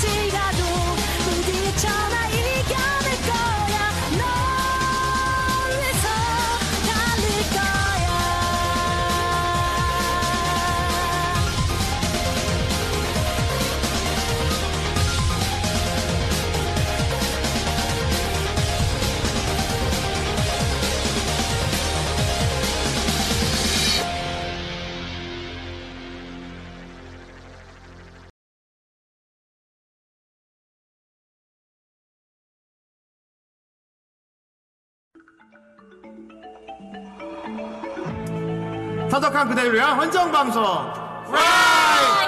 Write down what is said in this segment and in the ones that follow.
team 터덕한 그대를 위한 헌정 방송. 프라이.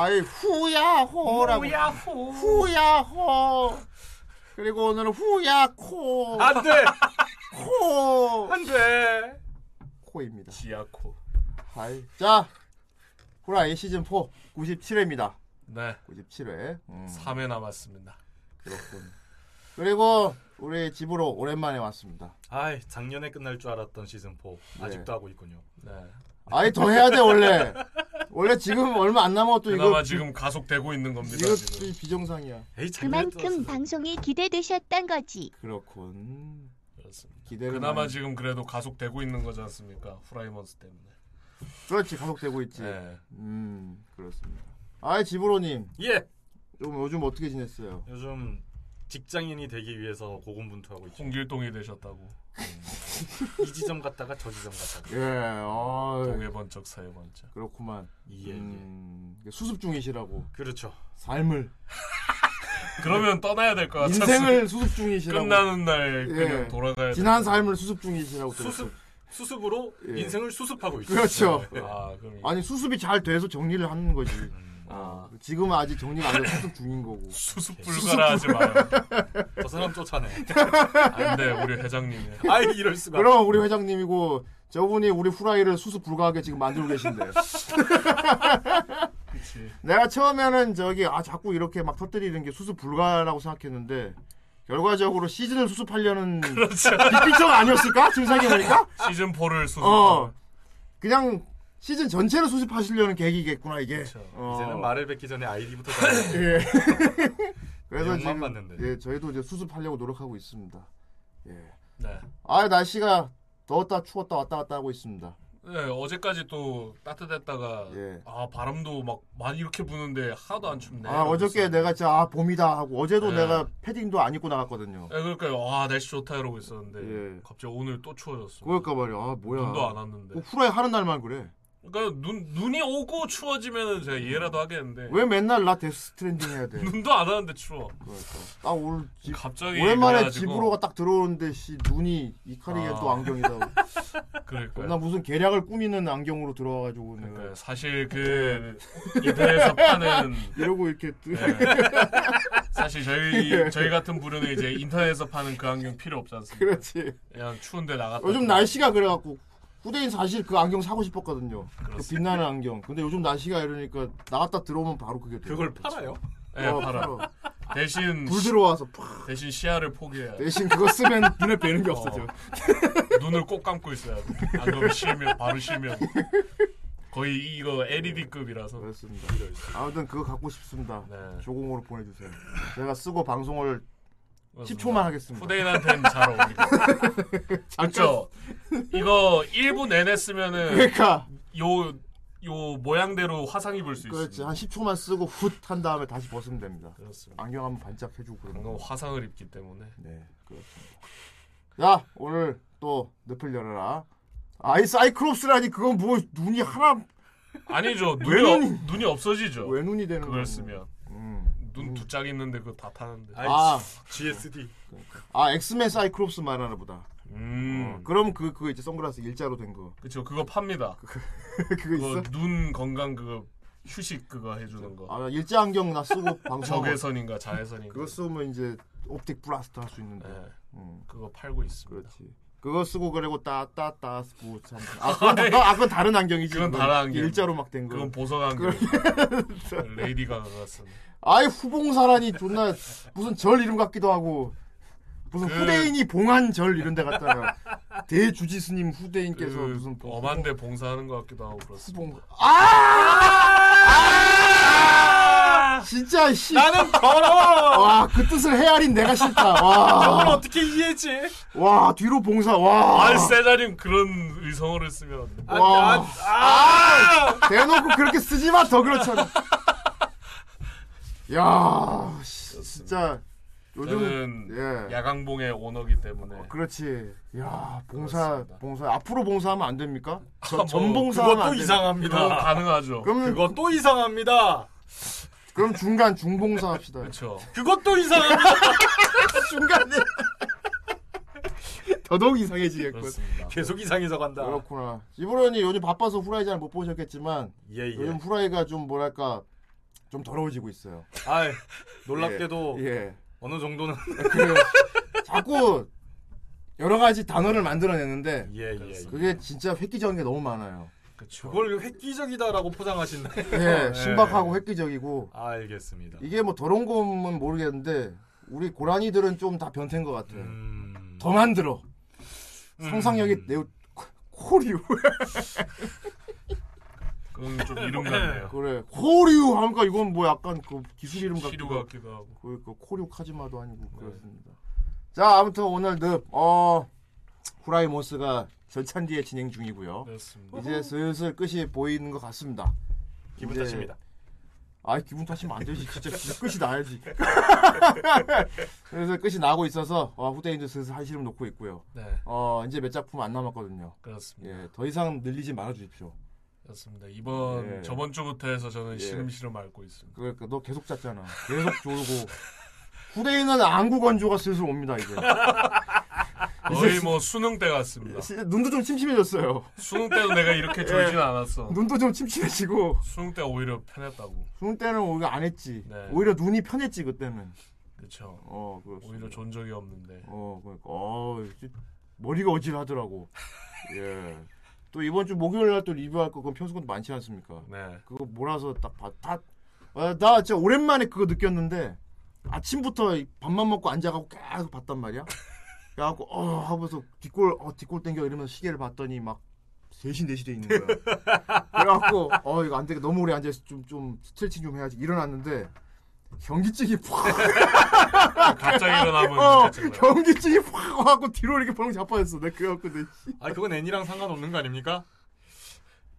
아이 후야호라고. 후야호. 후야호. 그리고 오늘은 후야코. 안 돼. 코. 안 돼. 코입니다. 지아코. 아이. 자. 후라이 시즌 4 97회입니다. 네. 97회. 음, 3회 남았습니다. 그렇군. 그리고 우리 집으로 오랜만에 왔습니다. 아이 작년에 끝날 줄 알았던 시즌 4 네. 아직도 하고 있군요. 네. 아이 더 해야 돼 원래. 원래 지금 얼마 안 그나마 이거 지금 가속되고 있는 겁니다. 이거 지금. 비정상이야. 에이 그만큼 방송이 기대되셨던 거지. 그렇군. 그렇습니다. 기대를 그나마 많이- 지금 그래도 가속되고 있는 거지 않습니까? 후라이먼스 때문에. 그렇지 가속되고 있지. 네. 음 그렇습니다. 아이 집으로님 예좀 요즘 어떻게 지냈어요? 요즘 직장인이 되기 위해서 고군분투하고 있죠. 홍길동이 되셨다고. 이 지점 갔다가 저 지점 갔다가. 예, 어, 동해 번쩍 서해 번쩍. 그렇구만. 예, 예. 음, 수습 중이시라고. 그렇죠. 삶을 그러면 떠나야 될 것 같아. 인생을 수습 중이시라고. 끝나는 날 예. 그냥 돌아가야 지난 삶을 수습 중이시라고. 수습. 수습으로 예. 인생을 수습하고 있죠. 그렇죠. 아 그럼 이- 아니 수습이 잘 돼서 정리를 하는 거지. 아, 지금은 아직 정리가 안 돼서 수습 중인 거고. 수습 불가라 하지 마요. 저 사람 쫓아내. 안 돼 우리 회장님이. 아이 이럴 수가. 그럼 우리 회장님이고 저분이 우리 후라이를 수습 불가하게 지금 만들고 계신데. 그치. 내가 처음에는 저기 아 자꾸 이렇게 막 터뜨리는 게 수습 불가라고 생각했는데 결과적으로 시즌을 수습하려는 그렇죠. 빅픽처가 아니었을까? 지금 생각해보니까 시즌 4를 수습. 어 그냥 시즌 전체를 수습하시려는 계기겠구나 이게. 그렇죠. 어. 이제는 말을 뱉기 전에 아이디부터 다 예. 그래서 지금 봤는데. 예 저희도 이제 수습하려고 노력하고 있습니다. 예. 네. 아 날씨가 더웠다 추웠다 왔다 갔다 하고 있습니다. 네, 어제까지 또 따뜻했다가 예. 아 바람도 막 많이 이렇게 부는데 하나도 안 춥네. 아 어저께 이러고 내가 진짜 아 봄이다 하고 어제도 네. 내가 패딩도 안 입고 나갔거든요. 네, 그러니까 와 날씨 좋다 이러고 있었는데 예. 갑자기 오늘 또 추워졌어. 그럴까 말이야. 아 뭐야. 눈도 안 왔는데. 꼭 후라이 하는 날만 그래. 그러니까 눈 눈이 오고 추워지면은 제가 이해라도 하겠는데 왜 맨날 나 데스 스트랜딩 해야 돼? 눈도 안 왔는데 추워. 그러니까. 딱 오늘 집, 갑자기 오랜만에 그래가지고 집으로가 딱 들어오는데 씨 눈이 이 카리게 아. 또 안경이다. 그러니까. 나 무슨 계략을 꾸미는 안경으로 들어와가지고 그러니까 사실 그 인터넷에서 파는 이러고 이렇게 뜨- 네. 사실 저희 저희 같은 부류는 이제 인터넷에서 파는 그 안경 필요 없지 않습니까? 그렇지. 그냥 추운데 나갔다. 요즘 날씨가 그래갖고 후대인 사실 그 안경 사고 싶었거든요. 그. 빛나는 안경. 근데 요즘 날씨가 이러니까 나갔다 들어오면 바로 그게 돼. 그걸 팔아요? 네, 어, 팔아. 팔아. 대신 불 들어와서 팍. 대신 시야를 포기해야 돼. 대신 그거 쓰면 눈에 뵈는 게 없어져. 어. 눈을 꼭 감고 있어야 돼. 안 그러면 쉬면 바로 쉬면 거의 이거 LED급이라서. 그렇습니다. 아무튼 그거 갖고 싶습니다. 네. 조공으로 보내주세요. 제가 쓰고 방송을. 10초만 하겠습니다. 후대인한테는 잘 어울리고. 그렇죠. 이거 1부 내내 쓰면은 그러니까 요, 요 모양대로 화상 입을 수 그렇지 있습니다. 한 10초만 쓰고 훗 한 다음에 다시 벗으면 됩니다. 그렇습니다. 안경 한번 반짝 해주고 그런 거. 화상을 입기 때문에. 네 그렇습니다. 자 오늘 또 늪을 열어라. 아이 사이클롭스라니 그건 뭐 눈이 하나 아니죠. 왜 눈이, 눈이- 없- 없어지죠. 왜 눈이 되는 그걸 거야? 쓰면. 음. 눈두 짝 있는데 그거 다 타는데. 아이, 아. GSD. 아 엑스맨 사이클롭스 말하나 보다. 음. 어, 그럼 그 그거 이제 선글라스 일자로 된 거. 그쵸. 그거 팝니다. 그거 그거 있어? 눈 건강 그거 휴식 그거 해주는 거. 아 일자 안경 나 쓰고 방송. 적외선인가 자외선인가. 그거 쓰면 이제 옵틱 블라스트 할 수 있는데. 네, 음, 그거 팔고 있습니다. 그렇지. 그거 쓰고 그리고 따따따 쓰고 참. 아 그건, 다, 아, 그건 다른 안경이지. 그건. 다른 안경. 일자로 막 된 거. 그건 보석 안경. 레이디 가 가가 쓴. 아이 후봉사라니 존나 무슨 절 이름 같기도 하고 무슨 그- 후대인이 봉한 절 이런 데 갔다가 대주지 스님 후대인께서 그 무슨 봉- 엄한데 봉사하는 것 같기도 하고 그렇습니다. 후봉 아! 진짜 씨. 나는 더러워. 와, 그 뜻을 헤아린 내가 싫다. 저걸 와. 어떻게 이해했지? 와, 뒤로 봉사. 와. 아, 세자님 그런 의성어를 쓰면 안 돼. 아, 와. 아, 아! 대놓고 그렇게 쓰지 마. 더 그렇잖아. 야, 씨, 진짜 요즘 예. 야광봉의 오너기 때문에 그렇지. 야, 봉사, 그렇습니다. 봉사. 앞으로 봉사하면 안 됩니까? 전, 뭐, 전봉사하면 안 이상합니다. 가능하죠. 그럼 그것도 이상합니다. 그럼 중간 중봉사 합시다. 그렇죠. 그것도 이상합니다. 중간에 더더욱 이상해지겠군. 그렇습니다. 계속 이상해져 간다. 그렇구나. 이브런이 요즘 바빠서 후라이 잘 못 보셨겠지만 예, 예. 요즘 후라이가 좀 뭐랄까 좀 더러워지고 있어요. 아, 놀랍게도 예. 어느 정도는 그 자꾸 여러 가지 단어를 만들어내는데 예, 예. 예. 그게 진짜 획기적인 게 너무 많아요. 그렇죠. 그걸 획기적이다라고 포장하신다. 예, 신박하고 획기적이고 아, 알겠습니다. 이게 뭐 더러운 거면 모르겠는데 우리 고라니들은 좀 다 변태인 것 같아. 음. 더 만들어. 상상력이 매우 코- 코리우 그건 좀 이름 같네요. 그래 코리우 하니까 이건 뭐 약간 그 기술 이름 같기도 시류 하고 같기도 하고. 그, 그 코리우 카지마도 아니고 그렇습니다. 자 아무튼 오늘 늪어 후라이 모스가 절찬디에 진행 중이고요. 그렇습니다. 이제 슬슬 끝이 보이는 것 같습니다. 기분 이제 탓입니다. 아 기분 탓이면 안 되지. 진짜, 진짜 끝이 나야지. 그래서 끝이 나고 있어서 어, 후대인도 슬슬 한시름 놓고 있고요. 네, 어 이제 몇 작품 안 남았거든요. 그렇습니다. 예, 더 이상 늘리지 말아 주십시오. 그렇습니다. 이번 예. 저번 주부터 해서 저는 예. 시름시름 앓고 있습니다. 그러니까 너 계속 잤잖아. 계속 졸고. 후대인은 안구 건조가 슬슬 옵니다 이제. 거의 뭐 수능 때 같습니다. 진짜 눈도 좀 침침해졌어요. 수능 때도 내가 이렇게 졸진 않았어. 눈도 좀 침침해지고. 수능 때가 오히려 편했다고. 수능 때는 오히려 안 했지. 네. 오히려 눈이 편했지 그때는. 그렇죠. 어, 그렇습니다. 오히려 존 적이 없는데. 어, 그러니까 어, 머리가 어질하더라고. 예. 또 이번 주 목요일 날 또 리뷰할 거 그건 평소보다 많지 않습니까? 네. 그거 몰아서 딱 봐. 다, 아, 나 진짜 오랜만에 그거 느꼈는데 아침부터 이 밥만 먹고 앉아가고 계속 봤단 말이야. 그래갖고 어 하면서 뒷골 어 뒷골 땡겨 이러면서 시계를 봤더니 막 3시 4시 돼 있는 거야. 그래갖고 어 이거 안 되게 너무 오래 앉아서 좀 좀 스트레칭 좀 해야지 일어났는데 현기증이 팍 갑자기 일어나면 어, 경기증이 확 와갖고 뒤로 이렇게 방금 자빠졌어. 내가 그래갖고 내 씨. 아니 그건 애니랑 상관없는 거 아닙니까?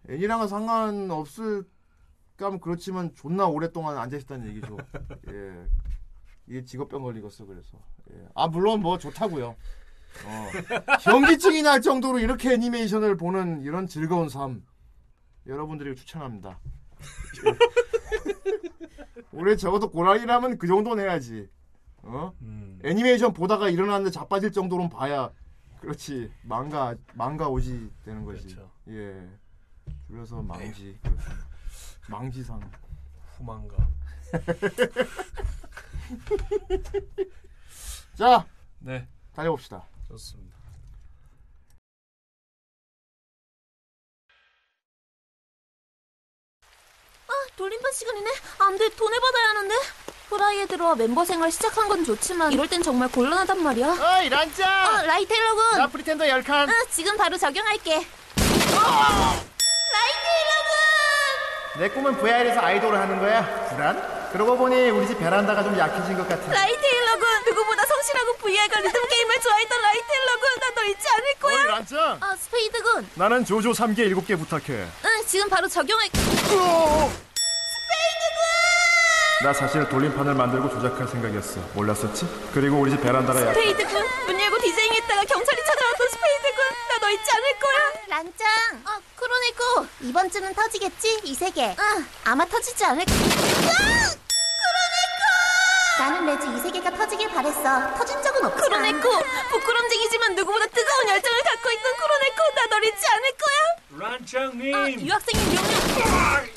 애니랑은 상관없을 까면 그렇지만 존나 오랫동안 앉아있다는 얘기죠. 예. 이게 직업병 걸리겠어 그래서. 예. 아 물론 뭐 좋다고요. 어. 현기증이 날 정도로 이렇게 애니메이션을 보는 이런 즐거운 삶 여러분들에게 추천합니다. 예. 올해 적어도 고라니라면 그 정도는 해야지. 어? 음. 애니메이션 보다가 일어났는데 자빠질 정도로는 봐야 그렇지 망가 망가 오지 되는 거지 그렇죠. 예 줄여서 망지 그렇습니다. 망지상 후만가. 자 네. 달려봅시다 좋습니다. 돌림판 시간이네? 안 돼, 돈 내받아야 하는데? 후라이에 들어와 멤버 생활 시작한 건 좋지만 이럴 땐 정말 곤란하단 말이야. 어이 란짱 어, 라이테일러군! 나 Pretender 열칸 응, 지금 바로 적용할게. 라이테일러군! 내 꿈은 VR에서 아이돌을 하는 거야 불안? 그러고 보니 우리 집 베란다가 좀 약해진 것 같아 라이테일러군! 누구보다 성실하고 VR과 리듬 게임을 좋아했던 라이테일러군! 나 너 잊지 않을 어이 거야! 란짱 어, 스페이드군! 나는 조조 3개 7개 부탁해 응, 지금 바로 적용할게. 나 사실 돌림판을 만들고 조작할 생각이었어 몰랐었지? 그리고 우리 집 베란다가 약 스페이드군! 문 열고 디제잉했다가 경찰이 찾아왔던 스페이드군! 나 너 잊지 않을 거야! 란짱! 어, 크로네코! 이번 주는 터지겠지? 이 세계. 응, 아마 터지지 않을 까 나는 매주 이 세계가 터지길 바랬어. 터진 적은 없어. 크로네코! 부끄럼쟁이지만 누구보다 뜨거운 열정을 갖고 있던 크로네코! 나 널 잊지 않을 거야! 란창님. 아, 유학생인 룡룡!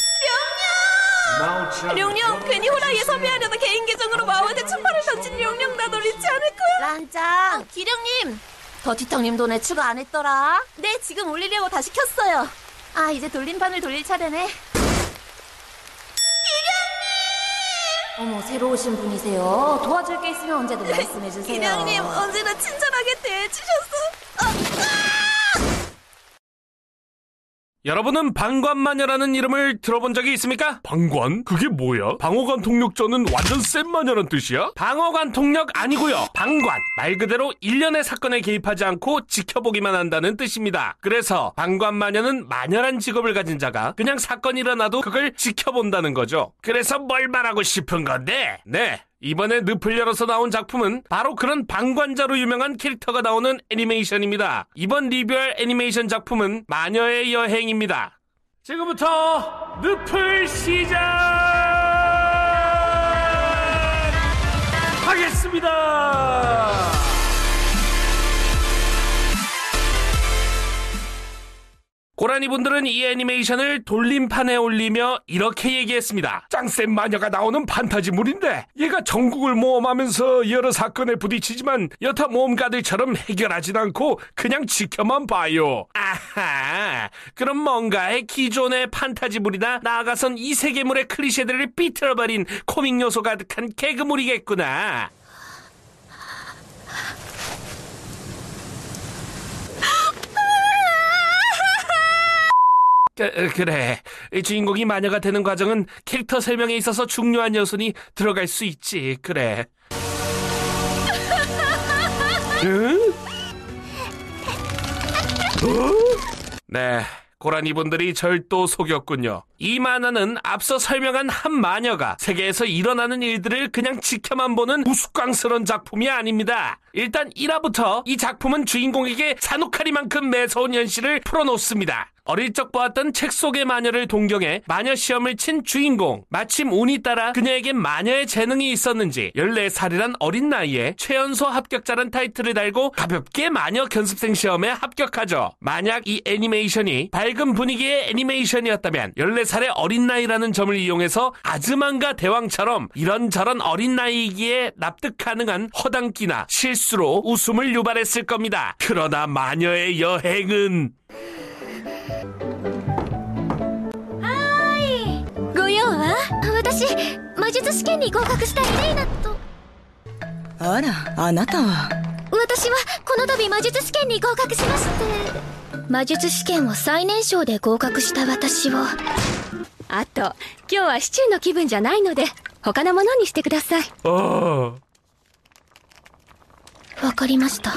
룡룡! 괜히 호라이에 섭외하려다 개인 계정으로 마음한테 추파를 던진 룡룡! 나널 잊지 않을 거야! 란짱! 어, 기령님! 더티텅님도 내 추가 안 했더라? 네, 지금 올리려고 다시 켰어요. 아, 이제 돌림판을 돌릴 차례네. 어머, 새로 오신 분이세요. 도와줄 게 있으면 언제든 말씀해 주세요. 기령님, 언제나 친절하게 대해주셔서. 여러분은 방관마녀라는 이름을 들어본 적이 있습니까? 방관? 그게 뭐야? 방어관 통력전은 완전 센 마녀란 뜻이야? 방어관 통력 아니고요. 방관 말 그대로 일련의 사건에 개입하지 않고 지켜보기만 한다는 뜻입니다. 그래서 방관마녀는 마녀란 직업을 가진 자가 그냥 사건이 일어나도 그걸 지켜본다는 거죠. 그래서 뭘 말하고 싶은 건데? 네. 이번에 늪을 열어서 나온 작품은 바로 그런 방관자로 유명한 캐릭터가 나오는 애니메이션입니다. 이번 리뷰할 애니메이션 작품은 마녀의 여행입니다. 지금부터 늪을 시작하겠습니다. 고라니 분들은 이 애니메이션을 돌림판에 올리며 이렇게 얘기했습니다. 짱센 마녀가 나오는 판타지물인데 얘가 전국을 모험하면서 여러 사건에 부딪히지만 여타 모험가들처럼 해결하진 않고 그냥 지켜만 봐요. 아하, 그럼 뭔가의 기존의 판타지물이나 나아가선 이 세계물의 클리셰들을 삐틀어버린 코믹 요소 가득한 개그물이겠구나. 그, 그래. 이 주인공이 마녀가 되는 과정은 캐릭터 설명에 있어서 중요한 요소니 들어갈 수 있지. 그래. 응? 어? 네. 고라니 분들이 절 또 속였군요. 이 만화는 앞서 설명한 한 마녀가 세계에서 일어나는 일들을 그냥 지켜만 보는 우스꽝스러운 작품이 아닙니다. 일단 1화부터 이 작품은 주인공에게 산후카리만큼 매서운 현실을 풀어놓습니다. 어릴 적 보았던 책 속의 마녀를 동경해 마녀 시험을 친 주인공. 마침 운이 따라 그녀에겐 마녀의 재능이 있었는지 14살이란 어린 나이에 최연소 합격자란 타이틀을 달고 가볍게 마녀 견습생 시험에 합격하죠. 만약 이 애니메이션이 밝은 분위기의 애니메이션이었다면 14살의 어린 나이라는 점을 이용해서 아즈만과 대왕처럼 이런저런 어린 나이이기에 납득 가능한 허당끼나 실수로 웃음을 유발했을 겁니다. 그러나 마녀의 여행은 ご用は私魔術試験に合格したエレイナと。あらあなたは？私はこの度魔術試験に合格しまして。魔術試験を最年少で合格した私を。あと今日はシチューの気分じゃないので他のものにしてください。 어... わかりました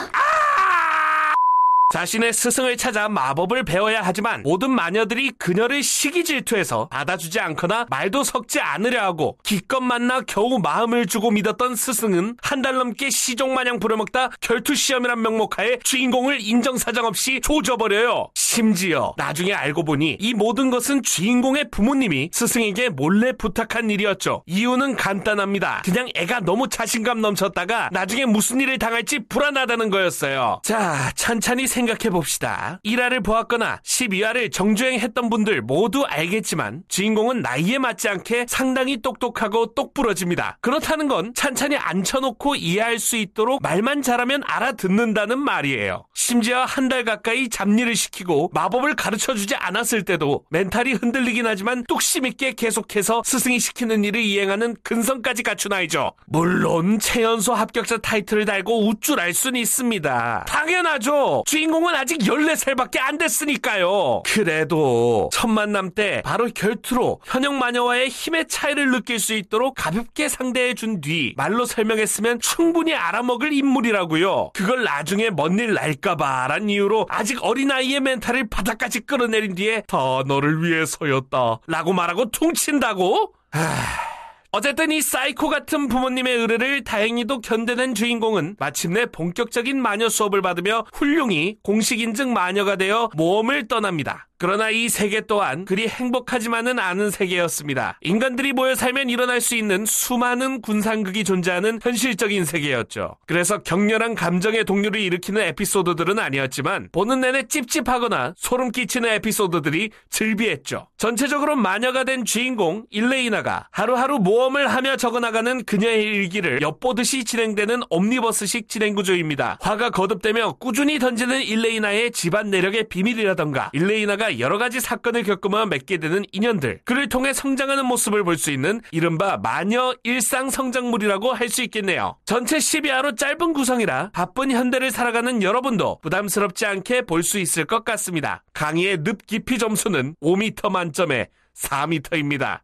자신의 스승을 찾아 마법을 배워야 하지만 모든 마녀들이 그녀를 시기 질투해서 받아주지 않거나 말도 섞지 않으려 하고 기껏 만나 겨우 마음을 주고 믿었던 스승은 한 달 넘게 시종 마냥 부려먹다 결투 시험이란 명목하에 주인공을 인정사정 없이 조져버려요. 심지어 나중에 알고 보니 이 모든 것은 주인공의 부모님이 스승에게 몰래 부탁한 일이었죠. 이유는 간단합니다. 그냥 애가 너무 자신감 넘쳤다가 나중에 무슨 일을 당할지 불안하다는 거였어요. 자, 천천히 생각해 봅시다. 1화를 보았거나 12화를 정주행했던 분들 모두 알겠지만 주인공은 나이에 맞지 않게 상당히 똑똑하고 똑부러집니다. 그렇다는 건 찬찬히 앉혀놓고 이해할 수 있도록 말만 잘하면 알아듣는다는 말이에요. 심지어 한 달 가까이 잡일을 시키고 마법을 가르쳐 주지 않았을 때도 멘탈이 흔들리긴 하지만 뚝심 있게 계속해서 스승이 시키는 일을 이행하는 근성까지 갖춘 아이죠. 물론 최연소 합격자 타이틀을 달고 우쭐 알 수는 있습니다. 당연하죠. 주인 공은 아직 14살밖에 안 됐으니까요. 그래도 첫 만남 때 바로 결투로 현역 마녀와의 힘의 차이를 느낄 수 있도록 가볍게 상대해 준 뒤 말로 설명했으면 충분히 알아먹을 인물이라고요. 그걸 나중에 먼일 날까봐란 이유로 아직 어린아이의 멘탈을 바닥까지 끌어내린 뒤에 다 너를 위해서였다 라고 말하고 퉁친다고? 하... 어쨌든 이 사이코 같은 부모님의 의뢰를 다행히도 견뎌낸 주인공은 마침내 본격적인 마녀 수업을 받으며 훌륭히 공식 인증 마녀가 되어 모험을 떠납니다. 그러나 이 세계 또한 그리 행복하지만은 않은 세계였습니다. 인간들이 모여 살면 일어날 수 있는 수많은 군상극이 존재하는 현실적인 세계였죠. 그래서 격렬한 감정의 동요를 일으키는 에피소드들은 아니었지만 보는 내내 찝찝하거나 소름 끼치는 에피소드들이 즐비했죠. 전체적으로 마녀가 된 주인공 일레이나가 하루하루 모험을 하며 적어나가는 그녀의 일기를 엿보듯이 진행되는 옴니버스식 진행 구조입니다. 화가 거듭되며 꾸준히 던지는 일레이나의 집안 내력의 비밀이라던가 일레이나가 여러 가지 사건을 겪으며 맺게 되는 인연들, 그를 통해 성장하는 모습을 볼 수 있는 이른바 마녀 일상 성장물이라고 할 수 있겠네요. 전체 12화로 짧은 구성이라 바쁜 현대를 살아가는 여러분도 부담스럽지 않게 볼 수 있을 것 같습니다. 강의의 늪 깊이 점수는 5m 만점에 4m입니다.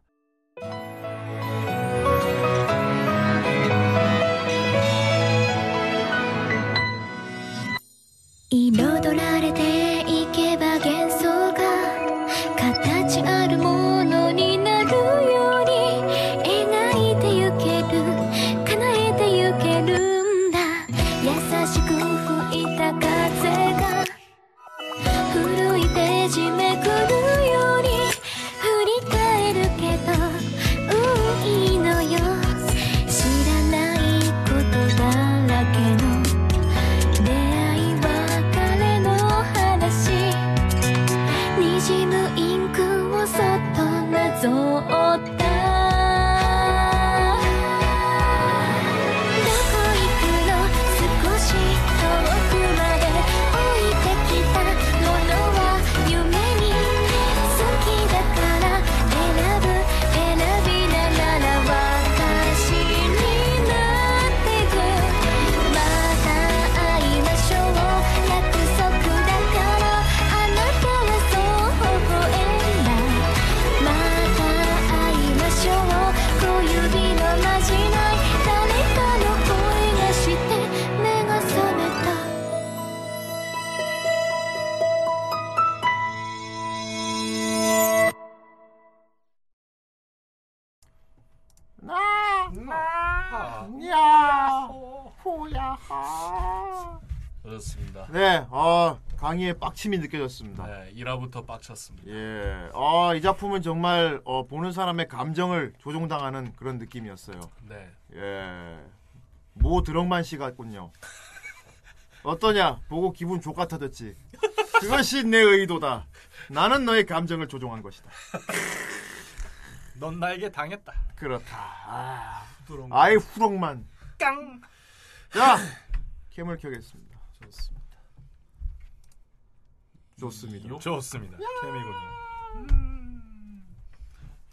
이 너도 나를 そっと 빡침이 느껴졌습니다. 네, 1화부터 빡쳤습니다. 예, 어, 이 작품은 정말 어, 보는 사람의 감정을 조종당하는 그런 느낌이었어요. 네. 예, 모 드럭만 씨 같군요. 어떠냐? 보고 기분 족같아졌지. 그것이 내 의도다. 나는 너의 감정을 조종한 것이다. 넌 나에게 당했다. 그렇다. 아, 아이 후럭만. 깡. 자, 캠을 켜겠습니다. 좋습니다. 좋습니다. 캠이군요. 음.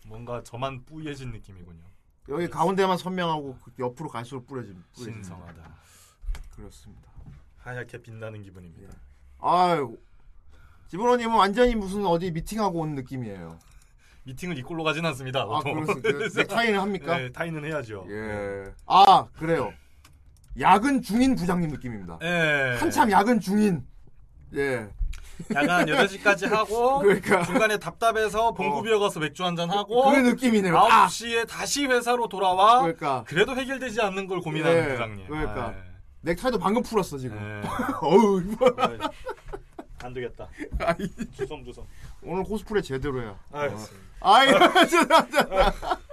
뭔가 저만 뿌얘진 느낌이군요. 여기 가운데만 선명하고 그 옆으로 갈수록 뿌려진. 신성하다. 그렇습니다. 하얗게 빛나는 기분입니다. 아유, 지브로님은 완전히 무슨 어디 미팅하고 온 느낌이에요. 미팅을 이꼴로 가진 않습니다. 아, 보통. 그렇습니까? 넥타이는 합니까? 네, 타이는 해야죠. 예. 아, 그래요. 야근 중인 부장님 느낌입니다. 예. 한참 야근 중인. 예. 야간 8시까지 하고 그러니까. 중간에 답답해서 봉구비어 가서 맥주 한잔 하고 그 느낌이네요. 아, 9시에 다시 회사로 돌아와 그러니까. 그래도 해결되지 않는 걸 고민하는 예, 부장님. 그러니까. 예. 넥타이도 방금 풀었어, 지금. 예. 어우, 안 되겠다. 주섬주섬. 오늘 코스프레 제대로 해요. 알겠습니다. 아이.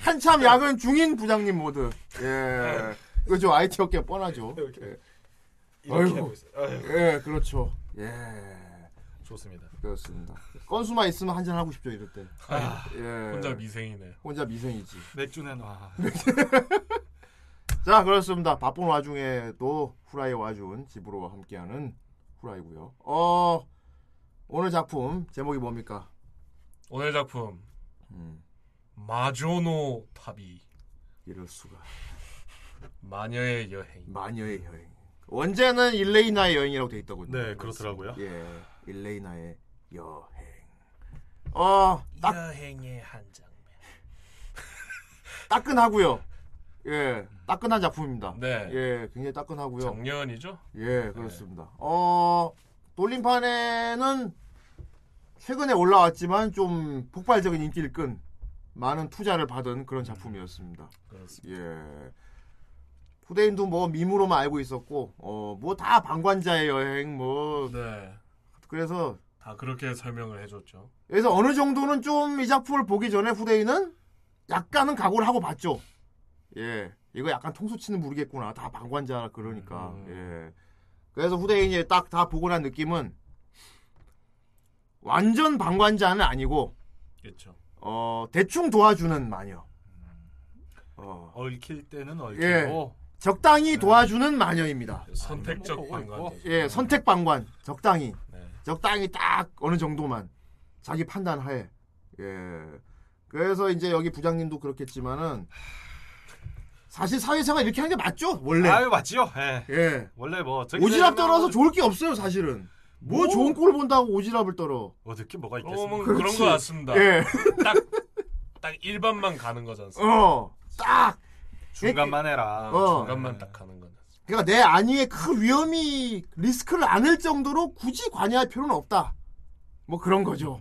한참 야근 중인 부장님 모드. 예. 그죠, IT 업계 뻔하죠. 이렇게. 예. 이렇게 아이고. 예, 그렇죠. 예. 좋습니다. 그렇습니다. 건수만 있으면 한잔 하고 싶죠, 이럴 때. 아, 예. 혼자 미생이네. 혼자 미생이지. 맥주 내놔. 자, 그렇습니다. 바쁜 와중에도 후라이 와준 집으로 함께하는 후라이고요. 어, 오늘 작품 제목이 뭡니까? 오늘 작품 음, 마조노 타비 이럴 수가. 마녀의 여행. 마녀의 여행. 원제는 일레이나의 여행이라고 돼 있더군요. 네, 그렇더라고요. 예, 일레이나의 여행. 어, 딱 여행의 한 장면. 따끈하고요. 예, 따끈한 작품입니다. 네. 예, 굉장히 따끈하고요. 작년이죠? 예, 그렇습니다. 어, 돌림판에는 최근에 올라왔지만 좀 폭발적인 인기를 끈 많은 투자를 받은 그런 작품이었습니다. 그렇습니다. 예. 후대인도 뭐 밈으로만 알고 있었고, 어, 뭐 다 방관자의 여행, 뭐, 네. 그래서, 다 그렇게 설명을 해줬죠. 그래서 어느 정도는 좀 이 작품을 보기 전에 후대인은 약간은 각오를 하고 봤죠. 예. 이거 약간 통수 치는 모르겠구나. 다 방관자 그러니까. 예. 그래서 후대인이 딱 다 보고 난 느낌은 완전 방관자는 아니고, 그렇죠. 어, 대충 도와주는 마녀. 어, 얽힐 때는 얽히고 예. 적당히 도와주는 마녀입니다. 선택적 보고 방관. 있고. 예, 선택 방관. 적당히. 네. 적당히 딱 어느 정도만 자기 판단하에. 예. 그래서 이제 여기 부장님도 그렇겠지만은 사실 사회생활 이렇게 하는 게 맞죠? 원래. 아유 맞지요. 예. 예. 원래 뭐 오지랖 떨어서 좋을 게 없어요, 사실은. 뭐, 뭐? 좋은 꼴 본다고 오지랖을 떨어. 어떻게 뭐가 어, 있겠습니까? 뭐 그런. 거 같습니다. 예. 딱, 딱 일반만 가는 거지 않습니까? 어. 딱. 중간만 해라. 어. 중간만 딱 가는 거지. 그러니까 내 안위에 큰 위험이 리스크를 안을 정도로 굳이 관여할 필요는 없다. 뭐 그런 거죠.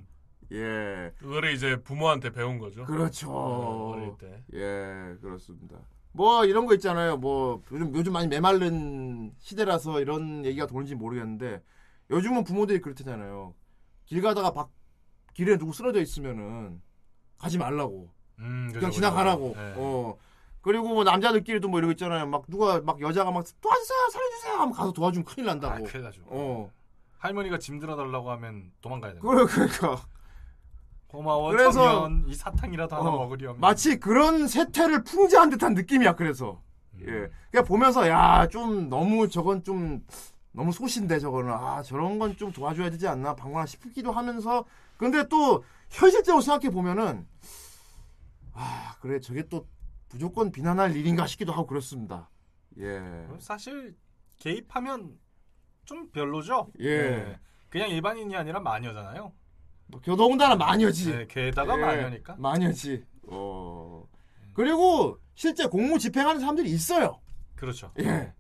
예. 그거를 이제 부모한테 배운 거죠. 그렇죠. 어, 어릴 때. 예, 그렇습니다. 뭐 이런 거 있잖아요. 뭐 요즘 요즘 많이 메말른 시대라서 이런 얘기가 도는지 모르겠는데 요즘은 부모들이 그렇다잖아요. 길 가다가 밖 길에 누구 쓰러져 있으면은 가지 말라고. 음, 그냥 그죠, 지나가라고. 그죠. 예. 어. 그리고 뭐 남자들끼리도 뭐거 있잖아요. 막 누가 막 여자가 막 도와주세요, 살려주세요 하면 가서 도와주면 큰일 아, 난다고. 큰일 나죠. 어. 할머니가 짐 들어달라고 하면 도망가야 돼. 그래 그러니까 고마워. 그래서- 청년 이 사탕이라도 하나 어, 먹으려면. 마치 그런 세태를 풍자한 듯한 느낌이야. 그래서 음. 예, 그냥 보면서 야 좀 너무 저건 좀 너무 소신데 저거는 아 저런 건 좀 도와줘야 되지 않나 방관하 싶기도 하면서 근데 또 현실적으로 생각해 보면은 아 그래 저게 또 무조건 비난할 일인가 싶기도 하고 그렇습니다. 예, 사실 개입하면 좀 별로죠. 예. 네. 그냥 일반인이 아니라 마녀잖아요. 뭐 더더군다나 마녀지. 네, 게다가 예, 마녀니까. 마녀지. 어. 그리고 실제 공무 집행하는 사람들이 있어요. 그렇죠. 예.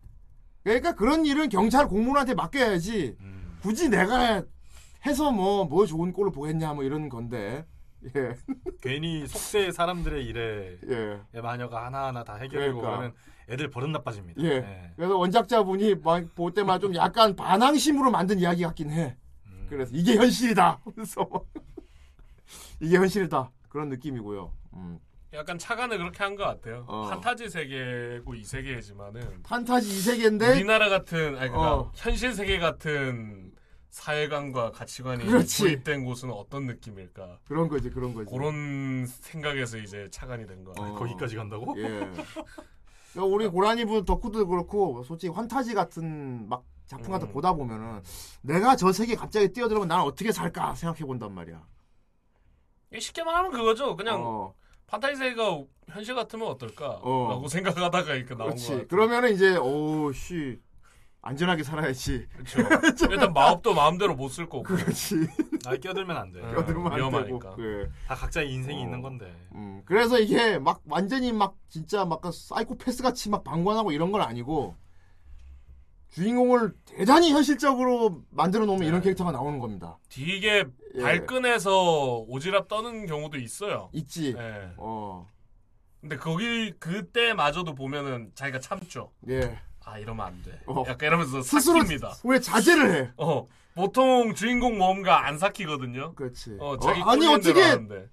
그러니까 그런 일은 경찰 공무원한테 맡겨야지. 음. 굳이 내가 해서 뭐, 뭐 좋은 꼴을 보겠냐, 뭐 이런 건데. 예, 괜히 속세 사람들의 일에 예. 마녀가 하나하나 다 해결하고 그러니까. 그러면 애들 버릇 나빠집니다. 예. 네. 그래서 원작자분이 막볼 때마다 좀 약간 반항심으로 만든 이야기 같긴 해. 음. 그래서 이게 현실이다. 그래서 이게 현실이다. 그런 느낌이고요. 음. 약간 차관을 그렇게 한 것 같아요. 어. 판타지 세계고 이 세계지만은 판타지 이 세계인데 우리나라 같은 아니 그러니까 어. 현실 세계 같은 사회관과 가치관이 그렇지. 도입된 곳은 어떤 느낌일까? 그런 거지, 그런 거지. 그런 생각에서 이제 차관이 된 거. 어. 거기까지 간다고? 예. 그러니까 우리 고라니 분 덕후도 그렇고 솔직히 환타지 같은 막 작품 같은 거 음. 보다 보면은 내가 저 세계 갑자기 뛰어들면 난 어떻게 살까 생각해 본단 말이야. 쉽게 말하면 그거죠. 그냥 어, 판타지 세계가 현실 같으면 어떨까? 어. 라고 생각하다가 이렇게 나온 거 그렇지. 같아요. 그러면은 이제 오씨 안전하게 살아야지. 그렇죠. 일단 마법도 마음대로 못 쓸 거고. 그렇지. 아, 끼어들면 안 돼. 어. 껴들면 안 되고. 위험하니까. 그, 다 각자의 인생이 어. 있는 건데. 음, 그래서 이게 막 완전히 막 진짜 막 사이코패스 같이 막 방관하고 이런 건 아니고 주인공을 대단히 현실적으로 만들어 놓으면 이런 네. 캐릭터가 나오는 겁니다. 되게 예. 발끈해서 오지랖 떠는 경우도 있어요. 있지. 예. 어, 근데 거기 그때마저도 보면은 자기가 참죠. 예. 아 이러면 안 돼. 어. 약간 이러면서 스스로 삭힙니다. 왜 자제를 해? 어 보통 주인공 뭔가 안 삭히거든요. 그렇지. 어 자기 어, 아니 어떻게 하는데.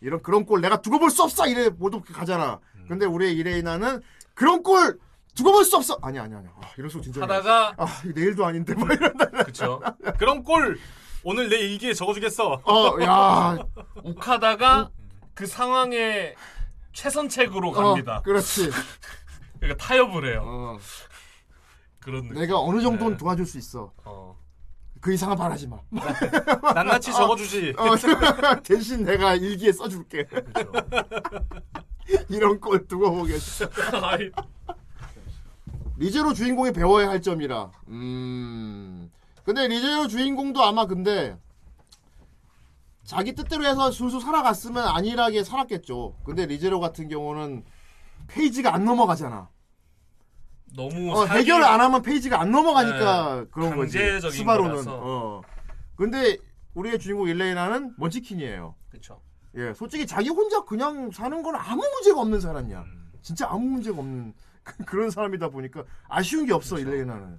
이런 그런 골 내가 두고 볼 수 없어 이래 모두 가잖아. 음. 근데 우리 이레이나는 그런 골 두고 볼 수 없어. 아니 아니 아니. 아, 이럴 수 진짜. 하다가 아 내일도 아닌데 뭐 이런다. 그쵸. 그런 꼴 오늘 내 일기에 적어주겠어. 어, 야, 욱하다가 그 상황에 최선책으로 갑니다. 어, 그렇지. 그러니까 타협을 해요. 어, 그런 느낌. 내가 어느 정도는 네. 도와줄 수 있어. 어. 그 이상은 바라지 마. 낱낱이 적어주지. 어, 대신 내가 일기에 써줄게. 그렇죠. 이런 꼴 두고 보겠어. 리제로 주인공이 배워야 할 점이라. 음. 근데 리제로 주인공도 아마 근데 자기 뜻대로 해서 술술 살아갔으면 안일하게 살았겠죠. 근데 리제로 같은 경우는 페이지가 안 넘어가잖아. 너무 어, 사기- 해결을 안 하면 페이지가 안 넘어가니까 그런 거지. 스바루는. 거라서. 어. 근데 우리의 주인공 일레이나는 먼치킨이에요. 그쵸. 예, 솔직히 자기 혼자 그냥 사는 건 아무 문제가 없는 사람이야. 음. 진짜 아무 문제가 없는 그런 사람이다 보니까 아쉬운 게 없어 일레이나는.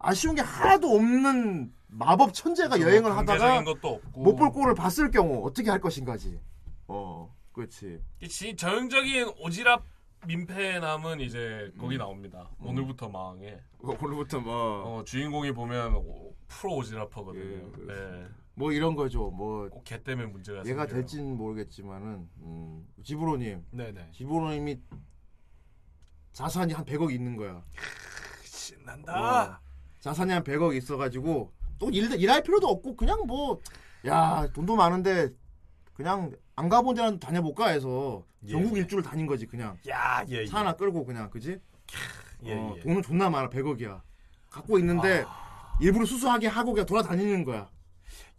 아쉬운 게 하나도 없는 마법 천재가 여행을 하다가 강제적인 것도 없고 못볼 꼴을 봤을 경우 어떻게 할 것인가지. 어, 그렇지. 이 전형적인 오지랖 민폐 남은 이제 음. 거기 나옵니다. 오늘부터 망해. 어, 오늘부터 뭐, 어, 주인공이 보면 오- 프로 오지랖하거든요. 예. 네. 뭐 이런 거죠. 뭐꼭걔 때문에 문제가 얘가 생겨요. 될진 모르겠지만은 음, 지브로님, 네네. 지브로님이 자산이 한 100억 있는 거야. 신난다. 자산이 한 100억 있어가지고 또 일, 일할 필요도 없고 그냥 뭐 야 돈도 많은데 그냥 안 가본 데는 다녀볼까 해서 예. 전국 일주를 다닌 거지 그냥 야, 예, 예. 차 하나 끌고 그냥 그지? 예, 어, 예. 돈은 존나 많아 100억이야 갖고 있는데 아. 일부러 수수하게 하고 그냥 돌아다니는 거야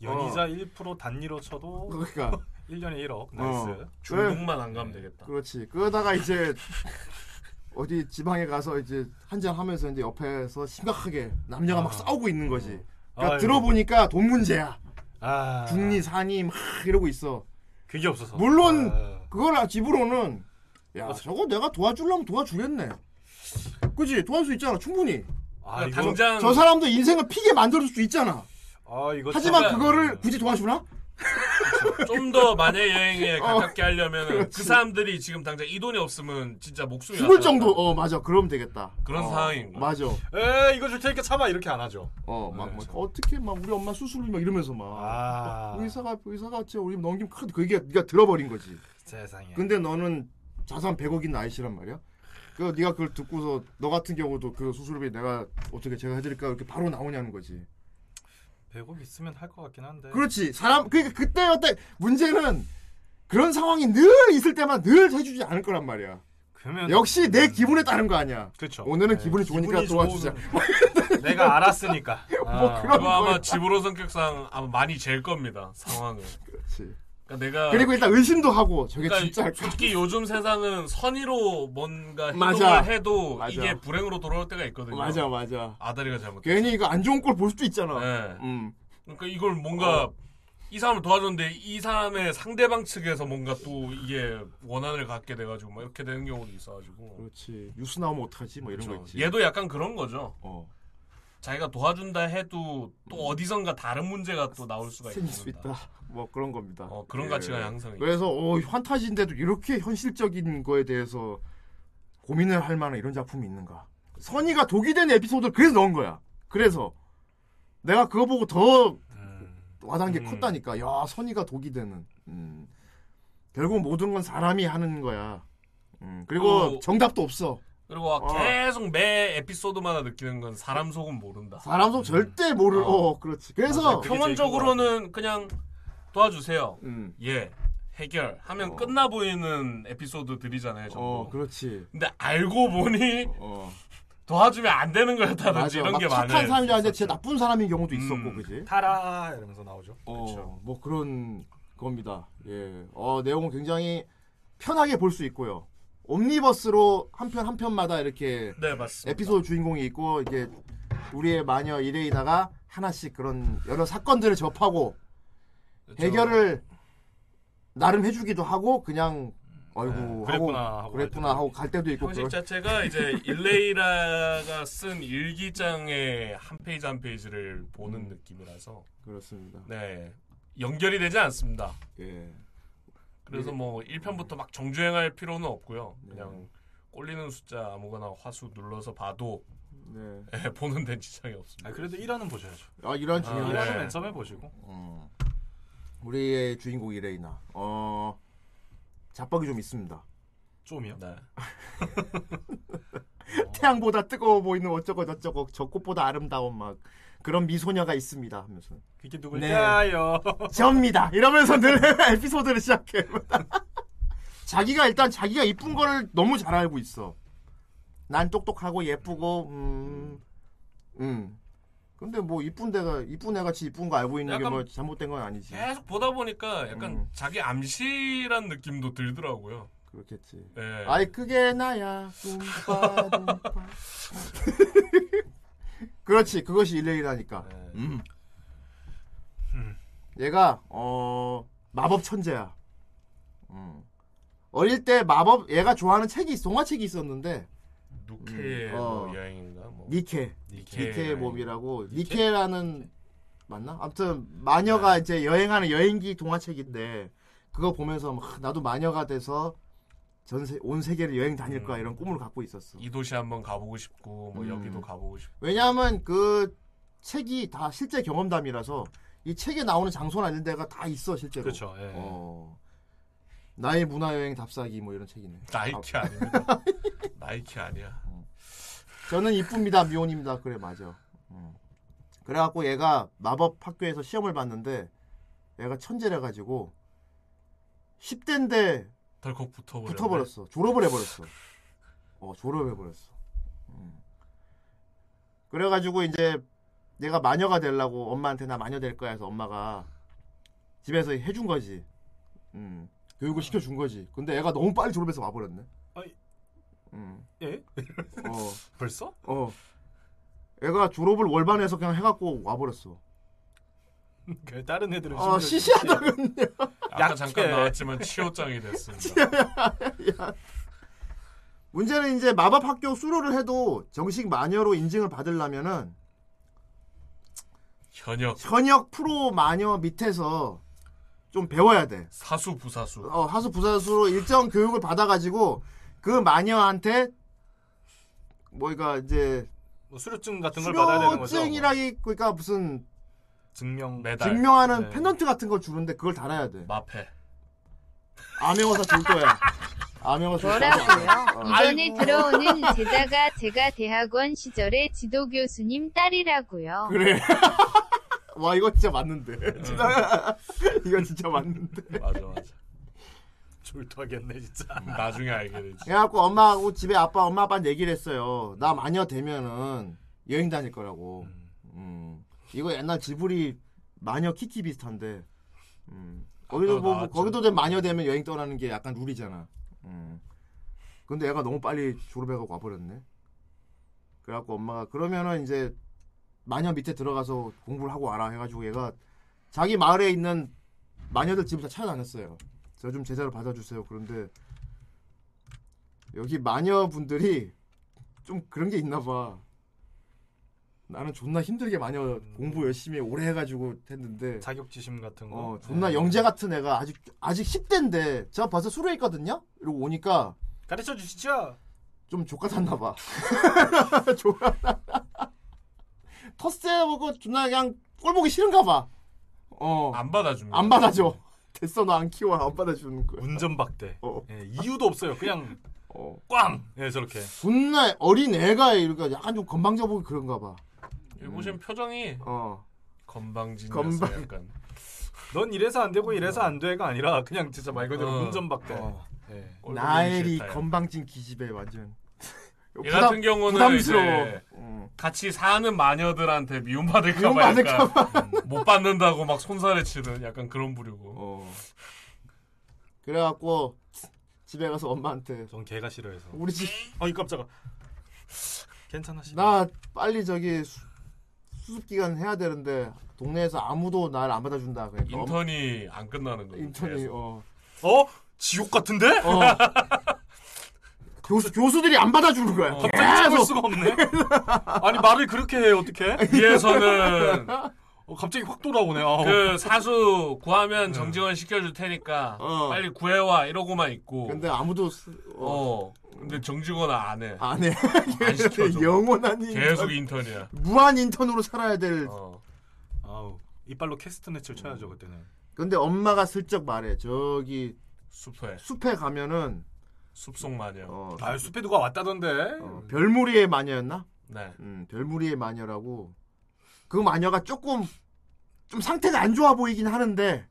연이자 1% 단위로 쳐도 그러니까 1년에 1억. nice. 어. 중국만 안 가면 되겠다. 그렇지 그러다가 이제 어디 지방에 가서 이제 한잔 하면서 이제 옆에서 심각하게 남녀가 막 아. 싸우고 있는 거지 그러니까. 들어보니까 돈 문제야 아. 중리 사니 막 이러고 있어 그게 없어서. 물론 아. 그걸 집으로는 야 저거 내가 도와주려면 도와주겠네. 그지 도와줄 수 있잖아 충분히. 아, 이거 당장 저 사람도 인생을 피게 만들어줄 수 있잖아. 아, 이거 하지만 참- 그거를 굳이 도와주나? 좀 더 만해 여행에 가깝게 하려면 그 어. 그렇지. 사람들이 지금 당장 이 돈이 없으면 진짜 목숨이 죽을. 정도 어 맞아 그러면 되겠다. 그런 어, 상황인 거야. 맞아. 에, 이거 줄 테니까 참아 이렇게 안 하죠. 어막 네, 막, 저- 어떻게 막 우리 엄마 수술을 막 이러면서 막 아. 의사가 의사가 우리 넘기면 카드 그게 네가 들어버린 거지. 세상에. 근데 너는 자산 100억 있는 아이씨란 말이야. 그 네가 그걸 듣고서 너 같은 경우도 그 수술비 내가 어떻게 제가 해드릴까 이렇게 바로 나오냐는 거지. 100억 있으면 할 것 같긴 한데. 그렇지. 사람 그러니까 그때 어때 문제는 그런 상황이 늘 있을 때만 늘 해주지 않을 거란 말이야. 그러면 역시 내 기분에 따른 거 아니야. 그렇죠. 오늘은 네, 기분이 좋으니까 도와주자. 좋으면 내가 알았으니까. 아. 그런 그거 아마. 집으로 성격상 아마 많이 잴 겁니다. 상황을. 그렇지. 그러니까 내가 그리고 일단 의심도 하고 저게 그러니까 진짜 할까? 솔직히 요즘 세상은 선의로 뭔가 행동을 맞아. 해도 맞아. 이게 불행으로 돌아올 때가 있거든요. 맞아 맞아. 아다리가 잘못. 괜히 이거 안 좋은 꼴 볼 수도 있잖아. 네. 음. 그러니까 이걸 뭔가 이 사람을 도와줬는데 이 사람의 상대방 측에서 뭔가 또 이게 원한을 갖게 돼가지고 막 이렇게 되는 경우도 있어가지고 그렇지. 뉴스 나오면 어떡하지? 뭐 이런 거 그렇죠. 있지. 얘도 약간 그런 거죠. 어. 자기가 도와준다 해도 또 어디선가 다른 문제가 또 나올 수가 생길 수 있다. 뭐 그런 겁니다. 어, 그런 예. 가치가 있죠. 그래서 어, 환타지인데도 이렇게 현실적인 거에 대해서 고민을 할 만한 이런 작품이 있는가? 선이가 독이 된 에피소드를 그래서 넣은 거야. 그래서 내가 그거 보고 더 음. 와닿은 게 음. 컸다니까. 야, 선이가 독이 되는. 음. 결국 모든 건 사람이 하는 거야. 음. 그리고 어. 정답도 없어. 그리고 어. 계속 매 에피소드마다 느끼는 건 사람 속은 모른다. 사람 속 절대 모를. 어. 어, 그렇지. 그래서 맞아. 그게 평론적으로는 그냥 도와주세요. 음. 예. 해결 하면 어. 끝나 보이는 에피소드들이잖아요. 전부. 어, 그렇지. 근데 알고 보니 어. 도와주면 안 되는 거였다든지. 이런 막게 착한 많아요. 사람이 아니라 진짜 나쁜 사람인 경우도 있었고, 음. 그지? 타라 이러면서 나오죠. 어, 뭐 그런 겁니다. 예. 어, 내용은 굉장히 편하게 볼 수 있고요. 옴니버스로 한 편 한 편마다 이렇게 네 맞습니다. 에피소드 주인공이 있고 이게 우리의 마녀 이레이나가 하나씩 그런 여러 사건들을 접하고 그렇죠. 해결을 나름 해주기도 하고 그냥 어이구 네, 하고 그랬구나 하고 그랬구나 갈 때도 하고 갈 때도 있고 형식 그런 자체가 이제 일레이라가 쓴 일기장의 한 페이지 한 페이지를 보는 음. 느낌이라서 그렇습니다. 네 연결이 되지 않습니다. 예. 그래서 뭐 1편부터 막 정주행할 필요는 없고요. 네. 그냥 꼴리는 숫자 아무거나 화수 눌러서 봐도 네. 예, 보는 데는 지장이 없습니다. 아 그래도 1화는 보셔야죠. 아 이런 아, 중요한 네. 1화는 맨 처음에 보시고. 음. 우리의 주인공 이레이나 어 자뻑이 좀 있습니다. 좀이요. 네. 태양보다 뜨거워 보이는 어쩌고 저쩌고 저 꽃보다 아름다운 막 그런 미소녀가 있습니다 하면서 그게 네. 누굴까요? 접니다 이러면서 늘 에피소드를 시작해 자기가 일단 자기가 이쁜 거를 너무 잘 알고 있어 난 똑똑하고 예쁘고 음, 음. 근데 뭐 이쁜 데가 이쁜 애같이 이쁜 거 알고 있는 게 뭐 잘못된 건 아니지 계속 보다 보니까 약간 음. 자기 암시란 느낌도 들더라고요. 그렇겠지 예. 아이 그게 나야 그렇지 그것이 일레이라니까 네. 음. 음. 얘가 어 마법 천재야 음. 어릴 때 마법 얘가 좋아하는 책이 있- 동화책이 있었는데 누케의 음, 어. 뭐 여행인가 뭐 니케 니케 니케의 여행. 몸이라고 니케 라는 맞나? 아무튼 마녀가 이제 여행하는 여행기 동화책인데 그거 보면서 막 나도 마녀가 돼서 전세 온 세계를 여행 다닐 거야 음. 이런 꿈을 갖고 있었어. 이 도시 한번 가보고 싶고 뭐 음. 여기도 가보고 싶고 왜냐하면 그 책이 다 실제 경험담이라서 이 책에 나오는 장소나 이런 데가 다 있어 실제로. 그렇죠. 예. 어. 나의 문화 여행 답사기 뭐 이런 책이네. 나이키 아, 아닙니다. 나이키 아니야. 저는 이쁩니다 미혼입니다. 그래 맞아. 음. 그래갖고 얘가 마법 학교에서 시험을 봤는데 얘가 천재래 가지고 10대인데 덜컥 붙어버려. 붙어버렸어. 졸업을 해버렸어. 어, 졸업해버렸어. 음. 그래가지고 이제 내가 마녀가 되려고 엄마한테 나 마녀 될 거야 해서 엄마가 집에서 해준 거지. 음. 교육을 시켜준 거지. 근데 애가 너무 빨리 졸업해서 와버렸네. 음. 예? 어, 벌써? 어. 애가 졸업을 월반에서 그냥 해갖고 와버렸어. 그 다른 애들은 아, 심지어 시시하다군요. 아까 약해. 잠깐 나왔지만 치호장이 됐습니다. 문제는 이제 마법 학교 수료를 해도 정식 마녀로 인증을 받으려면은 현역 현역 프로 마녀 밑에서 좀 배워야 돼. 사수 부사수. 어, 하수 부사수로 일정 교육을 받아가지고 그 마녀한테 뭐가 이제 뭐 수료증 같은 걸 받아야 되는 거죠. 뭐. 수료증이라기 그러니까 무슨 증명 메달. 증명하는 네. 페넌트 같은 걸 주는데 그걸 달아야 돼. 마패. 암행어사 줄 거야. 암행어사 줄 뭐라고요? 어. 이번에 들어오는 제자가 제가 대학원 시절의 지도 교수님 딸이라고요. 그래. 와 이거 진짜 맞는데. 진짜 이거 진짜 맞는데. 맞아 맞아. 졸도하겠네 진짜. 나중에 알게 되지. 그래갖고 엄마하고 집에 아빠 엄마 아빠는 얘기를 했어요. 나 마녀 되면은 여행 다닐 거라고. 음. 이거 옛날 지브리 마녀 키키 비슷한데. 음. 거기도 아, 뭐 나왔죠. 거기도 된 마녀 되면 여행 떠나는 게 약간 룰이잖아. 음. 근데 애가 너무 빨리 졸업해가고 와버렸네. 그래갖고 엄마가 그러면은 이제 마녀 밑에 들어가서 공부를 하고 와라 해가지고 얘가 자기 마을에 있는 마녀들 집을 다 찾아다녔어요. 저 좀 제자로 받아주세요. 그런데 여기 마녀분들이 좀 그런 게 있나 봐. 나는 존나 힘들게 마녀 공부 열심히 오래 해가지고 했는데 자격지심 같은 거. 어 존나 네. 영재 같은 애가 아직 아직 10대인데 제가 벌써 수료했거든요 이러고 오니까 가르쳐 주시죠. 좀 족같았나 봐. 족같. 텃세 보고 존나 그냥 꼴 보기 싫은가 봐. 어. 안 받아줍니다. 안 받아줘. 됐어 너 안 키워 안 받아주는 거야. 운전박대. 어. 예, 이유도 없어요. 그냥 어. 꽝. 예, 저렇게. 존나 어린 애가 이러니까 약간 좀 건방져 보기 그런가 봐. 여기 보시면 표정이 어. 건방진이었어요. 건방- 약간. 넌 이래서 안 되고 이래서 안 돼가 아니라 그냥 진짜 말 그대로 어. 운전박대. 어. 예. 꼴보기 나엘이 건방진 기집애 완전. 얘 같은 경우는 부담스러워. 이제 어. 같이 사는 마녀들한테 미움받을까 봐 미움받을까 약간 못 받는다고 막 손살에 치는 약간 그런 부류고. 어. 그래갖고 집에 가서 엄마한테 전 개가 싫어해서. 우리 집 아이 깜짝아. 괜찮아 씨. 나 빨리 저기 수, 수습 기간 해야 되는데 동네에서 아무도 날 안 받아준다. 그러니까 인턴이 안 끝나는 엄- 거예요. 인턴이 계속. 어, 어? 지옥 같은데? 어. 교수 교수들이 안 받아주는 거야. 어. 갑자기 참을 계속 수가 없네. 아니 말을 그렇게 해 어떻게? 위에서는 어, 갑자기 확 돌아오네. 아, 그 사수 구하면 정직원 시켜줄 테니까 어. 빨리 구해와 이러고만 있고. 근데 아무도 수- 어, 어. 근데 정직원은 안 해. 안 해. 안 시켜줘. 영원한 인턴. 계속 인턴이야. 무한 인턴으로 살아야 될. 어. 아우 이빨로 캐스트넷을 쳐야죠 그때는. 근데 엄마가 슬쩍 말해. 저기 숲에 숲에 가면은 숲속 마녀. 어, 아 숲에 누가 왔다던데. 어, 별무리의 마녀였나? 네. 음, 별무리의 마녀라고. 그 마녀가 조금 좀 상태가 안 좋아 보이긴 하는데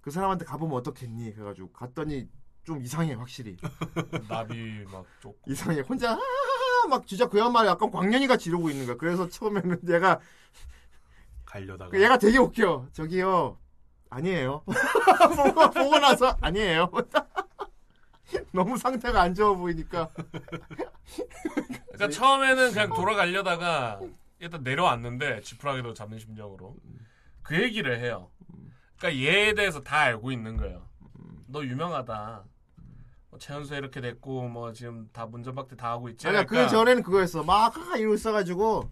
그 사람한테 가보면 어떻겠니? 그래가지고 갔더니 좀 이상해 확실히 나비 막 쪽. 이상해 혼자 아, 막 진짜 그 양말 약간 광년이 같이 이러고 있는 거야. 그래서 처음에는 얘가 가려다가. 그 얘가 되게 웃겨. 저기요 아니에요. 보고, 보고 나서 아니에요. 너무 상태가 안 좋아 보이니까 그러니까 처음에는 그냥 돌아가려다가 일단 내려왔는데 지푸라기도 잡는 심정으로 그 얘기를 해요. 그러니까 얘에 대해서 다 알고 있는 거예요. 너 유명하다. 뭐 최연소 이렇게 됐고 뭐 지금 다 문전박대 다 하고 있지. 아니야 그 전에는 그거였어. 막 이러고 있어가지고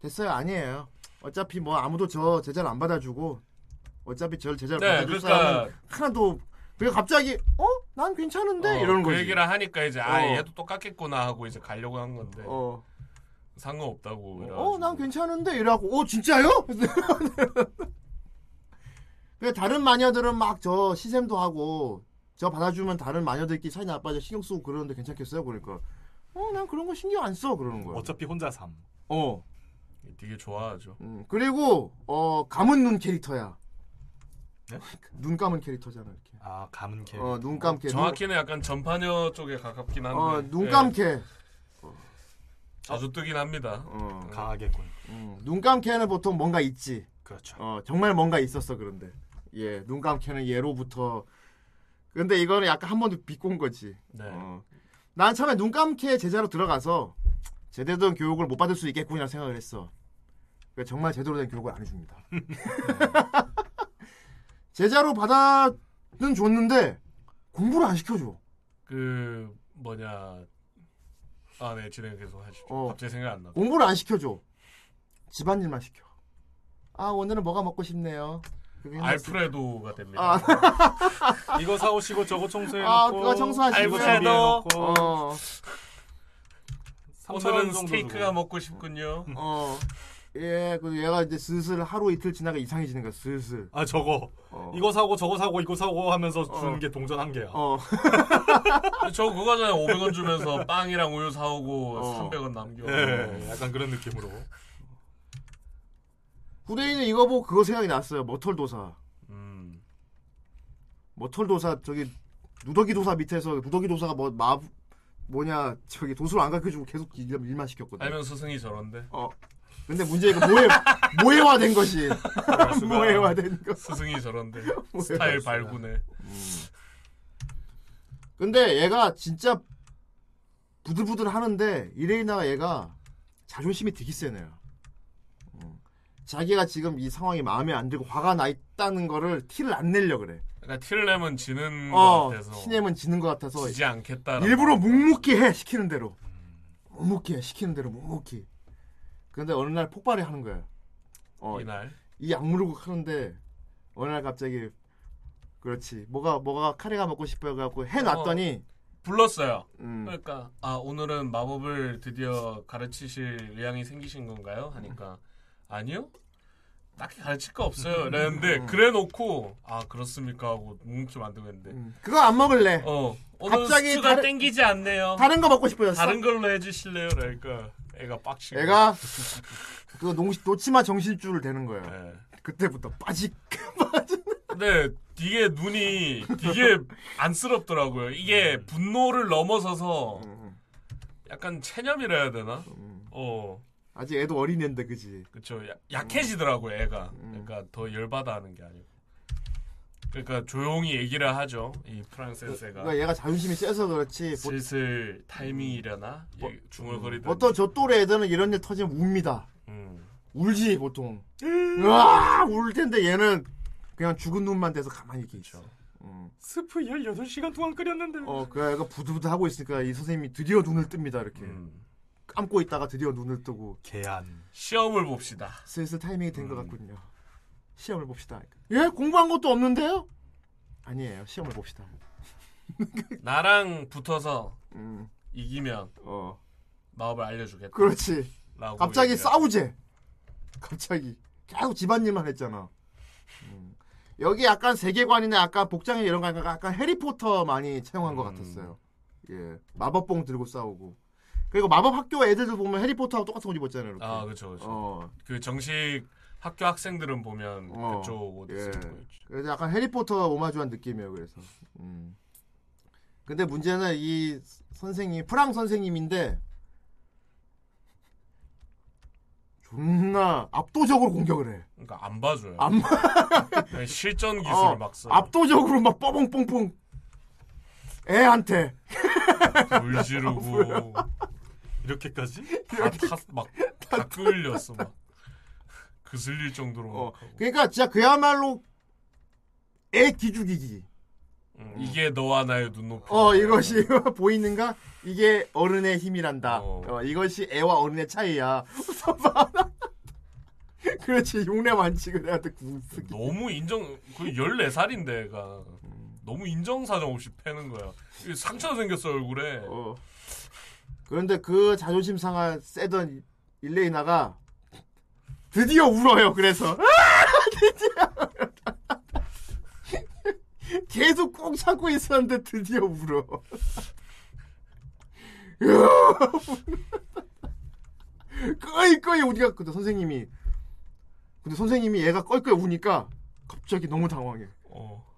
됐어요 아니에요. 어차피 뭐 아무도 저 제자를 안 받아주고 어차피 저 제자를 네, 받아줄 그러니까 사람은 하나도 그리고 갑자기 어? 난 괜찮은데 어, 이러는 그 거지. 얘기를 하니까 이제 아 어. 얘도 똑같겠구나 하고 이제 가려고 한 건데 어, 상관없다고. 어, 난 괜찮은데 이래갖고 어 진짜요? 그 다른 마녀들은 막 저 시샘도 하고 저 받아주면 다른 마녀들끼리 사이 나빠져 신경 쓰고 그러는데 괜찮겠어요? 그러니까 어 난 그런 거 신경 안 써 그러는 거야. 어차피 혼자 삼. 어. 되게 좋아하죠. 음, 그리고 어 감은 눈 캐릭터야. 네? 눈 감은 캐릭터잖아 이렇게. 아 감은 개. 어, 눈 감게. 정확히는 약간 전파녀 쪽에 가깝긴 한데. 어, 눈 예, 감게. 자주 뜨긴 합니다. 어. 강하겠군. 음, 눈 감게는 보통 뭔가 있지. 그렇죠. 어, 정말 뭔가 있었어 그런데. 예, 눈 감게는 예로부터. 근데 이거는 약간 한 번도 비꼰 거지. 네. 어. 난 처음에 눈 감게 제자로 들어가서 제대로 된 교육을 못 받을 수 있겠구나 생각을 했어. 그러니까 정말 제대로 된 교육을 안 해줍니다. 제자로 받아는 줬는데 공부를 안 시켜줘. 그 뭐냐 아네 진행 계속 하시죠. 어. 갑자기 생각 안 나. 공부를 안 시켜줘. 집안일만 시켜. 아 오늘은 뭐가 먹고 싶네요. 알프레도가 됩니다. 아, 이거 사오시고 저거 청소해 아 놓고. 그거 청소하시고. 놓고. 어, 오늘은 스테이크가 먹고 싶군요. 어. 예, 그 얘가 이제 슬슬 하루 이틀 지나가 이상해지는 거야. 슬슬. 아 저거 어. 이거 사고 저거 사고 이거 사고 하면서 주는 어. 게 동전 한 개야. 어. 저 그거잖아요. 500원 주면서 빵이랑 우유 사오고 어. 300원 남겨. 예, 약간 그런 느낌으로. 후대인은 이거 보고 그거 생각이 났어요. 머털도사. 음. 머털도사 저기 누더기 도사 밑에서 누더기 도사가 뭐 마 뭐냐 저기 도수를 안 가르쳐주고 계속 일, 일만 시켰거든. 알면 스승이 저런데 어. 근데 문제가 모해 모해화된 것이. 모해화된 거. 스승이 저런데 스타일 발군에 근데 얘가 진짜 부들부들 하는데 이레이나가 얘가 자존심이 되게 센 애야. 음. 자기가 지금 이 상황이 마음에 안 들고 화가 나 있다는 거를 티를 안 내려 그래. 그러니까 티를 내면 지는 어, 것 같아서 티 내면 지는 것 같아서 지지 않겠다. 일부러 묵묵히 해 시키는 대로. 묵묵히 해 시키는 대로 묵묵히. 근데 어느 날 폭발을 하는 거야. 어, 이날 이 악물고 하는데 어느 날 갑자기 그렇지 뭐가 뭐가 카레가 먹고 싶어 갖고 해놨더니 불렀어요. 음, 그러니까 아 오늘은 마법을 드디어 가르치실 의향이 생기신 건가요? 하니까 아니요. 딱히 가르칠 거 없어요. 이랬는데 그래 놓고 아 그렇습니까 하고 묵묵히 만들고 했는데 음, 그거 안 먹을래. 어 갑자기 스튜가 다른- 땡기지 않네요. 다른 거 먹고 싶어졌어. 다른 걸로 해주실래요? 그러니까 애가 빡치고 애가 그 농, 놓치마 정신줄을 대는 거예요. 예. 그때부터 빠직. 근데 이게 눈이 되게 안쓰럽더라고요. 이게 분노를 넘어서서 음, 약간 체념이라 해야 되나? 음. 어, 아직 애도 어린애인데 그지. 그쵸. 야- 약해지더라고요, 애가. 음. 그러니까 더 열받아 하는 게 아니고. 그러니까 조용히 얘기를 하죠. 이 프랑세스가. 그러니까 얘가 자존심이 세서 그렇지. 보, 슬슬 타이밍이려나? 뭐- 얘 중얼거리던. 보통 저 또래 애들은 이런 일 터지면 웁니다. 음. 울지 보통. 으아 울 텐데 얘는 그냥 죽은 눈만 돼서 가만히 이렇게. 음. 스프 18시간 동안 끓였는데. 어, 그 애가 부들부들 하고 있으니까 이 선생님이 드디어 눈을 뜹니다 이렇게. 음. 감고 있다가 드디어 눈을 뜨고 개안. 시험을 봅시다. 슬슬 타이밍이 된것 음. 같군요. 시험을 봅시다. 예? 공부한 것도 없는데요? 아니에요. 시험을 봅시다. 나랑 붙어서 음, 이기면 어, 마법을 알려주겠다. 그렇지. 라고 갑자기 얘기를 싸우재. 갑자기 계속 집안일만 했잖아. 음. 여기 약간 세계관이나 약간 복장이 이런 거 약간, 약간 해리포터 많이 채용한 것 음. 같았어요. 예, 마법봉 들고 싸우고. 그리고 마법 학교 애들도 보면 해리포터하고 똑같은 옷 입었잖아요. 이렇게. 아, 그렇죠, 그렇죠. 어, 그 정식 학교 학생들은 보면 어, 그쪽 옷을 예. 그래서 약간 해리포터 오마주한 느낌이에요. 그래서. 음. 근데 문제는 이 선생님 프랑 선생님인데 존나 압도적으로 공격을 해. 그러니까 안 봐줘요. 안 그냥 실전 기술을 어, 막 써. 압도적으로 막 뻐벙뽕뽕 애한테 물 지르고 이렇게까지? 다막다 끌렸어 막 그슬릴 정도로 어. 그러니까 진짜 그야말로 애 기죽이기. 음, 이게 너와 나의 눈높이. 어 이것이 보이는가? 이게 어른의 힘이란다. 어. 어, 이것이 애와 어른의 차이야. 그렇지 만치고 내한테 구스기. 너무 인정 그 14살인데 애가 너무 인정사정 없이 패는 거야. 상처 생겼어 얼굴에. 어. 그런데 그 자존심 상한 세던 일레이나가 드디어 울어요. 그래서 드디어 계속 꼭 참고 있었는데 드디어 울어. 꺼이꺼이 우리가 근데 선생님이 근데 선생님이 얘가 껄껄 우니까 갑자기 너무 당황해. 어.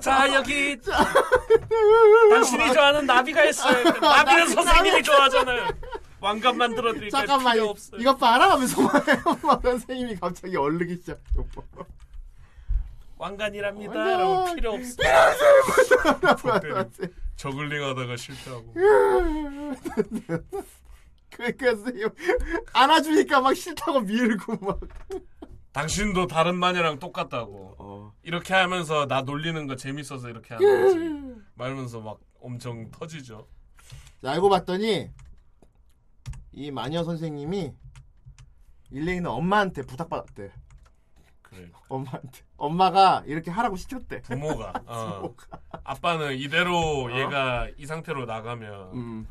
자 여기 당신이 좋아하는 나비가 있어요. 나비는 선생님이 좋아하잖아요. 왕관 만들어 드릴까요? 잠깐만 필요 이- 없어요. 이것 봐라 하면서 막 선생님이 갑자기 얼르기 시작. 왕관이랍니다. 라고 필요 없어요. 저글링 하다가 실패하고. 그러니까 선생님 안아주니까 막 싫다고 밀고 막. 당신도 다른 마녀랑 똑같다고. 어. 이렇게 하면서 나 놀리는 거 재밌어서 이렇게 하는 거지. 말면서 막 엄청 터지죠. 알고 봤더니 이 마녀 선생님이 일레이는 엄마한테 부탁받았대. 그래. 엄마한테. 엄마가 이렇게 하라고 시켰대. 부모가. 어. 아빠는 이대로 얘가 이 상태로 나가면 음.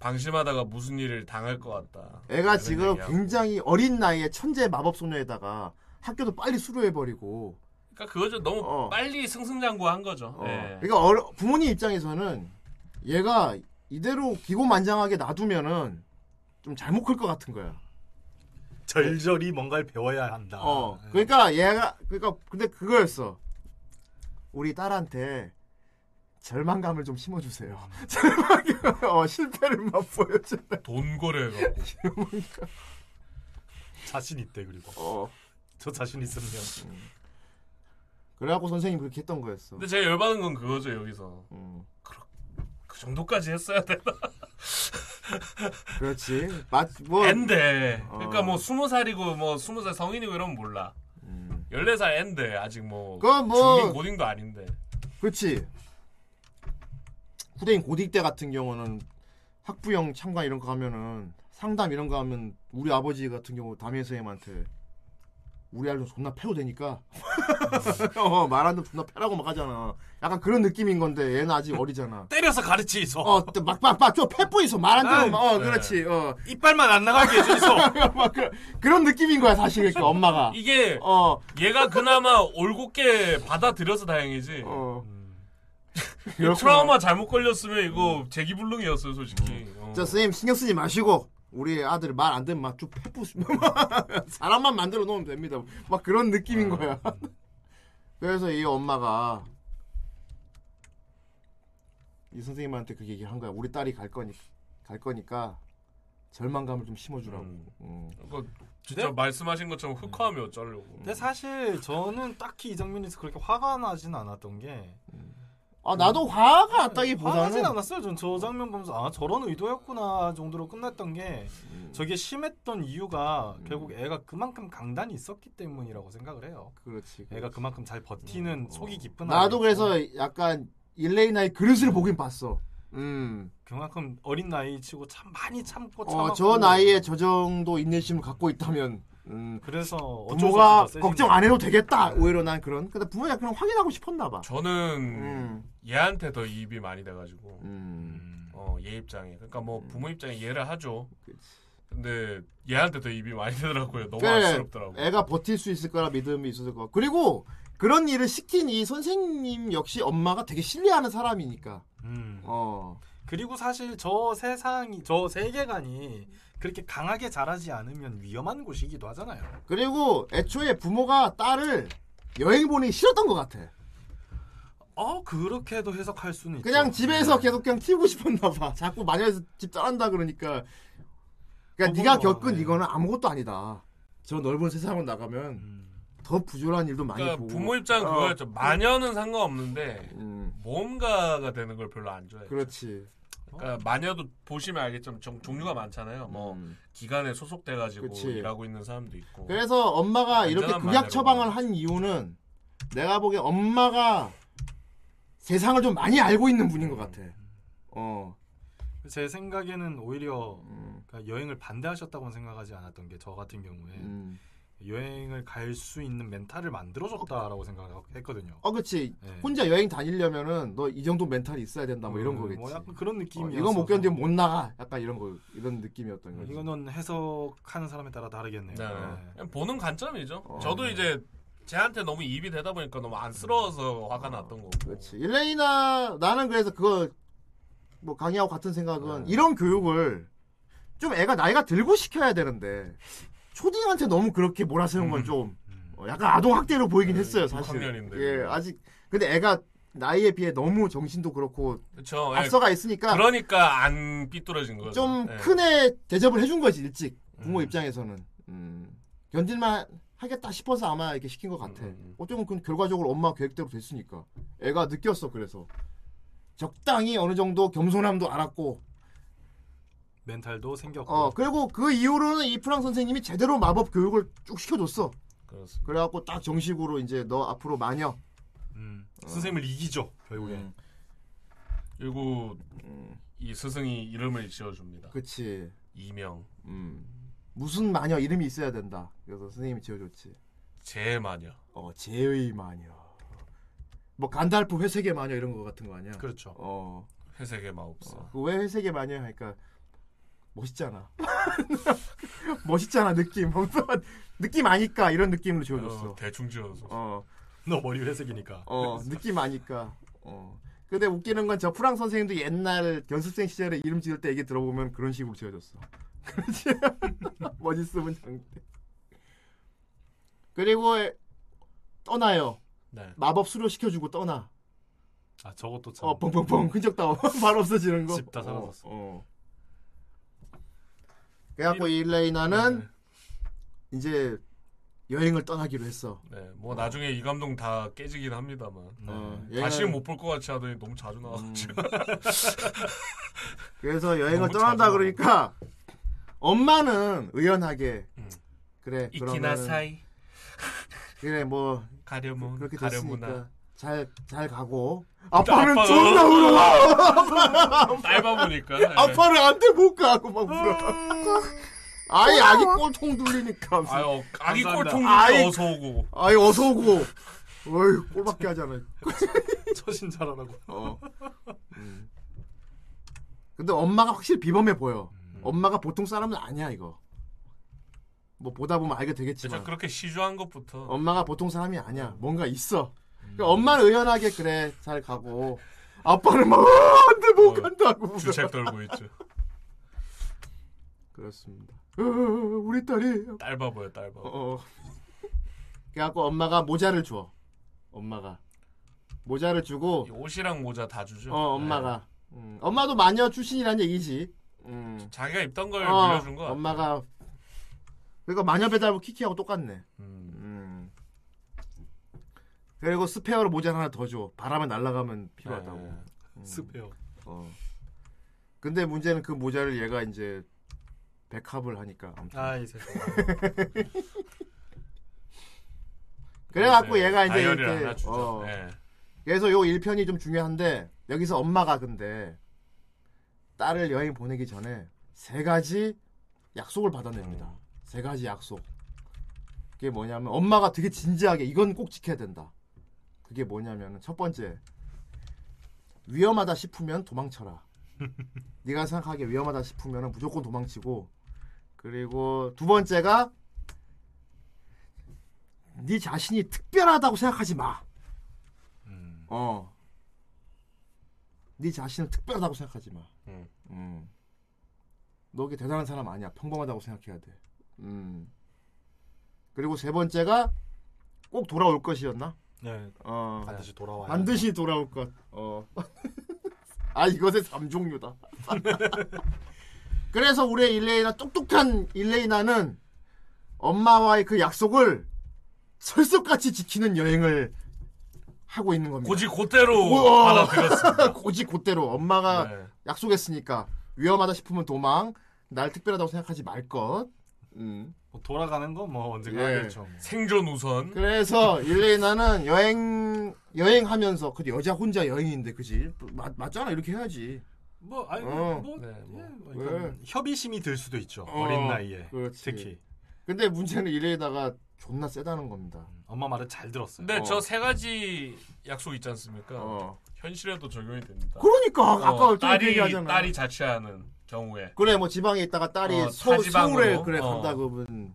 방심하다가 무슨 일을 당할 것 같다. 애가 지금 얘기하고. 굉장히 어린 나이에 천재 마법 소녀에다가 학교도 빨리 수료해 버리고 그러니까 그거죠. 너무 어. 빨리 승승장구한 거죠. 어. 예. 그러니까 어려- 부모님 입장에서는 얘가 이대로 기고만장하게 놔두면은 좀 잘못 클 것 같은 거야. 절절히 뭔가를 배워야 한다. 어. 예. 그러니까 얘가 그러니까 근데 그거였어. 우리 딸한테 절망감을 좀 심어주세요. 절망감, 어, 실패를 막 보여준다. 돈 거래해갖고. 자신 있대 그리고. 어. 저 자신 있으면 그래갖고 선생님 그렇게 했던 거였어. 근데 제가 열받은 건 그거죠 여기서. 음. 그 정도까지 했어야 되나? 그렇지. 맞 뭐 앤데. 어. 그러니까 뭐 스무 살이고 뭐 스무 살 성인이고 이러면 몰라. 열네 살 앤데 아직 뭐 음. 그건 뭐- 중딩 고딩도 아닌데. 그렇지. 후대인 고딩 때 같은 경우는 학부형 참관 이런 거 가면은 상담 이런 거 하면 우리 아버지 같은 경우 담임 선생님한테 우리 아이를 존나 패도 되니까 어, 말하는 존나 패라고 막 하잖아. 약간 그런 느낌인 건데 얘는 아직 어리잖아. 때려서 가르치소. 어, 막막막 좀 패뿌 있어. 말안 들으면 어, 네. 그렇지. 어. 이빨만 안 나가게 해주소. 막 그, 그런 느낌인 거야 사실 그러니까 엄마가. 이게 어, 얘가 그나마 올곧게 받아들여서 다행이지. 어. 이 트라우마 잘못 걸렸으면 이거 재기불능이었어요 솔직히. 어. 저 선생님 신경 쓰지 마시고 우리 아들 말안 듣면 막쭉 패뿌 사람만 만들어 놓으면 됩니다. 막 그런 느낌인 거야. 그래서 이 엄마가 이 선생님한테 그 얘기를 한 거야. 우리 딸이 갈 거니까 갈 거니까 절망감을 좀 심어주라고. 음. 그거 진짜 네? 말씀하신 것처럼 흑화하면 어쩌려고. 근데 사실 저는 딱히 이 장면에서 그렇게 화가 나진 않았던 게 아 나도 화가 화나진 났다기보다는 않았어요. 전 저 장면 보면서 아 저런 의도였구나 정도로 끝났던 게 음. 저게 심했던 이유가 결국 애가 그만큼 강단이 있었기 때문이라고 생각을 해요. 그렇지. 애가 그만큼 잘 버티는 속이 깊은 나도 아이였고 그래서 약간 일레이나의 그릇을 보긴 봤어. 음. 그만큼 어린 나이 치고 참 많이 참고 어, 참았고 저 나이에 저 정도 인내심을 갖고 있다면 음, 그래서 부모가 걱정 안 해도 되겠다. 오히려 난 그런. 근데 부모가 그냥 확인하고 싶었나 봐. 저는 음. 얘한테 더 이입이 많이 돼가지고. 음. 어, 얘 입장에. 그러니까 뭐 부모 입장에 이해를 하죠. 근데 얘한테 더 입이 많이 되더라고요. 너무 그래, 안쓰럽더라고. 애가 버틸 수 있을 거라 믿음이 있었을 거. 그리고 그런 일을 시킨 이 선생님 역시 엄마가 되게 신뢰하는 사람이니까. 음. 어. 그리고 사실 저 세상이 저 세계관이 그렇게 강하게 자라지 않으면 위험한 곳이기도 하잖아요. 그리고 애초에 부모가 딸을 여행 보내기 싫었던 것 같아. 어 그렇게도 해석할 수는 있죠. 그냥 집에서 네. 계속 그냥 키우고 싶었나 봐. 자꾸 마녀에서 집 떠난다 그러니까. 그러니까 어, 네가 뭐, 겪은 네. 이거는 아무것도 아니다. 저 넓은 세상으로 나가면 음. 더 부조한 일도 많이 그러니까 보고. 부모 입장은 어, 그거였죠. 마녀는 상관없는데 음, 모험가가 되는 걸 별로 안 좋아해요. 그렇지. 그러니까 마녀도 보시면 알겠지만 종, 종류가 많잖아요. 뭐 음. 기관에 소속돼 가지고 그치. 일하고 있는 사람도 있고. 그래서 엄마가 이렇게 극약 처방을. 한 이유는 내가 보기엔 엄마가 세상을 좀 많이 알고 있는 분인 것 같아. 어. 제 생각에는 오히려 음, 그러니까 여행을 반대하셨다고는 생각하지 않았던 게 저 같은 경우에 음. 여행을 갈 수 있는 멘탈을 만들어줬다라고 생각했거든요. 어, 그치. 네. 혼자 여행 다니려면은 너 이 정도 멘탈이 있어야 된다 뭐 이런 음, 거겠지. 뭐 약간 그런 어, 느낌이 이거 못 견디면 못 나가. 약간 이런 거 이런 느낌이었던 거지. 이거는 해석하는 사람에 따라 다르겠네요. 네. 네. 보는 관점이죠. 어. 저도 이제 쟤한테 너무 입이 되다 보니까 너무 안쓰러워서 화가 났던 거고. 그렇지. 일레이나 나는 그래서 그거 뭐 강의하고 같은 생각은 네. 이런 교육을 좀 애가 나이가 들고 시켜야 되는데 초딩한테 너무 그렇게 몰아세운 건좀 음. 어, 약간 아동 학대로 보이긴 했어요 네, 사실. 6학년인데. 예, 아직 근데 애가 나이에 비해 너무 정신도 그렇고 그렇죠. 앞서가 있으니까 그러니까 안 삐뚤어진 거죠. 좀 네. 큰애 대접을 해준 거지 일찍 부모 음. 입장에서는 음, 견딜만 하겠다 싶어서 아마 이렇게 시킨 것 같아. 음, 음. 어쩌면 그 결과적으로 엄마 계획대로 됐으니까 애가 느꼈어 그래서 적당히 어느 정도 겸손함도 알았고 멘탈도 생겼고 어 그리고 그 이후로는 이 프랑 선생님이 제대로 마법 교육을 쭉 시켜줬어. 그렇습니다. 그래갖고 딱 정식으로 이제 너 앞으로 마녀. 음, 선생님을 이기죠 결국에. 음, 그리고 음, 이 스승이 이름을 지어줍니다. 그치. 이명 음, 무슨 마녀 이름이 있어야 된다. 그래서 선생님이 지어줬지. 제 마녀. 어 제의 마녀. 뭐 간달프 회색의 마녀 이런 거 같은 거 아니야? 그렇죠. 어. 회색의 마법사. 어, 그왜 회색의 마녀 하니까 멋있잖아. 멋있잖아 느낌. 느낌 아니까 이런 느낌으로 지어줬어. 어, 대충 지어서. 어, 너 머리 회색이니까. 어, 느낌 아니까. 어. 근데 웃기는 건 저 프랑 선생님도 옛날 연습생 시절에 이름 지을 때 얘기 들어보면 그런 식으로 지어줬어. 그렇지. 멋있으면 장대. 그리고 에- 떠나요. 네. 마법 수료 시켜주고 떠나. 아 저것도 참. 어, 뻥뻥뻥 흔적 다 바로 없어지는 거. 집 다 사라졌어. 어, 어. 그래갖고 일레이나는 이제 여행을 떠나기로 했어. 네. 뭐 나중에 이 감동 다 깨지긴 합니다만. 네. 어, 다시는 못 볼 것 같이 하더니 너무 자주 나와가지고. 그래서 여행을 떠난다 그러니까 엄마는 의연하게 음. 그래 그러면 이키나 사이 그래 뭐 가려문 그렇게 됐으니까 잘 잘 가고 아빠는 존나 울어 짧아 보니까 네. 아빠는 안돼 못 가고 막 울어 아이 아기 꼴통 둘리니까 아유 아기. 꼴통 아이. 어서 오고 아이 어서 오고 어이 꼴밖에 하잖아 처신 잘하라고. 어. 음. 근데 엄마가 확실히 비범해 보여 엄마가 보통 사람은 아니야 이거 뭐 보다 보면 알게 되겠지만 그렇게 시주한 것부터 엄마가 보통 사람이 아니야. 뭔가 있어. 그러니까 엄마는 의연하게 그래 잘 가고 아빠는 막 "아, 안돼 못 어, 간다고. 주책 떨고 있죠 그렇습니다. 어, 우리 딸이 짧아 보여 짧아 어. 그래갖고 엄마가 모자를 줘. 엄마가 모자를 주고 이 옷이랑 모자 다 주죠 어 엄마가 음, 엄마도 마녀 출신이란 얘기지. 음. 네. 자기가 입던 걸 어, 물려준 거 엄마가 그러니까 마녀 배달부 키키하고 똑같네. 음. 음. 그리고 스페어로 모자 하나 더 줘. 바람에 날아가면 필요하다고. 네. 음. 스페어. 어. 근데 문제는 그 모자를 얘가 이제 백합을 하니까. 아무튼. 아이 세상. 그래갖고 네, 얘가 이제 이렇게 하나 주죠 어. 네. 그래서 요 1편이 좀 중요한데 여기서 엄마가 근데 딸을 여행 보내기 전에 세 가지 약속을 받아냅니다. 음. 세 가지 약속. 그게 뭐냐면 엄마가 되게 진지하게 이건 꼭 지켜야 된다. 그게 뭐냐면 첫 번째 위험하다 싶으면 도망쳐라. 네가 생각하기에 위험하다 싶으면 무조건 도망치고 그리고 두 번째가 네 자신이 특별하다고 생각하지 마. 음. 어. 네 자신을 특별하다고 생각하지 마. 음. 음. 너 그게 대단한 사람 아니야. 평범하다고 생각해야 돼. 음. 그리고 세 번째가 꼭 돌아올 것이었나? 네. 어. 반드시 돌아와야. 반드시 돌아올 것. 어. 아 이것의 삼종류다. 그래서 우리의 일레이나 똑똑한 일레이나는 엄마와의 그 약속을 철석같이 지키는 여행을 하고 있는 겁니다. 고지 곧대로 우와. 받아들였습니다 고지 곧대로 엄마가 네. 약속했으니까 위험하다 싶으면 도망, 날 특별하다고 생각하지 말 것. 음. 뭐 돌아가는 건뭐 언젠가 예. 하겠죠. 뭐. 생존 우선 그래서 일레이나는 여행 여행하면서 그 여자 혼자 여행인데 그지 맞, 맞잖아 이렇게 해야지. 뭐 아니 어. 뭐, 네, 예, 뭐. 뭐 그러니까 협의심이 들 수도 있죠. 어, 어린 나이에 그렇지. 특히 근데 문제는 일레이다가 존나 세다는 겁니다. 엄마 말을 잘 들었어요. 근데 어. 저세 가지 약속 있지 않습니까 어. 현실에도 적용이 됩니다 그러니까 아까 어, 좀 딸이 얘기하잖아. 딸이 자취하는 경우에 그래 뭐 지방에 있다가 딸이 어, 서, 타지방으로. 서울에 그래 어. 간다 그러면 음,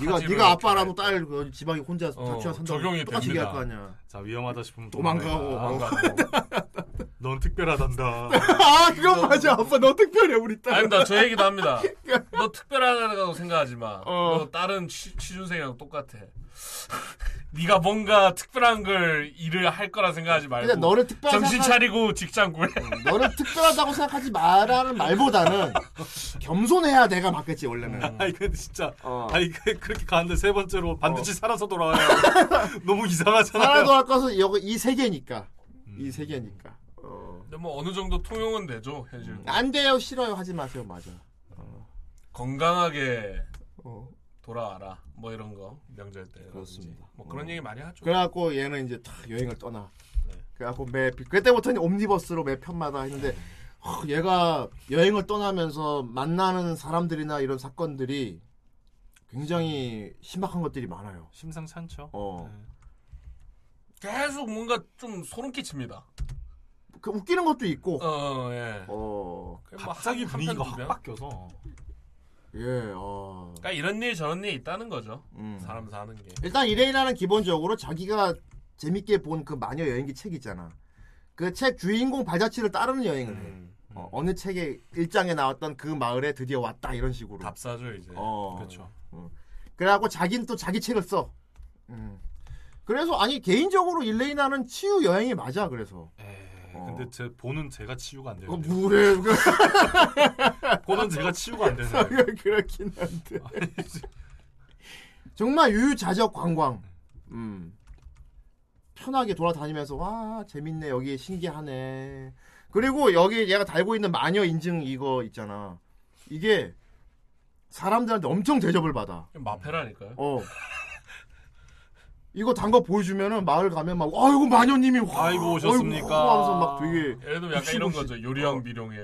네가 네가 갈딸그 지방에 혼자 어, 자취한 산다 적용이 똑같이 됩니다. 얘기할 거 아니야. 자 위험하다 싶으면 도망가고. 넌 특별하단다. 아 그건 맞아 아빠 너 특별해 우리 딸. 아닙니다 저 얘기도 합니다 너 특별하다고 생각하지 마 어. 너 다른 취, 취준생이랑 똑같아 네가 뭔가 특별한 걸 일을 할 거라 생각하지 말고 근데 너를 특별하다 정신 차리고 직장 구해 너를 특별하다고 생각하지 마라는 말보다는 겸손해야 내가 맞겠지 원래는. 음. 아니 근데 진짜 어. 아니 그, 그렇게 가는데 세 번째로 반드시 살아서 돌아와야 너무 이상하잖아요. 살아도 할 것은 여기 이 세계니까 이 세계니까. 어. 근데 뭐 어느 정도 통용은 되죠 현실 안 돼요 싫어요 하지 마세요 맞아. 건강하게 어. 돌아와라 뭐 이런 거 명절 때 그렇습니다. 뭐 그런 어. 얘기 많이 하죠 그래갖고 얘는 이제 탁 여행을 떠나. 네. 그래갖고 매 그때부터는 옴니버스로 매 편마다 했는데 어, 얘가 여행을 떠나면서 만나는 사람들이나 이런 사건들이 굉장히 심각한 것들이 많아요. 심상치 않죠. 어. 네. 계속 뭔가 좀 소름 끼칩니다 그 웃기는 것도 있고. 어 예. 어. 뭐 갑자기 한- 분위기가 확? 바뀌어서 예. 어. 그러니까 이런 일 저런 일 있다는 거죠 음. 사람 사는 게 일단 이레이나는 기본적으로 자기가 재밌게 본 그 마녀 여행기 책 있잖아. 그 책 주인공 발자취를 따르는 여행을 해. 음, 어, 어느 책에 일장에 나왔던 그 마을에 드디어 왔다 이런 식으로. 답사죠 이제 어. 그렇죠. 그래갖고 자기는 또 자기 책을 써. 음. 그래서 아니 개인적으로 일레이나는 치유 여행이 맞아. 그래서. 에이, 어. 근데 제 보는 제가 치유가 안 어, 되는데 뭐래? 보는 제가 치유가 안 되네. 그렇긴 한데. 정말 유유자적 관광. 음. 편하게 돌아다니면서 와 재밌네 여기 신기하네. 그리고 여기 얘가 달고 있는 마녀 인증 이거 있잖아. 이게 사람들한테 엄청 대접을 받아. 마페라니까요. 어. 이거 단 거 보여주면은 마을 가면 막 아이고 마녀님이 와, 아이고, 오셨습니까? 아이고, 하면서 막 되게 예를 들면 약간 이런 거죠. 요리왕 비룡의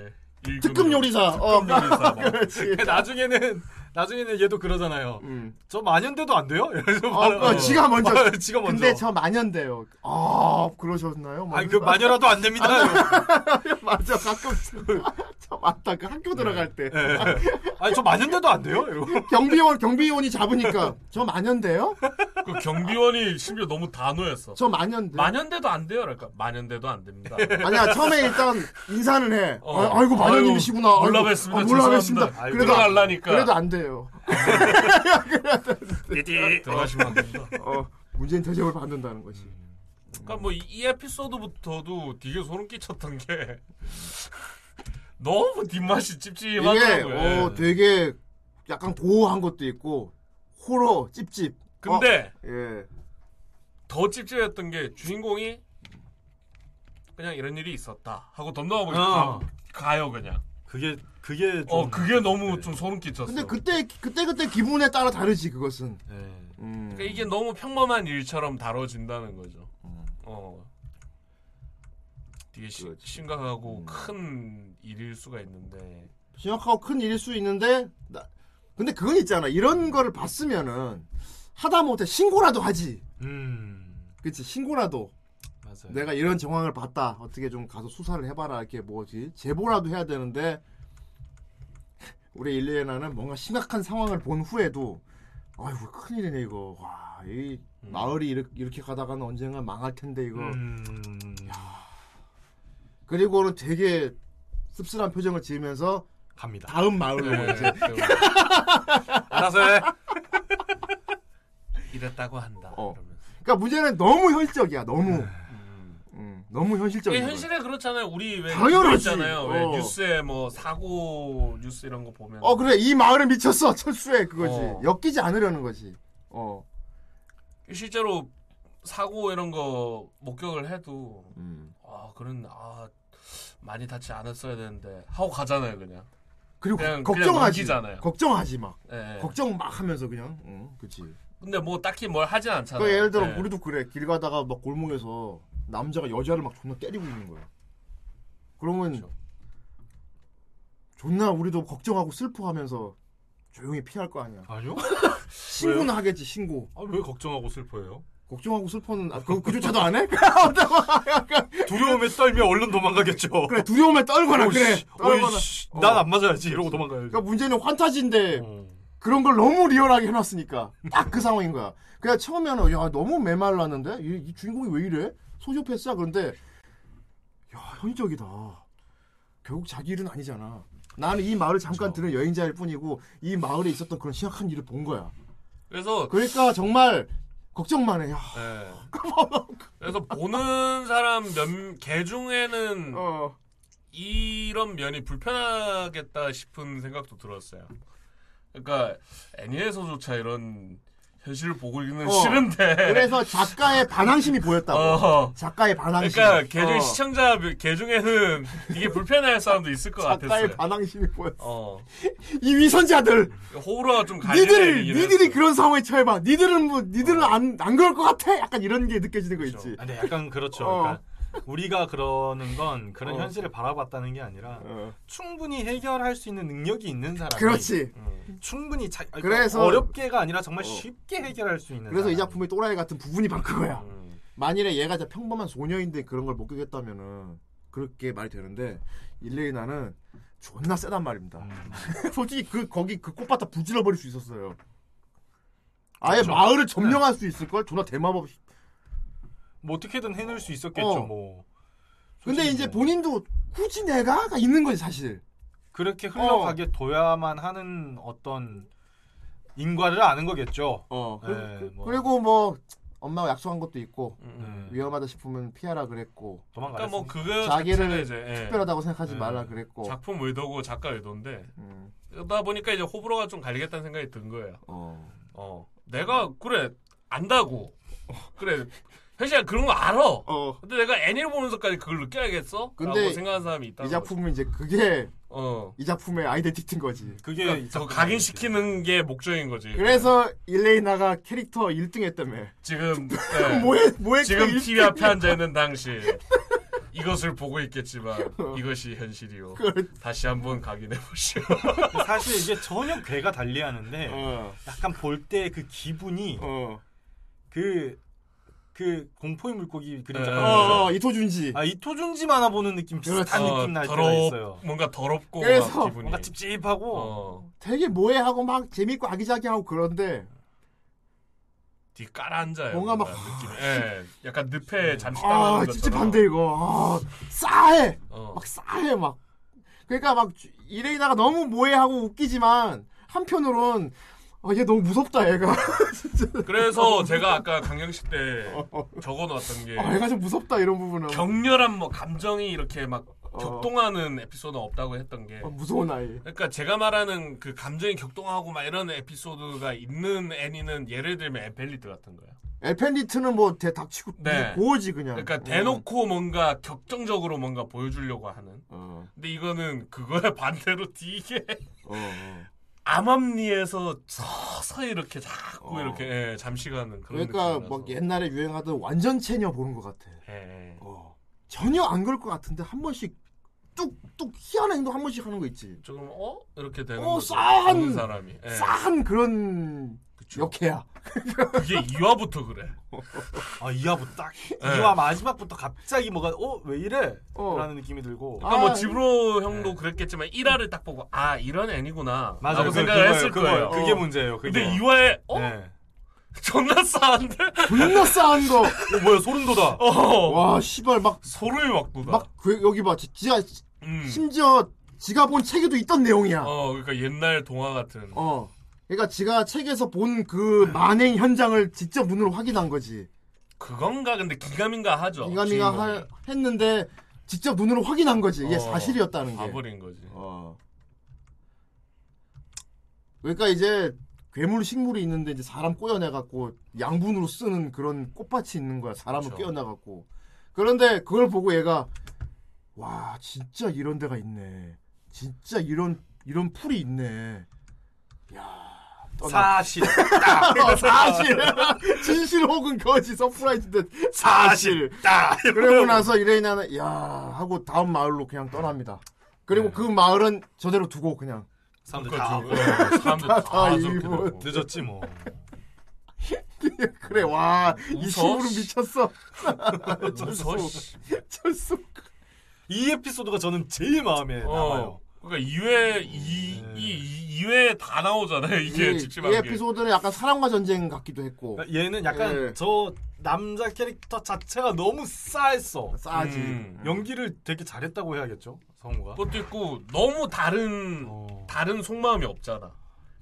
일금 특급 요리사. 어, 특급 요리사. 막. 그렇지. 나중에는 나중에는 얘도 그러잖아요. 음. 저 마년대도 안 돼요? 이러면서 어. 어, 지가 먼저. 지가 먼저. 근데 저 마녀인데요. 아 그러셨나요? 막 아니 그 마녀라도 안 됩니다. 맞아 가끔 저 맞다 그 학교 들어갈 때 예. 아니 저 마년대도 안 돼요? 이러고. 경비원 경비원이 잡으니까 저 마녀인데요? 그 경비원이 심지어 너무 단호했어. 저 마녀인데. 만연대도 안 돼요. 그러니까 만연대도 안 됩니다. 아니야 처음에 일단 인사는 해. 어. 아, 이고 마녀님이시구나. 아이고, 아이고, 몰라 뵀습니다. 아, 몰라 죄송합니다. 뵀습니다. 아이고, 그래도. 그래도 안 돼 요. 들어가시면 안 됩니다. 어, 문재인 대접을 받는다는 거지. 그러니까 뭐 이 에피소드부터도 되게 소름 끼쳤던 게 너무 뒷맛이 찝찝하더라고요. 어 되게 약간 고어한 것도 있고 호러 찝찝. 근데 어, 예. 더 찝찝했던 게 주인공이 그냥 이런 일이 있었다 하고 덤덤하고 어. 가, 요 그냥. 그게 그게 좀어 그게 너무 좀 소름 끼쳤어. 근데 그때 그때 그때 기분에 따라 다르지 그것은. 예. 음. 그러니까 이게 너무 평범한 일처럼 다뤄진다는 거죠. 어. 되게 시- 그렇지. 심각하고 음. 큰 일일 수가 있는데 심각하고 큰 일일 수 있는데 나, 근데 그건 있잖아. 이런 거를 봤으면은 하다 못해 신고라도 하지. 음. 그치 신고라도 맞아요. 내가 이런 정황을 봤다. 어떻게 좀 가서 수사를 해봐라. 이렇게 뭐지 제보라도 해야 되는데 우리 일리에나는 뭔가 심각한 상황을 본 후에도 아이고 큰일이네 이거. 와, 이 마을이 이렇게, 이렇게 가다가는 언젠가 망할 텐데 이거. 음. 그리고는 되게 씁쓸한 표정을 지으면서 갑니다. 다음 마을로 네, 이제 알아서 해. 이랬다고 한다. 어. 그러니까 문제는 너무 현실적이야. 너무 음. 음, 너무 현실적인 거야. 현실에 그렇잖아요. 우리 왜 당연하지. 그거 있잖아요. 왜 어. 뉴스에 뭐 사고 뉴스 이런 거 보면 어 그래 이 마을에 미쳤어 철수해 그거지 어. 엮이지 않으려는 거지. 어. 실제로 사고 이런 거 목격을 해도 음. 아 그런 아 많이 다치 않았어야 되는데 하고 가잖아요 그냥. 그리고 그냥- 걱정하지. 그냥. 걱정하지 막. 예. 걱정 막 하면서 그냥. 응, 그렇지. 근데 뭐 딱히 뭘 하진 않잖아요. 그 예를 들어 예. 우리도 그래 길 가다가 막 골목에서 남자가 여자를 막 존나 때리고 있는 거야. 그러면 그렇죠. 존나 우리도 걱정하고 슬퍼하면서 조용히 피할 거 아니야. 아니요? 신고는 하겠지 신고. 아, 왜 걱정하고 슬퍼해요? 걱정하고 슬퍼는 아, 그 그조차도 안 해? 두려움에 떨며 얼른 도망가겠죠. 그래 두려움에 떨거나 오, 그래 씨, 떨거나. 어. 난안 맞아야지 이러고 도망가야지. 그러니까 문제는 환타지인데 어. 그런 걸 너무 리얼하게 해놨으니까 딱 그 상황인 거야. 그냥 처음에는 야 너무 메말랐는데 이, 이 주인공이 왜 이래? 소시오패스야 그런데 야 현실적이다. 결국 자기 일은 아니잖아. 나는 이 마을을 잠깐 들은 여행자일 뿐이고 이 마을에 있었던 그런 심각한 일을 본 거야. 그래서 그러니까 정말 걱정만 해. 야, 예. 그래서 보는 사람 몇 개 중에는 어. 이런 면이 불편하겠다 싶은 생각도 들었어요. 그러니까 애니에서조차 이런 현실을 보고 있는 어. 싫은데. 그래서 작가의 반항심이 보였다고. 어. 작가의 반항심. 그러니까 개중 어. 시청자 개 중에는 이게 불편해할 사람도 있을 것 작가의 같았어요. 반항심이 보였어. 어. 이 위선자들. 호불호가 좀 갈리는 니들 니들이 했어. 그런 상황에 처해봐. 니들은 뭐 니들은 안 안 그럴 것 같아. 약간 이런 게 느껴지는 거 있지. 아, 근데 약간 그렇죠. 어. 그러니까 우리가 그러는 건 그런 어. 현실을 바라봤다는 게 아니라 어. 충분히 해결할 수 있는 능력이 있는 사람이 그렇지. 음. 충분히 자, 그래서- 어렵게가 아니라 정말 어. 쉽게 해결할 수 있는 그래서 이 사람. 작품의 또라이 같은 부분이 바로 그거야. 음. 만일에 얘가 진짜 평범한 소녀인데 그런 걸 목격했다면은 그렇게 말이 되는데 일레이나는 존나 세단 말입니다. 음. 솔직히 그 거기 그 꽃밭다 부질러 버릴 수 있었어요. 아예 그렇죠. 마을을 점령할 수 있을 걸 존나 대마법. 뭐 어떻게든 해낼 수 있었겠죠. 어. 뭐. 근데 솔직히 이제 뭐 본인도 굳이 내가가 있는 거지 사실. 그렇게 흘러가게 둬야만 하는 어떤 인과를 아는 거겠죠. 어. 그, 네, 뭐. 리고 뭐 엄마가 약속한 것도 있고 음. 네. 위험하다 싶으면 피하라 그랬고. 그러니까 뭐 그거 자기를 이제 예. 특별하다고 생각하지 네. 말라 그랬고. 작품 의도고 작가 의도인데 음, 그러다 보니까 이제 호불호가 좀 갈리겠다는 생각이 든 거예요. 어. 어, 내가 그래 안다고 그래 현실아 그런 거 알아. 어. 근데 내가 애니를 보면서까지 그걸 느껴야겠어? 근데 라고 생각하는 사람이 있다. 이 작품은 이제 그게 어. 이 작품의 아이덴티티인 거지. 그게 저 각인시키는 게 목적인 거지. 그래서 일레이나가 캐릭터 1등 했다며. 지금 네. 뭐해 뭐해 지금 그 TV 앞에 앉아 있는 당신 이것을 보고 있겠지만 이것이 현실이요. 그- 다시 한번 각인해 보시오. 사실 이게 전혀 괴가 달리하는데 어. 약간 볼 때 그 기분이 어. 그, 그 공포의 물고기 그림자 네. 어, 거. 어, 이토준지. 아 이토준지 만화 보는 느낌 비슷한 어, 느낌 날 때가 더럽 있어요. 뭔가 더럽고 그래서 막 기분이. 뭔가 찝찝하고 어. 되게 뭐해하고 막 재밌고 아기자기하고 그런데 뒤 깔아앉아요. 뭔가 막- 느낌이. 예. 약간 늪에 잠시 아. 찝찝한데 이거 아, 싸해 어. 막 싸해 막 그러니까 막 주- 이레이나가 너무 뭐해하고 웃기지만 한편으론 아, 얘 너무 무섭다 얘가 그래서 제가 아까 강영식 때 어. 적어놓았던 게 아, 얘가 좀 무섭다 이런 부분은 격렬한 뭐 감정이 이렇게 막 어. 격동하는 에피소드는 없다고 했던 게 아, 무서운 아이 그러니까 제가 말하는 그 감정이 격동하고 막 이런 에피소드가 있는 애니는 예를 들면 에펠리트 같은 거야. 엘펜디트는 뭐 대 닥치고 네. 고어지 그냥 그러니까 대놓고 뭔가 격정적으로 뭔가 보여주려고 하는. 어, 근데 이거는 그거에 반대로 되게 어, 어. 암암리에서 서서히 이렇게 자꾸 어. 이렇게 예, 잠시가는 그런 그러니까. 막 옛날에 유행하던 완전 체녀 보는 것 같아 예, 예. 어. 전혀 안 그럴 것 같은데 한 번씩 뚝뚝 희한한 행동 한 번씩 하는 거 있지 조금 어 이렇게 되는 어, 거죠. 싸한- 사람이. 예. 싸한 그런 그쵸. 역해야 그게 2화부터 그래. 아 2화부터 딱 네. 2화 마지막부터 갑자기 뭐가 어 왜 이래? 어. 라는 느낌이 들고 그러니까 뭐 아, 지브로 형도 네. 그랬겠지만 1화를 딱 보고 아 이런 애니구나 맞아요. 라고 그- 생각을 그거예요. 했을 그거예요. 거예요. 그게 어. 문제예요. 그게. 근데 2화에 어? 네. 존나 싸한데? 존나 싸한 거 어 뭐야 소름 돋아. 어. 와, 씨발 막 소름이 막 돋아. 막 그, 여기 봐. 지- 지가 음. 심지어 지가 본 책에도 있던 내용이야. 어. 어 그러니까 옛날 동화 같은. 그러니까 지가 책에서 본 그 만행 현장을 직접 눈으로 확인한 거지. 그건가 근데 기감인가 하죠. 주인공이. 할- 했는데 직접 눈으로 확인한 거지. 이게 어, 사실이었다는 게. 봐버린 거지. 어. 그러니까 이제 괴물 식물이 있는데 이제 사람 꼬여내 갖고 양분으로 쓰는 그런 꽃밭이 있는 거야. 사람을. 꼬여내 갖고. 그런데 그걸 보고 얘가 와 진짜 이런 데가 있네. 진짜 이런 이런 풀이 있네. 야. 사실. 어, 사실 진실 혹은 거짓 서프라이즈인데 사실 딱. 그러고 나서 이레이나는 야 하고 다음 마을로 그냥 떠납니다. 그리고 네. 그 마을은 저대로 두고 그냥 사람들 다 저- 어, 사람들 다 다. 늦었지 뭐. 그래 와이 웃어? 식물은 미쳤어. 무서워. 씨. 철수. 이 에피소드가 저는 제일 마음에 남아요. 어. 그러니까 2회 이, 네. 이 2회 다 나오잖아요. 이게 이, 찝찝한 이 게. 에피소드는 약간 사랑과 전쟁 같기도 했고 그러니까 얘는 약간 예. 저 남자 캐릭터 자체가 너무 싸했어. 싸지. 음. 연기를 되게 잘했다고 해야겠죠 성우가. 그것도 있고 너무 다른 어. 다른 속마음이 없잖아.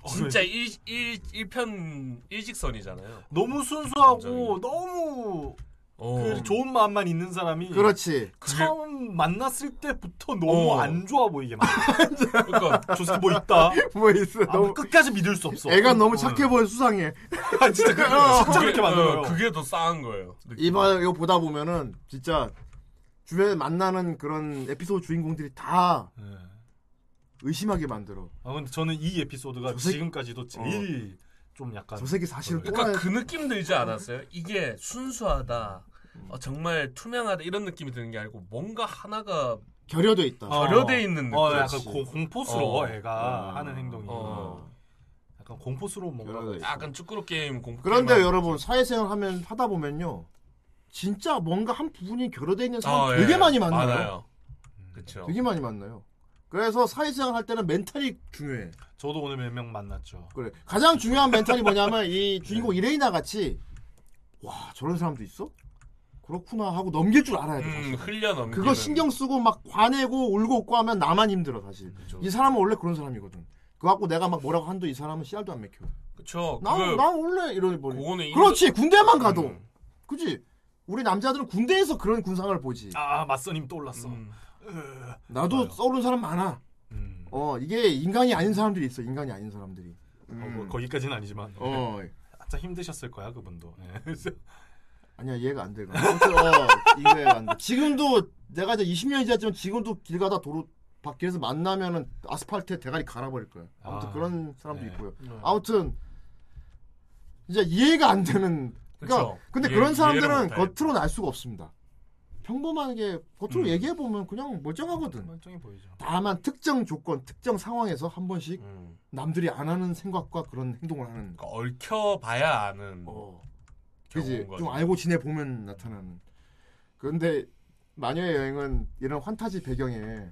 어, 진짜 일, 일, 일편 일직선이잖아요. 너무 순수하고 감정이. 너무 어. 그 좋은 마음만 있는 사람이 그렇지. 처음 만났을 때부터 너무 어. 안 좋아 보이게 만. 그러니까 저 새끼 뭐 있다. 뭐 있어. 아, 너무 끝까지 믿을 수 없어. 애가 너무 어. 착해 보여 수상해. 아, 진짜 그, 어. 진짜 그렇게 만들어요. 어, 그게 더 싸한 거예요. 이번 이거 보다 보면은 진짜 주변에 만나는 그런 에피소드 주인공들이 다 네. 의심하게 만들어. 아 근데 저는 이 에피소드가 저 새끼- 지금까지도 제일 좀 약간 저 새끼 사실 그러니까 또라이- 그 느낌 들지 않았어요? 이게 순수하다, 어, 정말 투명하다 이런 느낌이 드는 게 아니고 뭔가 하나가 결여돼 있다. 어. 결여돼 있는 느낌. 어, 약간. 고, 공포스러워 어. 애가 어. 하는 행동이 어. 약간 공포스러운 뭔가. 약간 쭈꾸루 게임 공포. 그런데 게임 여러분 사회생활 하면 하다 보면요 진짜 뭔가 한 부분이 결여돼 있는 사람 어, 되게 예. 많이 만나요. 많아요. 그렇죠. 되게 많이 만나요. 그래서 사회생활 할 때는 멘탈이 중요해. 저도 오늘 몇 명 만났죠. 그래 가장 중요한 멘탈이 뭐냐면 이 주인공 이레이나 같이 와 저런 사람도 있어? 그렇구나 하고 넘길 줄 알아야 돼. 음, 사실. 흘려 넘기는. 그거 신경 쓰고 막 화내고 울고 웃고 하면 나만 힘들어 사실. 그렇죠. 이 사람은 원래 그런 사람이거든. 그거 갖고 내가 막 뭐라고 한도 이 사람은 씨알도 안 맥혀. 그렇죠. 난, 그거- 난 원래 이러니 버리. 그렇지 군대만 가도. 음. 그지? 우리 남자들은 군대에서 그런 군상을 보지. 아 맞선님 떠올랐어. 음. 나도 맞아요. 써오른 사람 많아. 음. 어 이게 인간이 아닌 사람들이 있어. 인간이 아닌 사람들이. 어, 뭐 거기까지는 아니지만 어. 진짜 힘드셨을 거야 그분도. 네. 아니야 이해가 안 돼. 아무튼 어, 이해가 안 돼. 지금도 내가 이제 20년이 지났지만 지금도 길 가다 도로 밖에서 만나면은 아스팔트에 대가리 갈아버릴 거야. 아무튼 아, 그런 사람도 네. 있고요. 아무튼 진짜 이해가 안 되는. 그러니까 그쵸. 근데 이해- 그런 사람들은 못하겠다. 겉으로 날 수가 없습니다. 평범하게 겉으로 음. 얘기해 보면 그냥 멀쩡하거든. 멀쩡해 보이죠. 다만 특정 조건, 특정 상황에서 한 번씩 음. 남들이 안 하는 생각과 그런 행동을 하는. 그러니까 얽혀봐야 아는 어. 그지 좀. 알고 지내 보면 나타나는. 그런데 마녀의 여행은 이런 환타지 배경에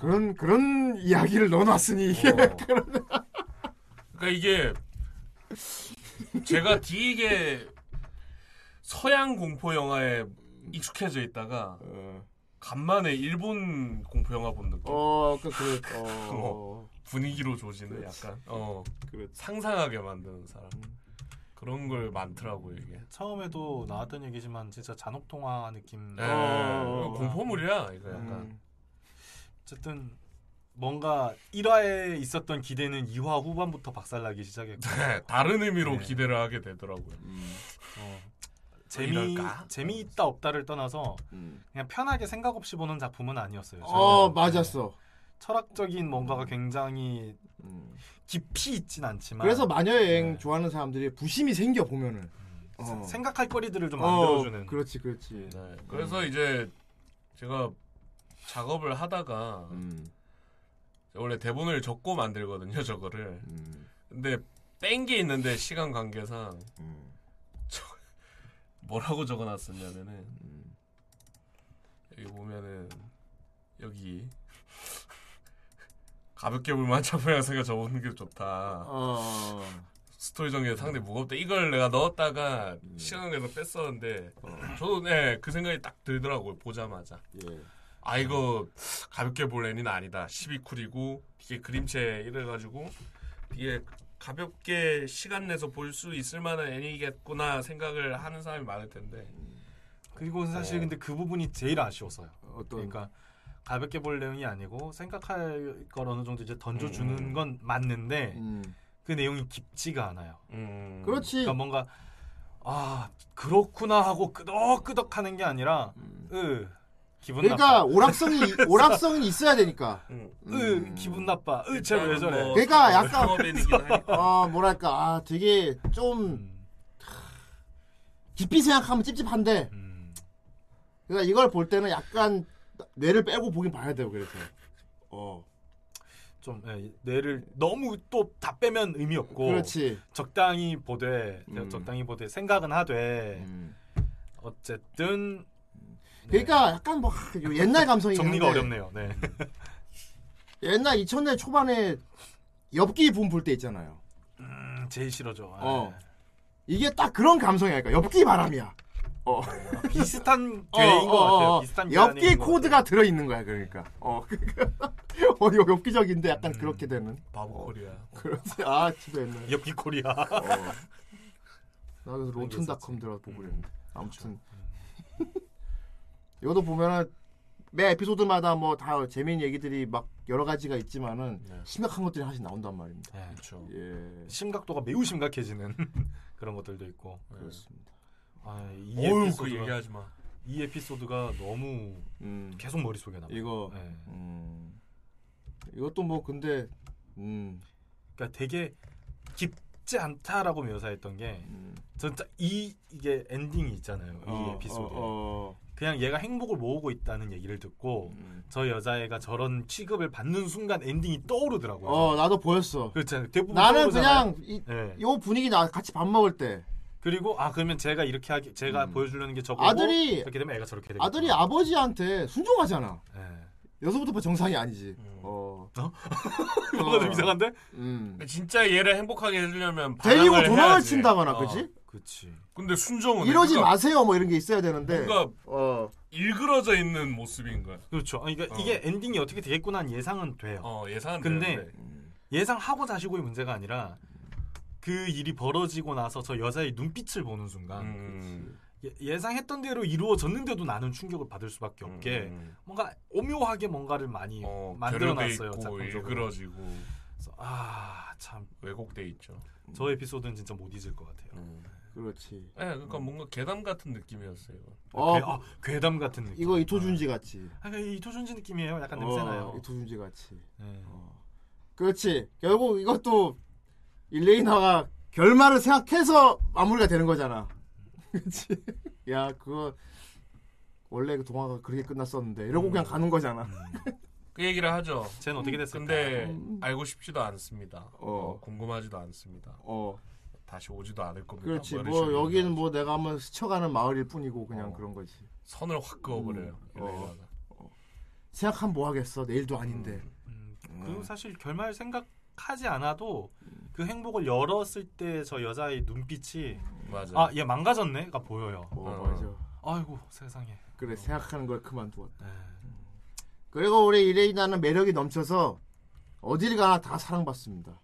그런 그런 이야기를 넣어놨으니 이게 어. 그러니까 이게 제가 되게 서양 공포 영화에 익숙해져 있다가 어, 간만에 일본 공포 영화 본 느낌. 어, 그 그래, 어, 분위기로 조지는 그렇지. 약간 어 그렇지. 상상하게 만드는 사람 그런 걸 많더라고 이게. 처음에도 나왔던 얘기지만 진짜 잔혹 동화 느낌. 네, 어. 공포물이야 이거 약간. 음, 어쨌든 뭔가 1화에 있었던 기대는 2화 후반부터 박살나기 시작했고 네, 다른 의미로 네. 기대를 하게 되더라고요. 음, 어, 재미 이럴까? 재미있다 없다를 떠나서 음. 그냥 편하게 생각 없이 보는 작품은 아니었어요. 어 저는. 맞았어. 철학적인 뭔가가 굉장히 음. 깊이 있진 않지만 그래서 마녀의 여행 네. 좋아하는 사람들이 부심이 생겨 보면은. 어. 세- 생각할 거리들을 좀 어, 만들어주는 그렇지, 그렇지. 네, 그래서 이제 제가 작업을 하다가 음, 원래 대본을 적고 만들거든요 저거를. 음, 근데 뺀 게 있는데 시간 관계상 음, 뭐라고 적어놨었냐면은 음. 여기 보면은 여기 가볍게 볼만 작품 양생가 적어놓는 게 좋다. 어, 스토리 전개 상당히 무겁다. 이걸 내가 넣었다가 음. 시간 관계서 뺐었는데 어. 저도 네, 그 생각이 딱 들더라고요. 보자마자. 예. 아 이거 가볍게 볼 애니는 아니다. 12쿨이고 뒤에 그림체 이래가지고 뒤에 가볍게 시간 내서 볼 수 있을 만한 애니겠구나 생각을 하는 사람이 많을 텐데 그리고 사실 어. 근데 그 부분이 제일 아쉬웠어요. 어떤 그러니까 가볍게 볼 내용이 아니고 생각할 걸 어느 정도 이제 던져주는 음. 건 맞는데 음. 그 내용이 깊지가 않아요. 음, 그렇지. 그러니까 뭔가 아 그렇구나 하고 끄덕끄덕 하는 게 아니라 으 기분 그러니까 나빠. 오락성이 오락성이 있어야 되니까. 음. 으 기분 나빠. 으쟤왜 저래. 뭐 그러니까 약간- 상업애니긴 하니까 어 뭐랄까 아 되게 좀 음, 깊이 생각하면 찝찝한데 음. 그러니까 이걸 볼 때는 약간 뇌를 빼고 보긴 봐야 돼요 그래서 어 좀 예, 뇌를 너무 또 다 빼면 의미 없고 그렇지 적당히 보되 음. 적당히 보되 생각은 하되 음. 어쨌든 그러니까 약간 뭐 옛날 감성이 정리가 어렵네요. 네. 옛날 2000년 초반에 엽기 붐 불 때 있잖아요 음, 제일 싫어져. 어. 이게 딱 그런 감성이야 그러니까 엽기 바람이야 어. 아, 비슷한 어, 괴인 것 어, 어, 같아요. 어. 비슷한 엽기 것 코드가 들어 있는 거야 그러니까 어 어, 엽기적인데 약간 음. 그렇게 되는 바보 코리아 그렇지 아 집에 옛날. 엽기 코리아. 어. 나 그래서 Rotten.com 들어 보고 그랬는데 아무튼 이것도 보면은 매 에피소드마다 뭐 다 재미있는 얘기들이 막 여러 가지가 있지만은 네. 심각한 것들이 하나씩 나온단 말입니다. 네. 그렇죠. 예, 심각도가 매우 심각해지는 그런 것들도 있고. 그렇습니다. 아, 이그 에피소드가 얘기하지 마. 이 에피소드가 너무 음, 계속 머릿속에 남아. 이거 네. 음, 이것도 뭐 근데 음, 그러니까 되게 깊지 않다라고 묘사했던 게 음, 진짜 이 이게 엔딩이 있잖아요. 이 어, 에피소드. 어, 어, 그냥 얘가 행복을 모으고 있다는 얘기를 듣고 음. 저 여자애가 저런 취급을 받는 순간 엔딩이 떠오르더라고요. 어, 나도 보였어. 그렇잖아요. 대부분 나는 떠오르잖아요. 그냥 이, 네. 요 분위기 나 같이 밥 먹을 때 그리고 아 그러면 제가 이렇게 하기 제가 음. 보여주려는 게 저거고 아들이- 이렇게 되면 애가 저렇게 되고 아들이 아버지한테 순종하잖아. 네. 여기서부터 정상이 아니지. 음. 어, 뭔가 좀 이상한데? 음. 진짜 얘를 행복하게 해주려면 데리고 도망을 해야지. 친다거나, 어. 그지? 그치. 근데 순종은 이러지 그러니까 마세요, 뭐 이런 게 있어야 되는데. 뭔가 어, 일그러져 있는 모습인 거야. 그렇죠. 아니, 그러니까 어. 이게 엔딩이 어떻게 되겠구나 하는 예상은 돼요. 어 예상. 근데 예상하고 자시고의 문제가 아니라 그 일이 벌어지고 나서 저 여자의 눈빛을 보는 순간 음, 예, 상했던 대로 이루어졌는데도 나는 충격을 받을 수밖에 없게 음, 뭔가 오묘하게 뭔가를 많이 어, 만들어놨어요 작품적으로. 일그러지고 그래서 아참 저 왜곡돼 있죠. 에피소드는 진짜 못 잊을 것 같아요. 음. 그렇지. 예, 그러니까 뭔가 계담 같은 느낌이었어요. 어, 괴, 아, 괴담 같은 느낌. 이거 이토준지 같이. 아, 이토준지 느낌이에요. 약간 어, 냄새나요. 이토준지 같이. 네. 그렇지. 결국 이것도 일레이나가 결말을 생각해서 마무리가 되는 거잖아. 그렇지. 야 그거 원래 그 동화가 그렇게 끝났었는데 이러고 그냥 가는 거잖아. 그 얘기를 하죠. 쟤는 어떻게 됐을까? 근데 알고 싶지도 않습니다. 어. 어, 궁금하지도 않습니다. 어, 다시 오지도 않을 겁니다. 그렇지. 뭐 식으로 여기는 뭐 내가 한번 스쳐가는 마을일 뿐이고 그냥 어. 그런 거지. 선을 확 그어버려요. 음. 일레이나가. 생각하면 뭐 하겠어. 내일도 아닌데. 음, 그리고 사실 결말 생각하지 않아도 그 행복을 열었을 때 저 여자의 눈빛이 맞아. 아 얘 망가졌네가 보여요. 어, 어. 맞아. 아이고 세상에. 그래 생각하는 걸 그만두었다. 네. 그리고 우리 일레이나는 매력이 넘쳐서 어딜 가나 다 사랑받습니다.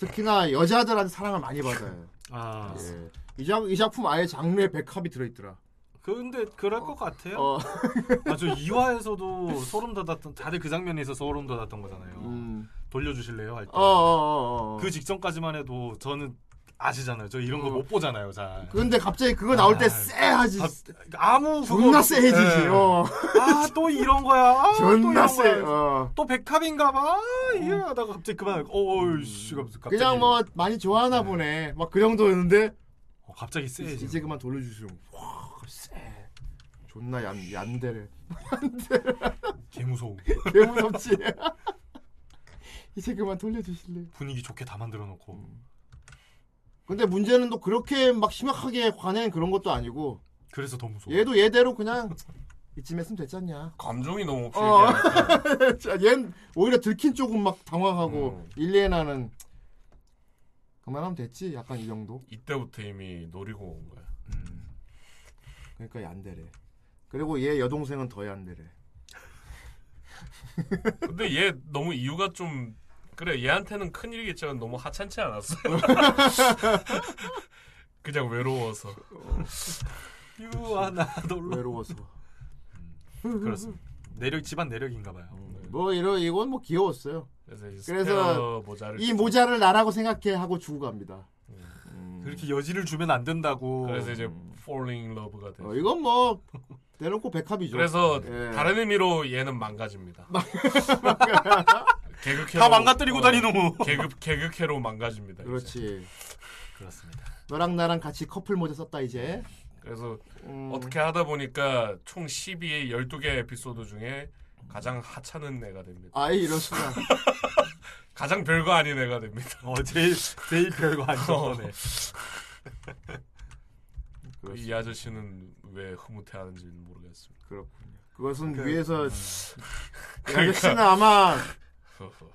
특히나 여자들한테 사랑을 많이 받아요. 아 예. 이, 작, 이 작품 아예 장르에 백합이 들어있더라. 근데 그럴 것 같아요. 어, 아저 2화에서도 소름 돋았던 다들 그 장면에서 소름 돋았던 거잖아요. 음. 돌려주실래요 할 때. 어, 어, 어, 어. 그 직전까지만 해도 저는 아시잖아요. 저 이런 거 어. 못 보잖아요. 잘. 근데 갑자기 그거 나올 때 아, 쎄하지. 아, 아무 존나 쎄해지지. 예. 어. 아 또 이런 거야. 아, 또 존나 이런 쎄. 어. 또 백합인가 봐. 아, 이게 하다가 갑자기 그만. 어이씨 갑자기. 그냥 뭐 많이 좋아하나 보네. 막 그 정도였는데 어, 갑자기 세지. 이제 그만 돌려주시오. 와, 쎄. 존나 얀 얀데래. 개 무서워. 개 무섭지. 이제 그만 돌려주실래. 분위기 좋게 다 만들어 놓고. 음. 근데 문제는 또 그렇게 막 심각하게 관행 그런 것도 아니고 그래서 더 무서워. 얘도 얘대로 그냥 이쯤 했으면 됐잖냐. 감정이 너무 어. 자, 얜 오히려 들킨 쪽은 막 당황하고 음. 일리에나는 그만하면 됐지. 약간 이 정도. 이때부터 이미 노리고 온 거야. 음. 그러니까 얀데래. 그리고 얘 여동생은 더 얀데래. 근데 얘 너무 이유가 좀 그래 얘한테는 큰 일이겠지만 너무 하찮지 않았어? 그냥 외로워서. 유아나 놀러. 외로워서. 그렇습니다. 내력 집안 내력인가 봐요. 뭐 이러 이건 뭐 귀여웠어요. 그래서, 그래서 모자를 이 모자를 나라고 생각해 하고 주고 갑니다. 음. 그렇게 여지를 주면 안 된다고. 그래서 이제 falling in love가 돼. 어, 이건 뭐 대놓고 백합이죠. 그래서 예. 다른 의미로 얘는 망가집니다. 개그캐로 다 망가뜨리고 어, 다니노. 개그 개그캐로 망가집니다. 이제. 그렇지. 그렇습니다. 너랑 나랑 같이 커플 모자 썼다 이제. 그래서 음. 어떻게 하다 보니까 총 12의 12개 에피소드 중에 가장 하찮은 애가 됩니다. 아이 이럴 수가. 가장 별거 아닌 애가 됩니다. 어 제일 제일 별거 어. 거네. 이 아저씨는 왜 흐뭇해하는지는 모르겠습니다. 그렇군요. 그것은 그- 위에서 이 그러니까. 아저씨는 아마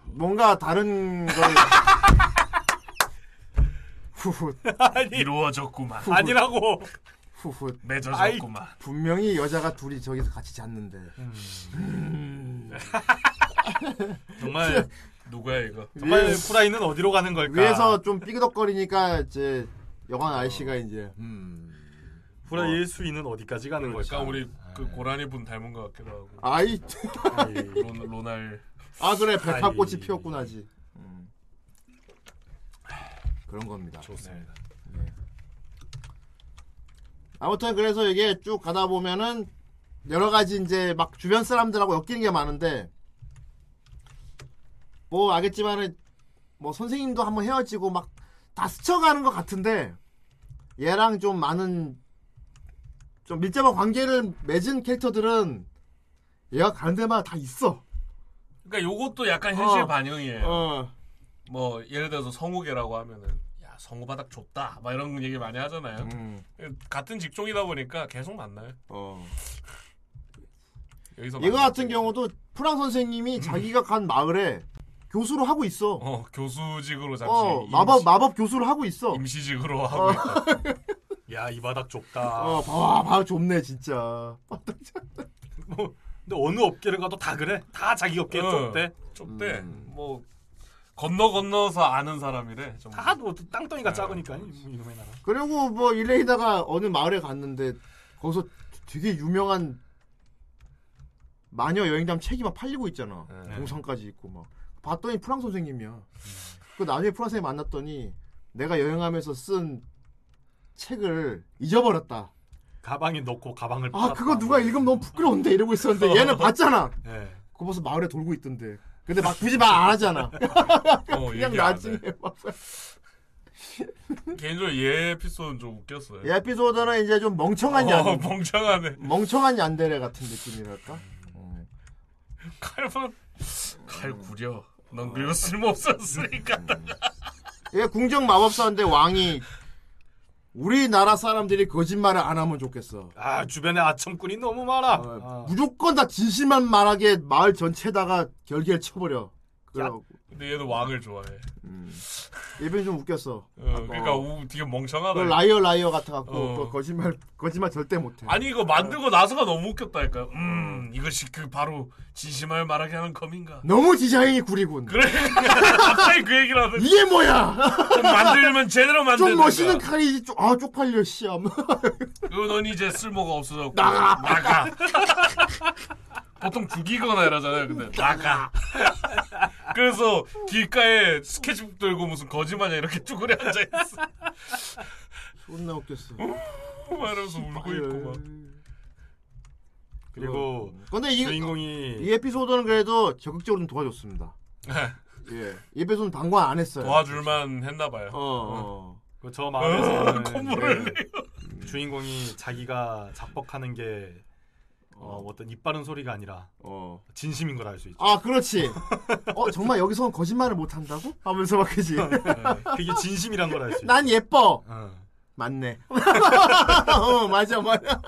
뭔가 다른 걸 후훗 이루어졌구만. 아니라고. 후훗 맺어졌구만. 분명히 여자가 둘이 저기서 같이 잤는데 정말 누구야 이거? 정말 위에- 프라이는 어디로 가는 걸까? 위에서 좀 삐그덕거리니까 이제 영환 아저씨가 이제 음 프라이의 수위는 어디까지 가는 그러니까 걸까? 우리 그 고라니 분 닮은 것 같기도 하고. 아이 로, 로날 아 그래 백합꽃이 아이. 피었구나지 음. 그런 겁니다. 좋습니다. 아무튼 그래서 이게 쭉 가다 보면은 여러 가지 이제 막 주변 사람들하고 엮이는 게 많은데 뭐 알겠지만은 뭐 선생님도 한번 헤어지고 막 다 스쳐가는 것 같은데 얘랑 좀 많은 좀 밀접한 관계를 맺은 캐릭터들은 얘가 가는 데마다 다 있어. 그러니까 요것도 약간 현실 어. 반영이에요. 어. 뭐 예를 들어서 성우계라고 하면은 야 성우 바닥 줬다 막 이런 얘기 많이 하잖아요. 음. 같은 직종이다 보니까 계속 만나요. 어. 여기서 이거 만나죠. 같은 경우도 프랑 선생님이 자기가 간 마을에 교수로 하고 있어. 어 교수직으로 잠시 어, 임시, 마법 마법 교수를 하고 있어. 임시직으로 하고 있다. 야이 바닥 좁다. 어, 봐, 봐, 좁네 진짜. 뭐 근데 어느 업계를 가도 다 그래. 다 자기 업계 어. 좁대. 좁대. 음. 뭐 건너 건너서 아는 사람이래. 좀. 다뭐 땅덩이가 어. 작으니까 이- 이놈의 나라. 그리고 뭐 일레이다가 어느 마을에 갔는데 거기서 되게 유명한 마녀 여행담 책이 막 팔리고 있잖아. 네. 동상까지 있고 막. 봤더니 프랑 선생님이야. 그 나중에 프랑 선생님 만났더니 내가 여행하면서 쓴 책을 잊어버렸다. 가방에 넣고 가방을 아. 그거 누가 읽으면 너무 부끄러운데 이러고 있었는데 얘는 봤잖아. 예. 그거 벌써 마을에 돌고 있던데. 근데 막 굳이 말 안 하잖아. 어, 그냥 나중에 해. 막. 개인적으로 얘 에피소드는 좀 웃겼어요. 이 에피소드는 이제 좀 멍청한 어, 얀, 멍청하네. 멍청한 얀데레 같은 느낌이랄까. 어. 칼만 칼 구려. 넌 그리고 쓸모없었으니까. 이게 궁정 마법사인데 왕이 우리나라 사람들이 거짓말을 안 하면 좋겠어. 아 주변에 아첨꾼이 너무 많아. 어, 아. 무조건 다 진실만 말하게 마을 전체다가 결계를 쳐버려. 그래갖고 근데 얘는 왕을 좋아해. 이번에 좀 웃겼어. 어, 그러니까 어. 우, 되게 멍청하다. 그 Liar Liar 같아갖고 어. 그 거짓말 거짓말 절대 못해. 아니 이거 만들고 나서가 너무 웃겼다니까. 음 이것이 그 바로 진심을 말하게 하는 검인가. 너무 디자인이 구리군. 그래 갑자기 그 얘기를 하는. 이게 뭐야? 좀 만들면 제대로 만드는 좀 멋있는 칼이 쪽, 아 쪽팔려 씨야. 그넌 이제 쓸모가 없어졌고 나가. 나가. 보통 죽이거나 이러잖아요. 근데 나가. 그래서 길가에 스케치북 들고 무슨 거지마냥 이렇게 쭈그려 앉아 있어. 존나 웃겼어. 말하면서 울고 있고 막. 그리고 근데 이, 주인공이 이 에피소드는 그래도 적극적으로 좀 도와줬습니다. 예, 이 에피소드는 방관 안 했어요. 도와줄만 했나 봐요. 어, 어. 그저 마을에서는 콧물을 이제 주인공이 자기가 작곡하는 게 어, 어떤 입 바른 소리가 아니라 어. 진심인 걸 알 수 있죠. 아, 그렇지. 어, 정말 여기서 거짓말을 못 한다고? 하면서 막 그지. 그게 진심이란 걸 알 수 있죠. 난 예뻐. 어, 맞네. 어, 맞아, 맞아.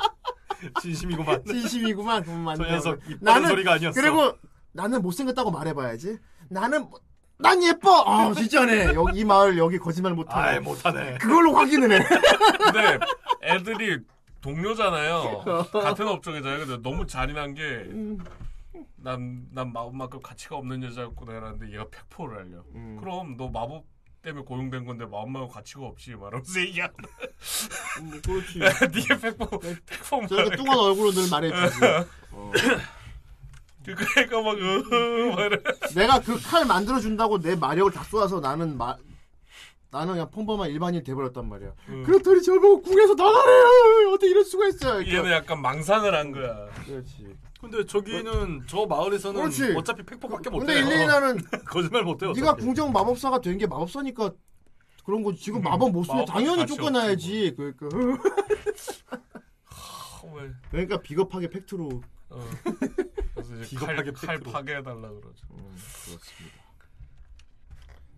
진심이구만. 진심이구만. 음, 맞네. 저 녀석 입 바른 소리가 아니었어. 그리고 나는 못생겼다고 말해봐야지. 나는 뭐- 난 예뻐. 아, 진짜네. 여기 이 마을 여기 거짓말 못하네. 못하네. 그걸로 확인을 해. 근데 애들이 동료잖아요. 같은 업종이잖아요. 근데 너무 잔인한 게. 난, 난 마법만큼 가치가 없는 여자였구나 이러는데 얘가 팩포를 알려. 음. 그럼 너 마법 때문에 고용된 건데 마법만큼 가치가 없지 말하면서 얘기하는 뭐, 그렇지. 니가 팩포 팩포 저렇게 뚱한 얼굴로 늘 말해주지. 어. 그러니까 막막 이래 내가 그 칼 만들어준다고 내 마력을 다 쏘아서 나는 마, 나는 그냥 평범한 일반인 돼버렸단 말이야. 그렇더니 저보고 궁에서 나가래요. 어떻게 이럴 수가 있어요. 얘는 약간 망상을 한 거야 그렇지. 근데 저기는 저 마을에서는 그렇지. 어차피 팩폭밖에 못 근데 해요. 일레나는 거짓말 못 해요. 네가. 궁정 마법사가 된 게 마법사니까 그런 거 지금 마법 못 쓰면 당연히 쫓겨나야지. 그러니까 정말 그러니까 비겁하게 팩트로 어. 그래서 이제 비겁하게 칼, 칼 팩트로. 파괴해달라 그러죠 음, 그렇습니다.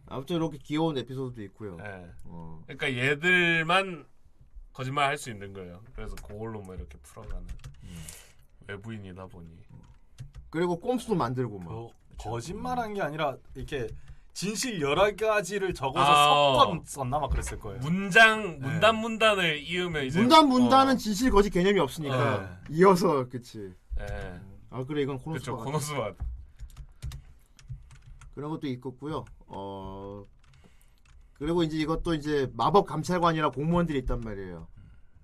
아무튼 이렇게 귀여운 에피소드도 있고요. 예. 어. 그러니까 얘들만 거짓말 할 수 있는 거예요 그래서 그걸로 뭐 이렇게 풀어가는 음. 외부인이다 보니 그리고 꼼수도 만들고 막. 어, 거짓말한 게 아니라 이렇게 진실 여러 가지를 적어서 아. 섞어 썼나 막 그랬을 거예요. 문장 문단 문단을 이으면 이제 문단 문단은 어, 진실 거짓 개념이 없으니까 네. 이어서 그치. 예. 아 그래 이건 그렇죠 코노스가 코노스만 그런 것도 있었고요. 어 그리고 이제 이것도 이제 마법 감찰관이라 공무원들이 있단 말이에요.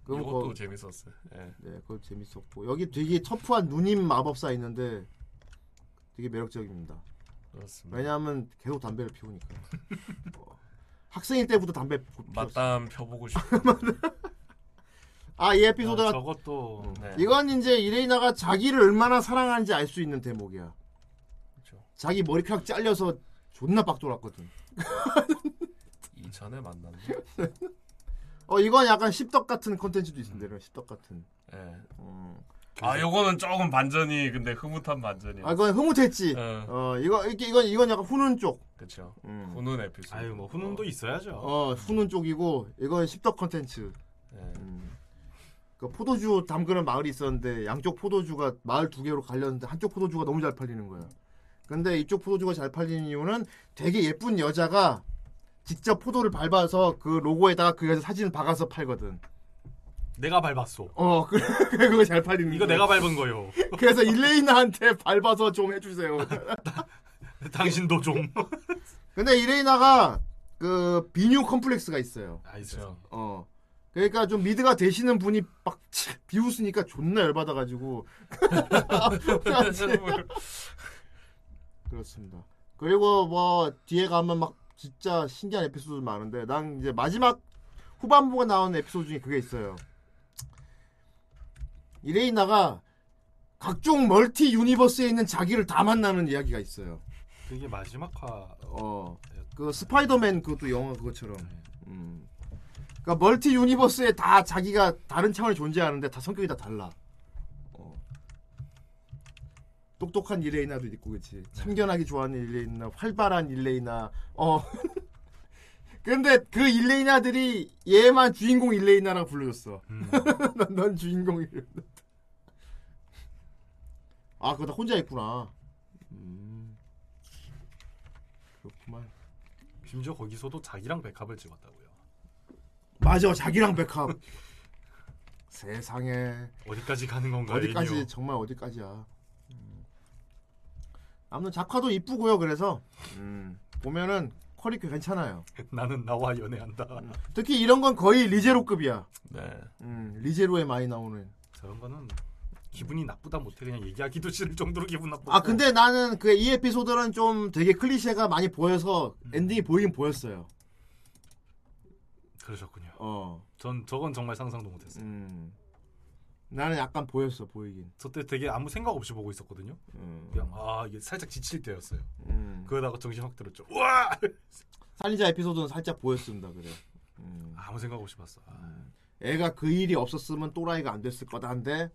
그럼 이것도 거, 재밌었어요 예. 네, 그거 재밌었고 여기 되게 터프한 누님 마법사 있는데 되게 매력적입니다. 그렇습니다 왜냐하면 계속 담배를 피우니까. 어, 학생일 때부터 담배. 맞담 펴보고 싶어 아이 아, 에피소드가 저것도 네. 이건 이제 이레이나가 자기를 얼마나 사랑하는지 알 수 있는 대목이야. 그렇죠. 자기 머리카락 잘려서 존나 빡 돌았거든. 이전에 만났네 어 이건 약간 십덕 같은 컨텐츠도 있습니다. 이런 십덕 같은. 예. 음. 아 요거는 조금 반전이 근데 흐뭇한 반전이야 아 이건 흐뭇했지. 어. 어 이거 이게 이건 이건 약간 후는 쪽. 그쵸 음. 후는 에피소드 아유 뭐 훈훈도 있어야죠. 어 후는 쪽이고 이건 십덕 컨텐츠. 예. 음. 그 포도주 담그는 마을이 있었는데 양쪽 포도주가 마을 두 개로 갈렸는데 한쪽 포도주가 너무 잘 팔리는 거야. 근데 이쪽 포도주가 잘 팔리는 이유는 되게 예쁜 여자가 직접 포도를 밟아서 그 로고에다가 그 여자 사진을 박아서 팔거든. 내가 밟았어. 어, 그래, 그거 잘 팔리는 이거. 내가 밟은 거요. 그래서 일레이나한테 밟아서 좀 해주세요. 당신도 좀. 근데 일레이나가 그 빈유 콤플렉스가 있어요. 아 있어요. 어. 그러니까 좀 미드가 되시는 분이 막 비웃으니까 존나 열받아가지고. 그렇습니다. 그리고 뭐 뒤에 가면 막 진짜 신기한 에피소드 많은데 난 이제 마지막 후반부가 나온 에피소드 중에 그게 있어요. 일레이나가 각종 multi universe에 있는 자기를 다 만나는 이야기가 있어요. 그게 마지막 화. 어, 그 스파이더맨 그것도 영화 그것처럼. 음. 그러니까 multi universe에 다 자기가 다른 차원에 존재하는데 다 성격이 다 달라. 어. 똑똑한 일레이나도 있고 그렇지. 참견하기 좋아하는 일레이나, 활발한 일레이나. 어. 근데 그 일레이나들이 얘만 주인공 일레이나라고 불러줬어. 음. 넌, 넌 주인공이래. 아, 그거 다 혼자 있구나. 음. 그렇구만. 심지어 거기서도 자기랑 백합을 찍었다고요. 맞아, 자기랑 백합. 세상에. 어디까지 가는 건가요? 어디까지? 정말 어디까지야. 음. 아무튼 작화도 이쁘고요. 그래서 음, 보면은 quality 괜찮아요. 나는 나와 연애한다. 특히 이런 건 거의 리제로급이야. 네. 음, 리제로에 많이 나오는. 저런 거는 기분이 나쁘다 못해 그냥 얘기하기도 싫을 정도로 기분 나쁘고. 아 근데 나는 그 이 에피소드는 좀 되게 클리셰가 많이 보여서 엔딩이 보이긴 보였어요. 그러셨군요. 어. 전 저건 정말 상상도 못했어요. 음. 나는 약간 보였어 보이긴. 저 때 되게 아무 생각 없이 보고 있었거든요. 음. 그냥 아 이게 살짝 지칠 때였어요. 음. 그러다가 정신 확 들었죠. 우와! 살인자 에피소드는 살짝 보였습니다. 그래. 음. 아무 생각 없이 봤어. 아, 애가 그 일이 없었으면 또라이가 안 됐을 거다 한데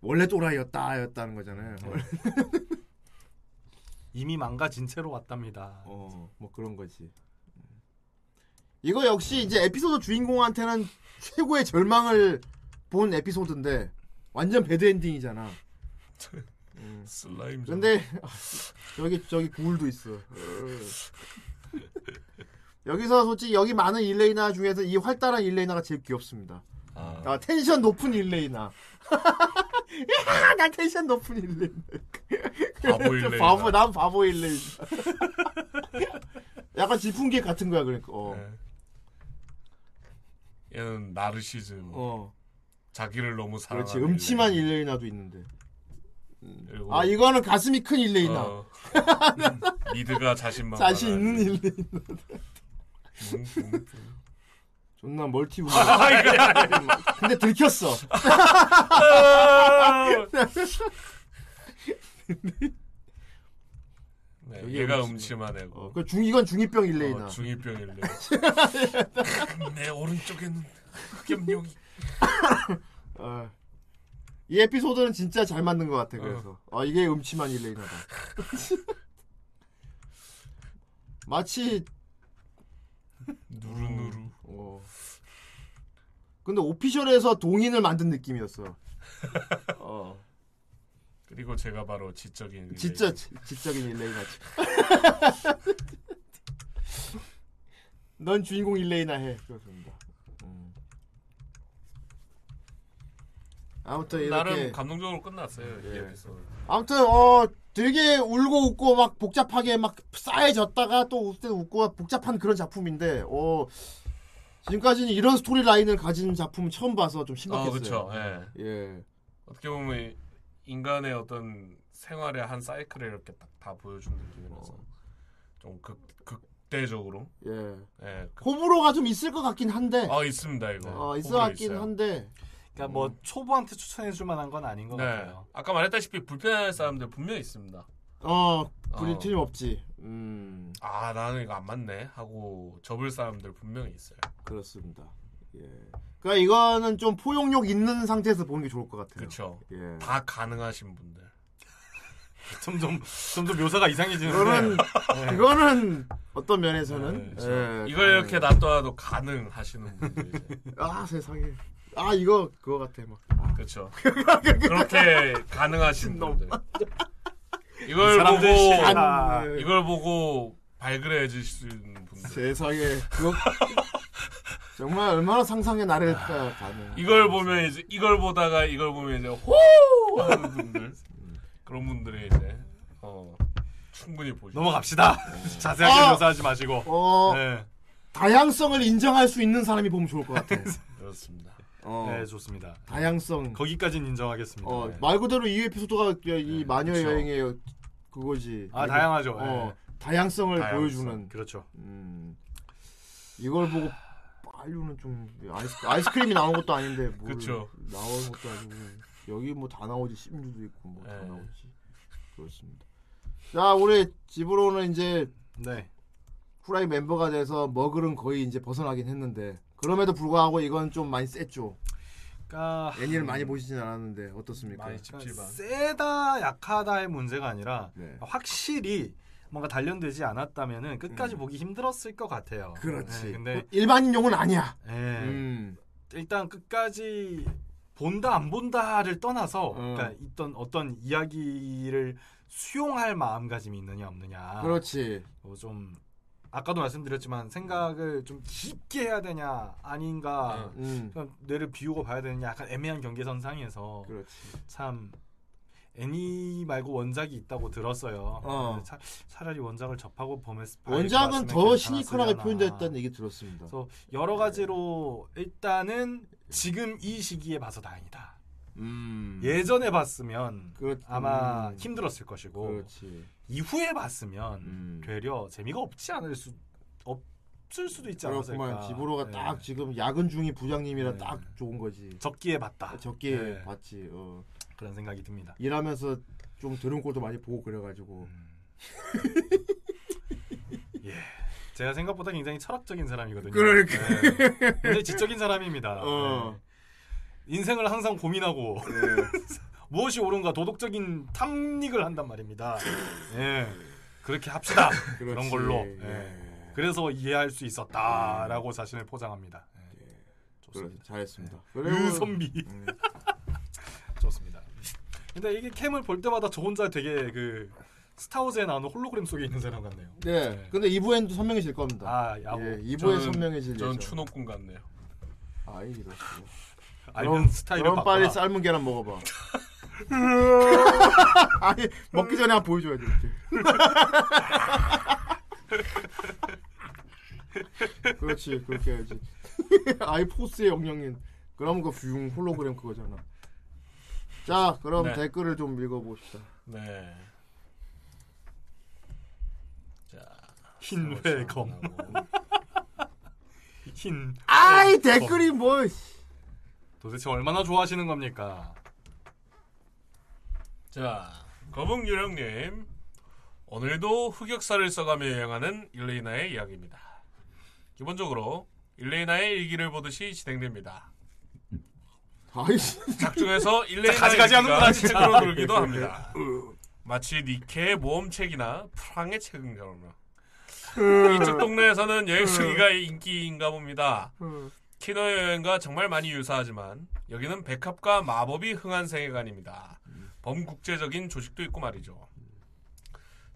원래 또라이였다 였다는 거잖아요. 이미 망가진 채로 왔답니다. 어, 뭐 그런 거지. 음. 이거 역시 이제 에피소드 주인공한테는 최고의 절망을 본 에피소드인데 완전 배드 엔딩이잖아. 음. 슬라임. 근데 여기 저기 구울도 있어. 어. 여기서 솔직히 여기 많은 일레이나 중에서 이 활달한 일레이나가 제일 귀엽습니다. 아, 아, 텐션 높은 일레이나. 야, 난 텐션 높은 일레이나. 바보 일레이나. 바보, 난 바보 일레이나. 약간 지풍기 같은 거야, 그러니까. 어. 네. 얘는 나르시즘. 어. 자기를 너무 사랑하는. 그렇지. 음침한 일레이나도 있는데. 그리고 아, 이거는 가슴이 큰 일레이나. 어, 미드가 자신만 자신 있는 일레이나. 음, 음. 존나 multi 우 아, 근데 들켰어. 네, 얘가 음침. 음침한 애고. 어, 그 중, 이건 중2병 일레이나. 어, 중2병 일레. 내 오른쪽에는 흑염룡이. 어. 이 에피소드는 진짜 잘 맞는 것 같아. 그래서 아 이게 음침한 일레이나다. 마치 누르누르. 어. 근데 오피셜에서 동인을 만든 느낌이었어. 어. 그리고 제가 바로 지적인. 진짜 지- 지적인 일레이나지. 넌 주인공 일레이나 해. 그렇습니다. 아무튼 이렇게 나름 감동적으로 끝났어요. 이 예. 아무튼 어 되게 울고 웃고 막 복잡하게 막 싸해졌다가 또 웃을 때 웃고 복잡한 그런 작품인데 어 지금까지는 이런 스토리 라인을 가진 작품은 처음 봐서 좀 아, 신박했어요. 그렇죠. 예. 예. 어떻게 보면 인간의 어떤 생활의 한 사이클을 이렇게 딱 다 보여준 느낌이라서 좀 극, 극대적으로 예. 예. 그- 호불호가 좀 있을 것 같긴 한데 아 있습니다 이거 어 호불호 같긴 있어요. 한데 그러니까 뭐 초보한테 추천해줄 만한 건 아닌 것 네. 같아요. 아까 말했다시피 불편할 사람들 분명히 있습니다 어 불이 어. 틀림없지. 음 아 나는 이거 안 맞네 하고 접을 사람들 분명히 있어요 그렇습니다. 예. 그러니까 이거는 좀 포용력 있는 상태에서 보는 게 좋을 것 같아요. 그렇죠 예. 다 가능하신 분들 점점 점점 묘사가 이상해지는데. 그거는 그거는 어떤 면에서는 네, 예, 이걸 이렇게 놔둬도 가능하시는 분들 이제. 아 세상에 아 이거 그거 같아 막 아, 그렇죠 그렇게 가능하신 분들 이걸 보고 씨- 안, 예. 이걸 보고 발그레해 주시는 분들 세상에 그거 정말 얼마나 상상의 나래가 가는 이걸 보면 이제 이걸 보다가 이걸 보면 이제 호 하는 분들 그런 분들이 이제 어 충분히 보시죠. 넘어갑시다. 자세하게 아! 묘사하지 마시고. 어 네. 다양성을 인정할 수 있는 사람이 보면 좋을 것 같아. 그렇습니다. 어 네, 좋습니다. 다양성 거기까진 인정하겠습니다. 어 네. 말 그대로 이 에피소드가 이 마녀 그쵸. 여행의 그거지. 아, 다양하죠. 어 네. 다양성을 다양성. 보여주는. 그렇죠. 음, 이걸 보고 한류는 좀 아이스, 아이스 크림이 나온 것도 아닌데 뭘 그쵸. 나오는 것도 아니고 여기 뭐 다 나오지 심주도 있고 뭐다 네. 나오지 그렇습니다. 자 우리 집으로는 이제 네. 후라이 멤버가 돼서 머글은 거의 이제 벗어나긴 했는데 그럼에도 불구하고 이건 좀 많이 셌죠. 그러니까 애니를 많이 보시진 않았는데 어떻습니까? 많이 찝찝한. 세다 약하다의 문제가 아니라 네. 확실히 뭔가 단련되지 않았다면은 끝까지 보기 힘들었을 것 같아요. 음. 그렇지. 네, 근데 일반인 용은 아니야. 예, 음. 일단 끝까지 본다 안 본다를 떠나서 어. 그러니까 있던 어떤 이야기를 수용할 마음가짐이 있느냐 없느냐. 그렇지. 어, 좀 아까도 말씀드렸지만 생각을 좀 깊게 해야 되냐 아닌가 음. 그냥 뇌를 비우고 봐야 되느냐 약간 애매한 경계선 상에서 그렇지. 참 애니 말고 원작이 있다고 들었어요. 어. 차, 차라리 원작을 접하고 보면 원작은 더 시니컬하게 표현됐다는 얘기 들었습니다. 그래서 여러 가지로 일단은 지금 이 시기에 봐서 다행이다. 음. 예전에 봤으면 그렇- 아마 음. 힘들었을 것이고 그렇지. 이후에 봤으면 음. 되려 재미가 없지 않을 수 없을 수도 있지 그렇구만. 않았을까. 지브로가 네. 딱 지금 야근 중이 부장님이라 네. 딱 좋은 거지. 적기에 봤다. 적게 네. 봤지. 어. 그런 생각이 듭니다. 일하면서 좀 들은 꼴도 많이 보고 그래가지고. 예. 제가 생각보다 굉장히 철학적인 사람이거든요. 그러니까. 네. 굉장히 지적인 사람입니다. 어. 네. 인생을 항상 고민하고 네. 무엇이 옳은가 도덕적인 탐닉을 한단 말입니다. 예. 그렇게 합시다. 그런. 걸로. 예. 예. 그래서 이해할 수 있었다라고 자신을 포장합니다. 예. 그래, 좋습니다. 잘했습니다. 유선비. 음. 좋습니다. 근데 이게 캠을 볼 때마다 저 혼자 되게 그 스타워즈에 나오는 홀로그램 속에 있는 사람 같네요. 네. 근데 2부에는 또 선명해질 겁니다. 아, 야구. 예, 2부에 저는- 선명해질 전 예정. 추노꾼 같네요. 아이 이러시고. 알면 스타일을 그럼 바꿔라. 빨리 삶은 계란 먹어봐. 아니 먹기 전에 한번 보여줘야지 이렇게. 그렇지 그렇게 해야지. 아이 포스의 영향인. 그럼 그뷰 홀로그램 그거잖아. 자 그럼 네. 댓글을 좀 읽어봅시다. 네. 자, 흰 회검. 흰. 아이 회검. 댓글이 뭐. 도대체 얼마나 좋아하시는 겁니까? 자, 거북유령님. 오늘도 흑역사를 써가며 여행하는 일레이나의 이야기입니다. 기본적으로 일레이나의 일기를 보듯이 진행됩니다. 아이씨. 작중에서 일레이나 가지가지 하는구나, 일기가 진짜. 책으로 돌기도 합니다. 마치 니케의 모험책이나 프랑의 책은처럼. 이쪽 동네에서는 여행 쓰기가 인기인가 봅니다. 키노 여행과 정말 많이 유사하지만 여기는 백합과 마법이 흥한 세계관입니다. 범국제적인 조직도 있고 말이죠.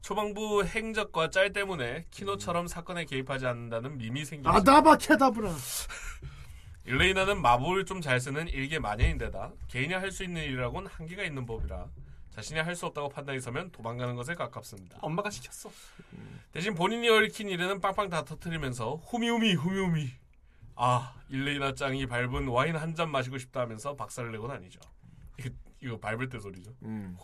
초반부 행적과 짤 때문에 키노처럼 사건에 개입하지 않는다는 밈이 생기죠. 아다바 케다브라. 일레이나는 마법을 좀 잘 쓰는 일개 마녀인데다 개인이 할 수 있는 일이라고는 한계가 있는 법이라 자신이 할 수 없다고 판단이 서면 도망가는 것에 가깝습니다. 엄마가 시켰어. 대신 본인이 얽힌 일에는 빵빵 다 터트리면서 후미후미 후미후미 아 일레이나 짱이 밟은 와인 한 잔 마시고 싶다 하면서 박살을 내곤 아니죠. 이거, 이거 밟을 때 소리죠. 음.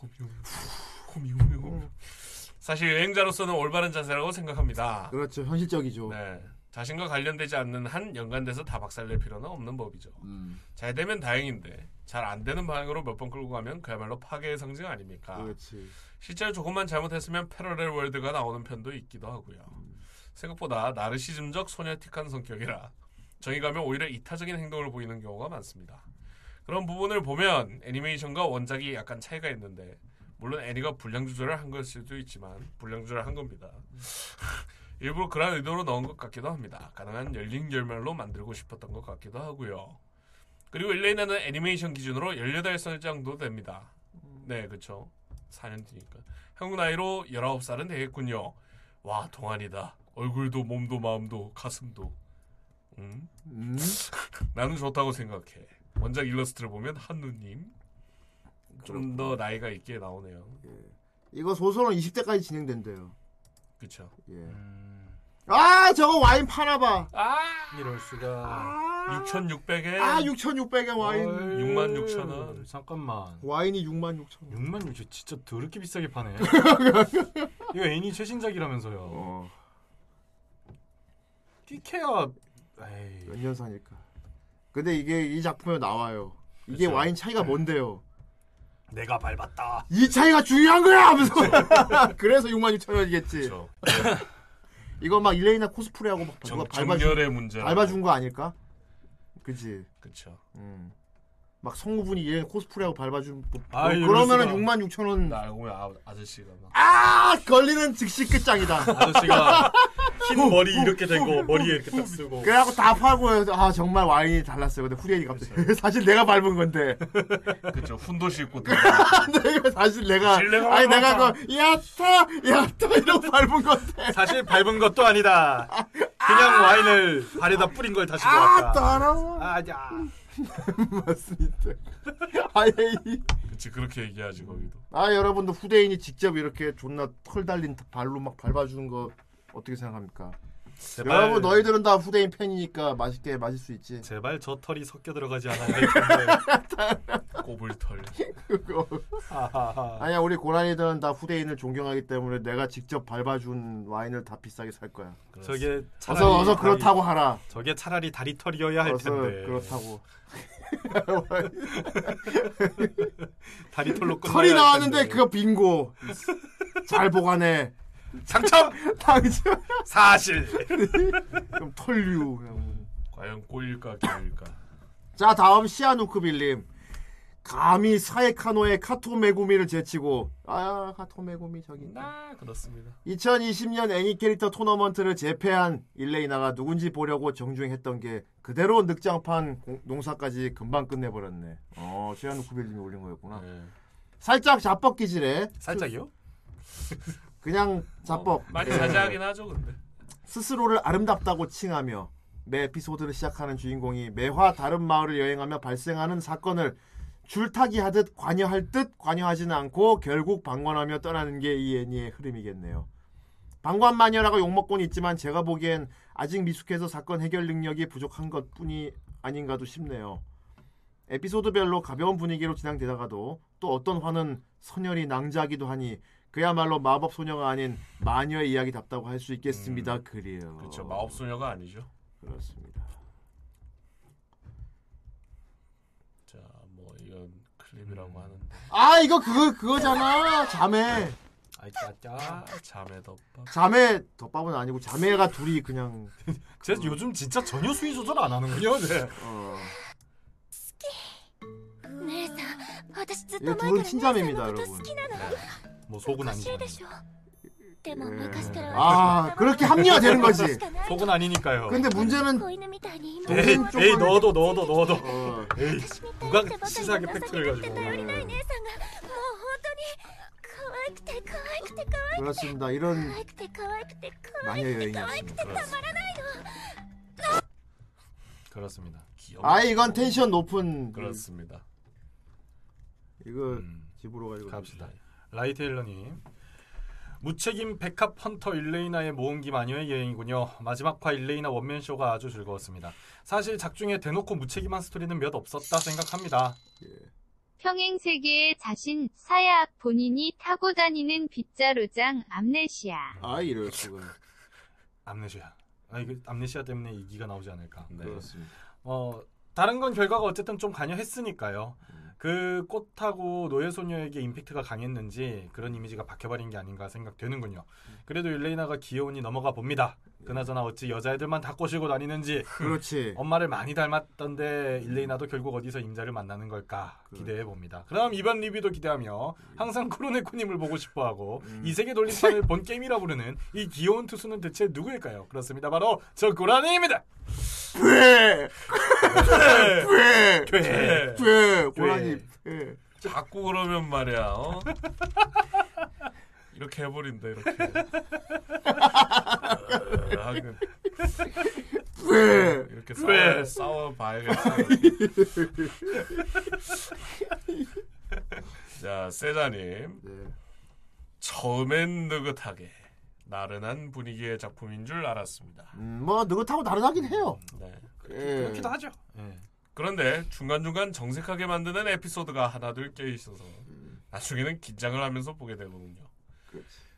사실 여행자로서는 올바른 자세라고 생각합니다. 그렇죠 현실적이죠. 네. 자신과 관련되지 않는 한 연관돼서 다 박살낼 필요는 없는 법이죠. 음. 잘 되면 다행인데 잘 안 되는 방향으로 몇 번 끌고 가면 그야말로 파괴의 상징 아닙니까? 그렇지. 실제로 조금만 잘못했으면 패러렐 월드가 나오는 편도 있기도 하고요. 생각보다 나르시즘적 소녀틱한 성격이라 가면 오히려 이타적인 행동을 보이는 경우가 많습니다. 그런 부분을 보면 애니메이션과 원작이 약간 차이가 있는데 물론 애니가 분량 조절을 한 걸 수도 있지만 분량 조절을 한 겁니다. 일부러 그런 의도로 넣은 것 같기도 합니다. 가능한 열린 결말로 만들고 싶었던 것 같기도 하고요. 그리고 일레이나는 애니메이션 기준으로 18살 정도 됩니다. 네, 그쵸. 4년 뒤니까. 한국 나이로 19살은 되겠군요. 와, 동안이다. 얼굴도 몸도 마음도 가슴도. 음? 음. 나는 좋다고 생각해. 원작 일러스트를 보면 한누님 좀 더 나이가 있게 나오네요. 이거 소설은 20대까지 진행된대요. 그쵸. 예. 아 저거 와인 파나봐. 아! 이럴 수가. 아, 6,600에 아 6,600에 와인. 66,000원. 잠깐만. 와인이 66,000원. 6만 6천 진짜 더럽게 비싸게 파네. 이거 애니 최신작이라면서요. 어. 에이, 몇 년 사니까. 근데 이게 이 작품에 나와요. 이게 그쵸. 와인 차이가 뭔데요? 내가 밟았다. 이 차이가 중요한 거야 하면서 그래서 6만 6천 원이겠지. 그렇죠. 이거 막 일레이나 코스프레하고 막 정, 누가 밟아준, 문제. 밟아준 거 아닐까? 그치. 그렇죠. 음. 막 성우분이 얘 코스프레하고 밟아준 뭐, 아, 뭐 그러면은 수가. 6만 6천 원. 나 알고 보면 아, 아저씨가 막 아 걸리는 즉시 끝장이다. 아저씨가 흰 머리 이렇게 되고 머리에 이렇게 딱 쓰고. 그래갖고 다 팔고 해서 아 정말 와인이 달랐어요. 근데 후리엔이 갑자기 사실 내가 밟은 건데 그렇죠. 훈도 싣고 내가 사실 내가 사실 내가 아니 내가. 그 야타 야타 이러고 밟은 건데 사실 밟은 것도 아니다. 그냥 와인을 발에다 뿌린 걸 다시 아 보았다. 따라와 아야. 맞습니다. 아예 이- 그렇지 그렇게 얘기하지 거기도. 아 여러분도 후대인이 직접 이렇게 존나 털 달린 발로 막 밟아주는 거 어떻게 생각합니까? 제발, 여러분 너희들은 다 후대인 팬이니까 맛있게 마실 수 있지. 제발 저 털이 섞여 들어가지 않아야 할 텐데. 꼬불털. 아니야 우리 고라니들은 다 후대인을 존경하기 때문에 내가 직접 밟아준 와인을 다 비싸게 살 거야. 저게 차라리 어서 어서 다리- 그렇다고 하라. 저게 차라리 다리 털이어야 할 텐데. 그렇다고. 다리 털로 끝나야 털이 할 나왔는데. 그거 빙고. 잘 보관해. 상처 당장 사실. 그럼 털류. 과연 꼬일까 겨일까. 자 다음 시아누크빌님. 감히 사에카노의 카토 메구미를 제치고 아 카토 메구미 저기 나 그렇습니다. 2020년 애니 캐릭터 토너먼트를 재패한 일레이나가 누군지 보려고 정주행했던 게 그대로 늑장판 공- 농사까지 금방 끝내버렸네. 어 시아누크빌님이 올린 거였구나. 네. 살짝 자뻑 기질에 살짝이요? 그냥 자뻑 어, 많이 예. 자제하긴 하죠 근데. 스스로를 아름답다고 칭하며 매 에피소드를 시작하는 주인공이 매화 다른 마을을 여행하며 발생하는 사건을 줄타기 하듯 관여할 듯 관여하지는 않고 결국 방관하며 떠나는 게 이 애니의 흐름이겠네요. 방관 마녀라고 욕먹곤 있지만 제가 보기엔 아직 미숙해서 사건 해결 능력이 부족한 것뿐이 아닌가도 싶네요. 에피소드별로 가벼운 분위기로 진행되다가도 또 어떤 화는 선열이 낭자하기도 하니 그야말로 마법 소녀가 아닌 마녀의 이야기답다고 할 수 있겠습니다. 음, 그래요. 그렇죠. 마법 소녀가 아니죠. 그렇습니다. 자, 뭐 이건 클립이라고 음. 하는데. 아, 이거 그거 그거잖아. 자매. 아이 짜짜 자매 덮밥 자매 덮밥은 아니고 자매가 둘이 그냥 제 그... 요즘 진짜 전혀 수위 조절 안 하는군요 어. 네. 어. 네 둘은 친자매입니다 여러분 네. 뭐 속은 おか 아니죠. しいでしょでも昔から 아 그렇게 합리화되는 거지. しかない 속은 아니니까요. 근데 문제는 子犬みたいに 에이, 동생 에이 쪽은- 넣어도 넣어도 넣어도. 어, 에이, 私みたい 누가 にばかり 치사하게 情け 팩트를 なくて 가지고. 頼りない姉さんがもう本当に可愛くて可愛くて可愛く 그렇습니다. 이런 可愛くて可愛くて可愛 마녀 くて可愛くて 여행이었습니다. たまらないの 그렇습니다. 귀엽. 아 이건 텐션 높은 그렇습니다. 이거 음, 집으로 가지고 갑시다. 라이테일러님. 무책임 백합 헌터 일레이나의 모험기 마녀의 여행이군요. 마지막 화 일레이나 원맨 쇼가 아주 즐거웠습니다. 사실 작중에 대놓고 무책임한 스토리는 몇 없었다 생각합니다. 평행 세계의 자신 사야 본인이 타고 다니는 빗자루장 암네시아. 아 이럴 수가. 암네시아. 아 이거 암네시아 때문에 이기가 나오지 않을까. 네. 그렇습니다. 어 다른 건 결과가 어쨌든 좀 관여했으니까요. 그 꽃하고 노예소녀에게 임팩트가 강했는지 그런 이미지가 박혀버린 게 아닌가 생각되는군요. 그래도 일레이나가 귀여우니 넘어가 봅니다. 그나저나 어찌 여자애들만 다 꼬시고 다니는지 그렇지. 엄마를 많이 닮았던데 일레이나도 결국 어디서 임자를 만나는 걸까 기대해 봅니다. 그럼 이번 리뷰도 기대하며 항상 쿠로네코님을 보고 싶어하고 이 세계 돌림판을 본 게임이라 부르는 이 귀여운 투수는 대체 누구일까요? 그렇습니다. 바로 저 고라니입니다. 왜? 왜? 돼. 왜? 고라니. 왜? 자꾸 그러면 말이야. 어? 이렇게 해버린다 이렇게. 어, 하긴 왜? 이렇게 왜? 싸워, 싸워 봐야겠어. 자 세자님 네. 처음엔 느긋하게 나른한 분위기의 작품인 줄 알았습니다. 음, 뭐 느긋하고 다르다긴 해요. 네. 예. 그렇기도 하죠. 예. 그런데 중간중간 정색하게 만드는 에피소드가 하나둘 껴 있어서 나중에는 긴장을 하면서 보게 되거든요.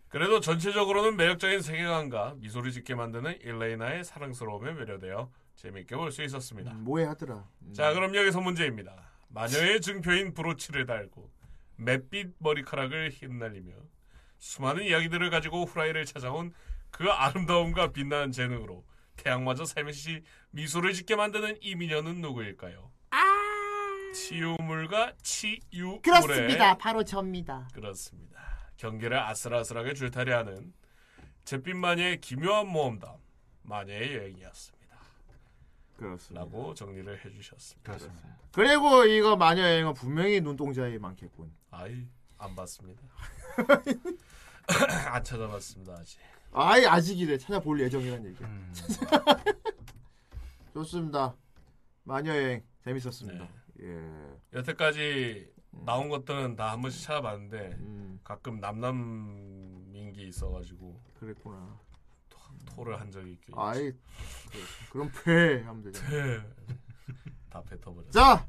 그래도 전체적으로는 매력적인 세계관과 미소를 짓게 만드는 일레이나의 사랑스러움에 매료되어 재밌게 볼 수 있었습니다. 뭐해 하더라. 음. 자, 그럼 여기서 문제입니다. 마녀의 증표인 브로치를 달고 맷빛 머리카락을 휘날리며 수많은 이야기들을 가지고 후라이를 찾아온 그 아름다움과 빛나는 재능으로 태양마저 살며시 미소를 짓게 만드는 이 미녀는 누구일까요? 치유물과 치유물의 그렇습니다. 바로 접니다. 그렇습니다. 경기를 아슬아슬하게 줄타리하는 잿빛 마녀의 기묘한 모험담 마녀의 여행이었습니다. 그렇습니다. 라고 정리를 해주셨습니다. 그렇습니다. 그리고 이거 마녀 여행은 분명히 눈동자에 많겠군. 아이 안 봤습니다. 안 찾아봤습니다 아직. 아이 아직이래 찾아볼 예정이란 얘기. 음. 좋습니다. 마녀 여행 재밌었습니다. 네. 예. 여태까지 나온 것들은 다 한 번씩 찾아봤는데 음 가끔 남남민기 있어가지고 그랬구나. 토를 한 적이 있고. 아이 그, 그럼 폐 하면 되잖아. 다 뱉어버렸어. 자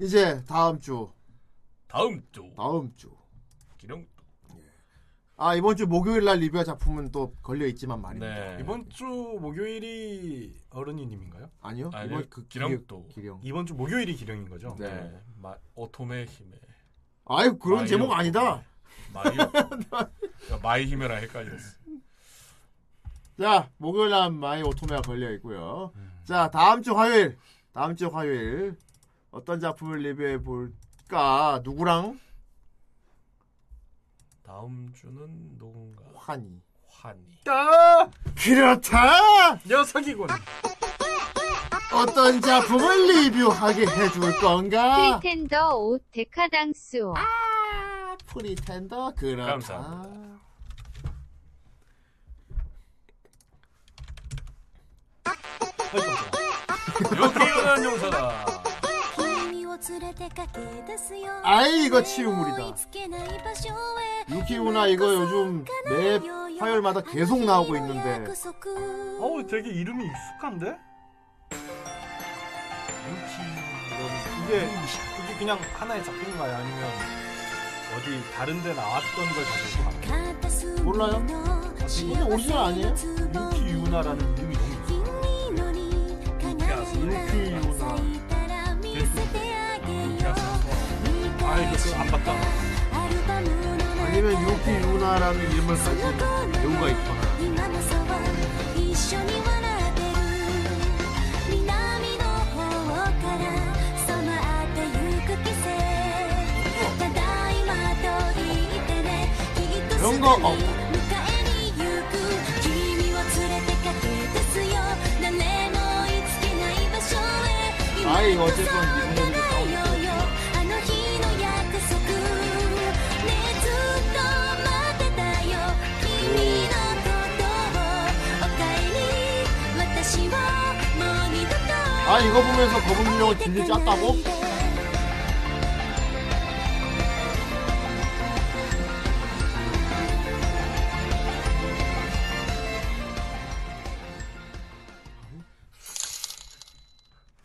이제 다음 주 다음 주 다음 주. 기령. 아 이번 주 목요일 날 리뷰할 작품은 또 걸려 있지만 말입니다. 네. 이번 주 목요일이 어른이님인가요? 아니요 아니, 이번 그 기령도. 기령. 이번 주 목요일이 기령인 거죠? 네. 네. 마, 오토메 힘에. 아유 그런 마이 제목. 아니다. 마이. 마이 히메랑 헷갈렸어. 자 목요일 날 마이 오토메가 걸려 있고요. 음. 자 다음 주 화요일 다음 주 화요일 어떤 작품을 리뷰해 볼까 누구랑 다음 주는 누군가? 환희. 환희. 아! 그렇다. 녀석이군. 어떤 작품을 리뷰하게 해줄 건가? 프리텐더 or 데카당스요. 프리텐더 그렇다. 감사합니다. 여기요난 용사다. 아이 이거 치유물이다. 유키우나 이거 요즘 매 화요일마다 계속 나오고 있는데 어우 되게 이름이 익숙한데? 이게 이게 그냥 하나의 작품인가요? 아니면 어디 다른 데 나왔던 걸 가지고 한 몰라요? 이게 오리지널 아니에요? 유키 유나라는 이름이 너무 유키우나 아 이거 안 봤다. 아니면 유키우나라는 이름을 가진 배우가 있거나 그런 거 어. 아이 이거 어쨌건 미국놈 と아 이거 보면서 거북 유령을 길리 짰다고?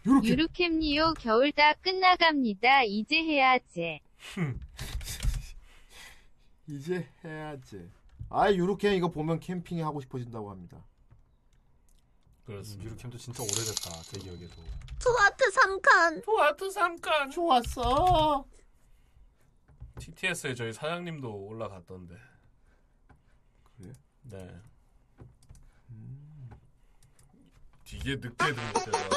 요렇게 유루캠리오 겨울 다 끝나갑니다. 이제 해야지. 이제 해야지. 아 유로캠 이거 보면 캠핑이 하고 싶어진다고 합니다. 그렇습니다. 유루캠도 진짜 오래됐다 제 기억에도. 투아트 3칸. 토마토 삼간. 좋았어. TTS에 저희 사장님도 올라갔던데. 그래? 네. 되게 늦게 등록되더라고.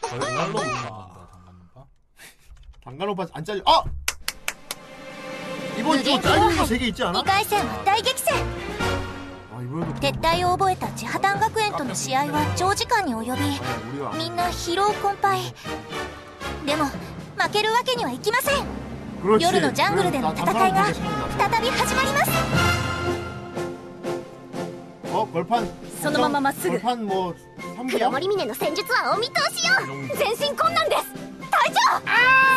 달로 아. 당간바. 당간 오빠 안 잘려. 아 이번 주 잘리는 거 세 개 있지 않아? 2回戦は大激戦 아 이번에도 撤退を覚えた千波丹学園との試合は長時間に及びみんな疲労困憊。でも負けるわけにはいきません。夜のジャングルでの戦いが再び始まります。そのまままっすぐ。黒森峰の戦術はお見通しよ。全身困難です。隊長！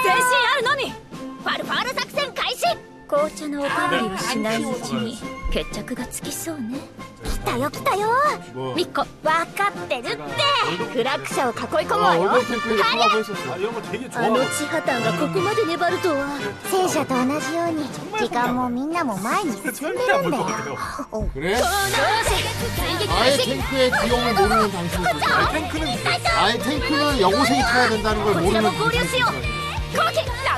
全身あるのみ！ファルファール作戦開始！紅茶のおかわりをしないうちに決着がつきそうねきっと たよ来たよ 뭐 ミコ分かってるってクラック社を囲い込む 아, わよ 월드 탱크에 콜라보 했었어. 아 이런 거 되게 あ 좋아. の地破綻がここまで粘るとは戦車と同じように時間もみんなも前に進んで 절대 る 안 ん 볼 だ 것 よ 같아요. 그래? よし追撃 아예 開始 탱크의 기용을 모르는 당신은 탱크는 아예 탱크는 여고생이 타야 된다는 걸 こちら 모르는 も合流 しよう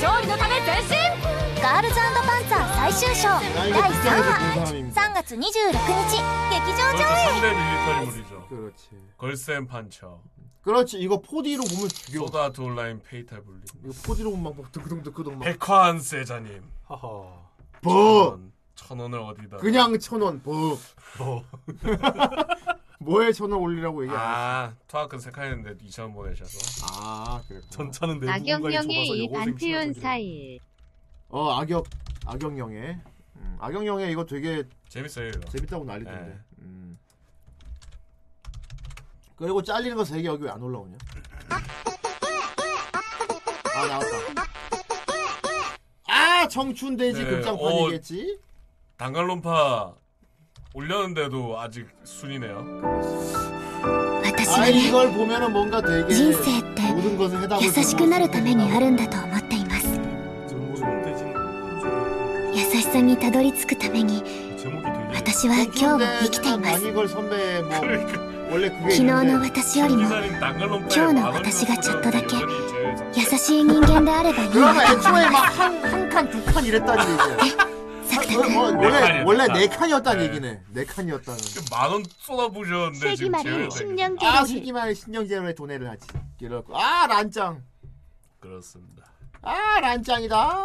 勝利のため前進ガールズパンツァー最終章 나 第 이거 3 극장에서 話 본 사람입니다. 3月26日劇場 그렇죠. 上映 3대 밀리터리물이죠. 그렇지. 걸센 판처, 그렇지. 이거 4D로 보면 죽여. 소다 둘라인 페이탈 불림, 이거 4D로 보면 막 드크덩드크덩 막. 백화한 세자님. 하하. 버. 천, 천 원을 어디다? 그냥 천 원. 버. 뭐 뭐에 천원 올리라고 얘기 안 했어. 아, 토하크 색하였는데 2천 원 보내셔서. 아, 그래. 전차는 내부 공간이 악영영의 반태연 친구들이. 사일. 어, 악역 악역영애. 음, 악역영애 이거 되게 재밌어요 이거. 재밌다고 난리던데. 네. 음. 그리고 잘리는 거 세개 여기 왜 안 올라오냐? 아 나왔다. 아 청춘돼지 네, 극장판이겠지? 단갈론파 올렸는데도 아직 순이네요. 私 아 はね 이걸 보면은 뭔가 되게 人生って 모든 것을 해답을 優しくなるためにあるんだと思っています 전문돼지는 優しさにたどり着くために 제목이 되게 私は今日を生きています 다니걸 선배 뭐 원래 그게 昨日の 있는데 私よりも 기사님 단갈론파에今日の 만 원을 私がちょっとだけ 여전히 제일 잘- 優しい人間であればいい 그러면 なと 애초에 막 한 한 칸 두 칸 이랬다는 얘기야. サクタ 어, 君 어, 원래 칸이야, 원래 네네 칸. 칸이었다는 네. 얘기네. 네 칸이었다는. 만원 쏟아부셨는데 지금 세기말의 제외되고. 아 세기만의 신령제로에 돈해를 하지. 이렇고 아 란짱. 그렇습니다. 아 란짱이다.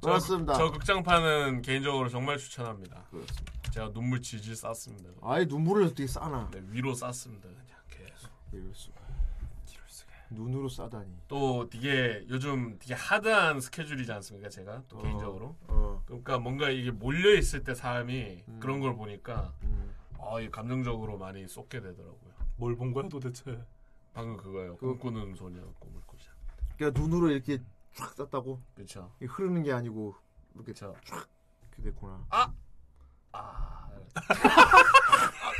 그렇습니다. 저 극장판은 개인적으로 정말 추천합니다. 그렇습니다. 제가 눈물 질질 쌌습니다. 아예 눈물을 어떻게 싸나. 네, 위로 쌌습니다. 그냥 계속. 이럴 수가. 눈으로 싸다니. 또 되게 요즘 되게 하드한 스케줄이지 않습니까? 제가 또 어. 개인적으로. 어. 그러니까 뭔가 이게 몰려 있을 때 사람이 음. 그런 걸 보니까 음. 아, 이 감정적으로 많이 쏟게 되더라고요. 뭘 본 거야 도대체? 방금 그거예요. 그- 꿈꾸는 소녀 꿈을 꾸자. 그러니까 눈으로 이렇게 쫙 쌌다고. 그렇죠. 흐르는 게 아니고 이렇게 그렇죠. 이렇게 됐구나. 아,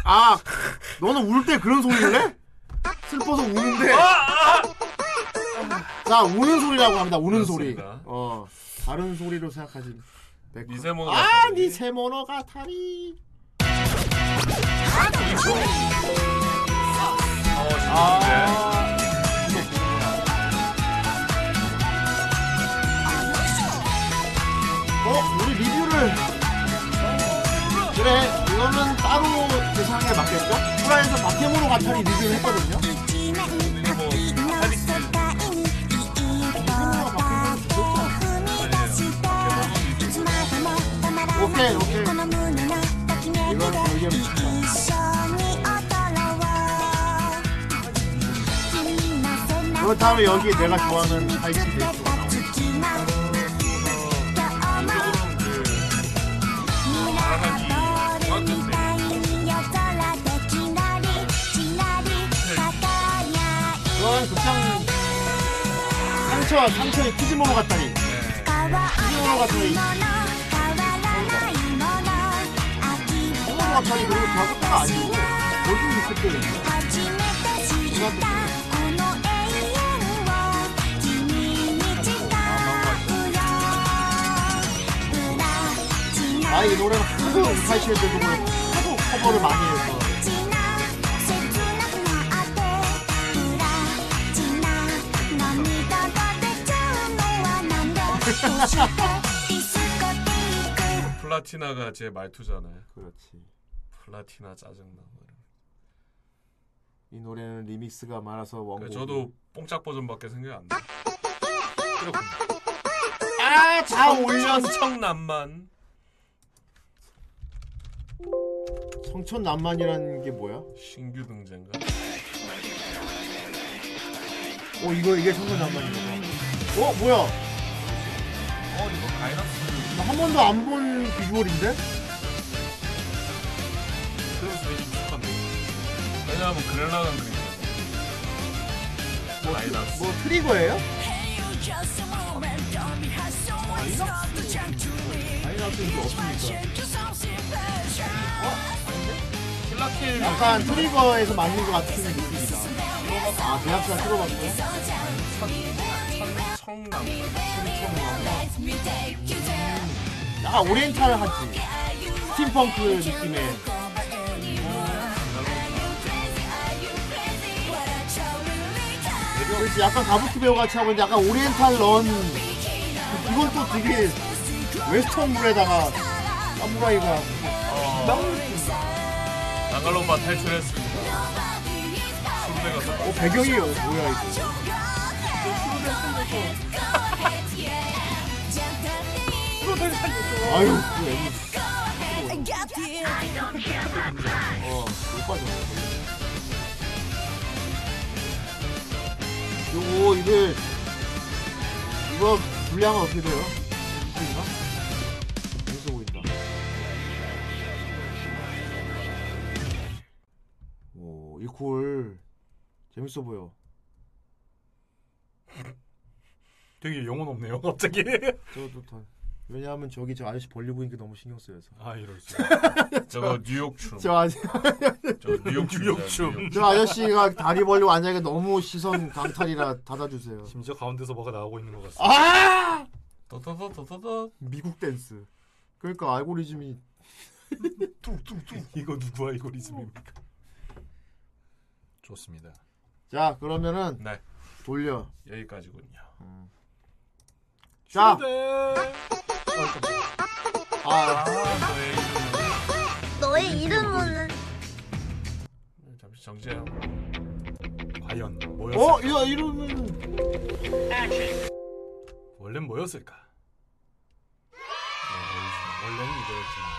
아, 너는 울 때 그런 소리를 내? 슬퍼서 우는데. 자, 우는 소리라고 합니다. 우는 소리. 그렇습니다. 어, 다른 소리로 생각하지. 미세모노 아, 가타리. 니세모노 가타리. 어, 아, 재밌는데. 어, 우리 리뷰를. 그래, 이거는 따로 대상에 맞겠죠? 프라에서 바케모노 가타리 리뷰를 했거든요. 뭐 가타리 오케이, 오케이. 이건 의견 그렇다면 여기 내가 좋아하는 하이치 데이트 상처, 상처의 키즈모노 가타리. 키즈모노 가타리. 모노 가타리 그리고 저것도 아니고 골든 리스트였네. 아, 이 노래는 하도 들고 하도 커버를 많이 해서. 플라티나가 제 말투잖아요. 그렇지. 플라티나 짜증나. 이 노래는 리믹스가 많아서 원곡. 그러니까 저도 뽕짝 버전밖에 생각 안 나. 아, 다 올렸어. 천청남만. 성천남만이라는 게 뭐야? 신규 등장가. 어 이거 이게 청소년만인 거어 뭐야? 어 이거 가이너스 나한 번도 안 본 비주얼인데? 그래서 되게 익숙한데. 왜냐하면 그rel라는 그림 뭐, 마이너스. 뭐 트리거예요? 킬라킬 약간 트리거에서 맞는 것 같은 느낌이다. 아 대학사 들어봤어요? 청남 약간 오리엔탈 하지. 스팀펑크 느낌의. 그렇지 약간 가부키 배우 같이 하고 있는데 약간 오리엔탈 런. 이건 또 되게 웨스턴 물에다가 사무라이가. 나갈로바 탈출했습니다 서어 배경이 뭐야 이거 아유 그 애니 어못 빠져 요거 이거 이거 분량은 어떻게 돼요? 보인가? 재밌어 보인다 오 이콜 재밌어 보여 되게 영혼 없네요, 갑자기. 저도 더 왜냐하면 저기 저 아저씨 벌리고 있는 게 너무 신경 쓰여서. 아, 이럴 수. 저거 뉴욕 춤. 저, 아저, 저 뉴욕 춤 뉴욕 춤. 저 아저씨가 다리 벌리고 앉아있는 게 너무 시선 강탈이라 닫아주세요. 심지어 가운데서 뭐가 나오고 있는 것 같습니다. 아! 더더더더더 미국 댄스. 그러니까 알고리즘이 이거 누구 알고리즘입니까? 좋습니다. 자 그러면은 네. 돌려. 여기까지군요 자 네. 아, 너의 이름은 잠시 정지해요 과연 어? 뭐였을까? 이거 이러면 원래는 뭐였을까? 네, 원래는 이거였지만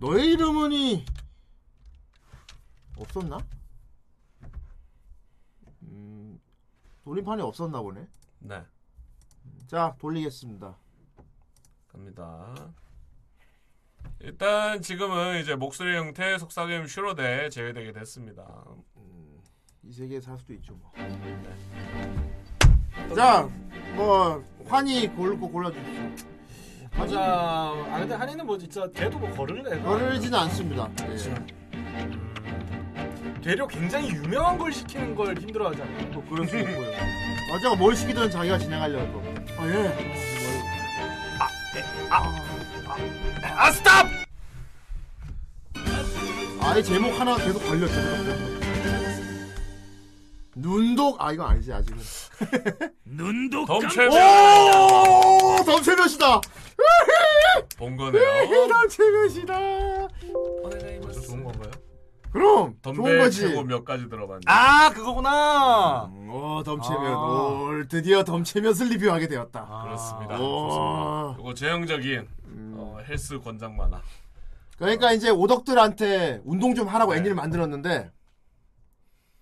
너의 이름은이 없었나? 돌림판이 없었나 보네 네 자 돌리겠습니다 갑니다. 일단 지금은 이제 목소리 형태 속삭임 슈로데 제외되게 됐습니다. 이 세계에 살 수도 있죠 뭐. 자, 뭐 환희 고를 거 골라주십시오. 맞아. 아 근데 한이는 뭐 진짜 걔도 뭐 거를 애가 거르지는 않습니다. 예. 되려 굉장히 유명한 걸 시키는 걸 힘들어하잖아요. 뭐 그럴 수 있고요. 맞아, 뭘 시키든 자기가 진행하려고. 아 예. 아 스탑! 아예 제목 하나 계속 걸렸죠. 눈독 아 이거 아니지 아직은. 덤체면 오, 덤체몇이다. 본 거네요. 덤체몇이다. 저 좋은 건가요? 그럼 좋은 거지. 최고 몇 가지 들어봤는데. 아 그거구나. 어 덤체몇 아. 올 드디어 덤체몇을 리뷰하게 되었다. 아, 그렇습니다. 오. 이거 제형적인 어, 헬스 권장 만화. 그러니까 이제 오덕들한테 운동 좀 하라고 네. 애니를 만들었는데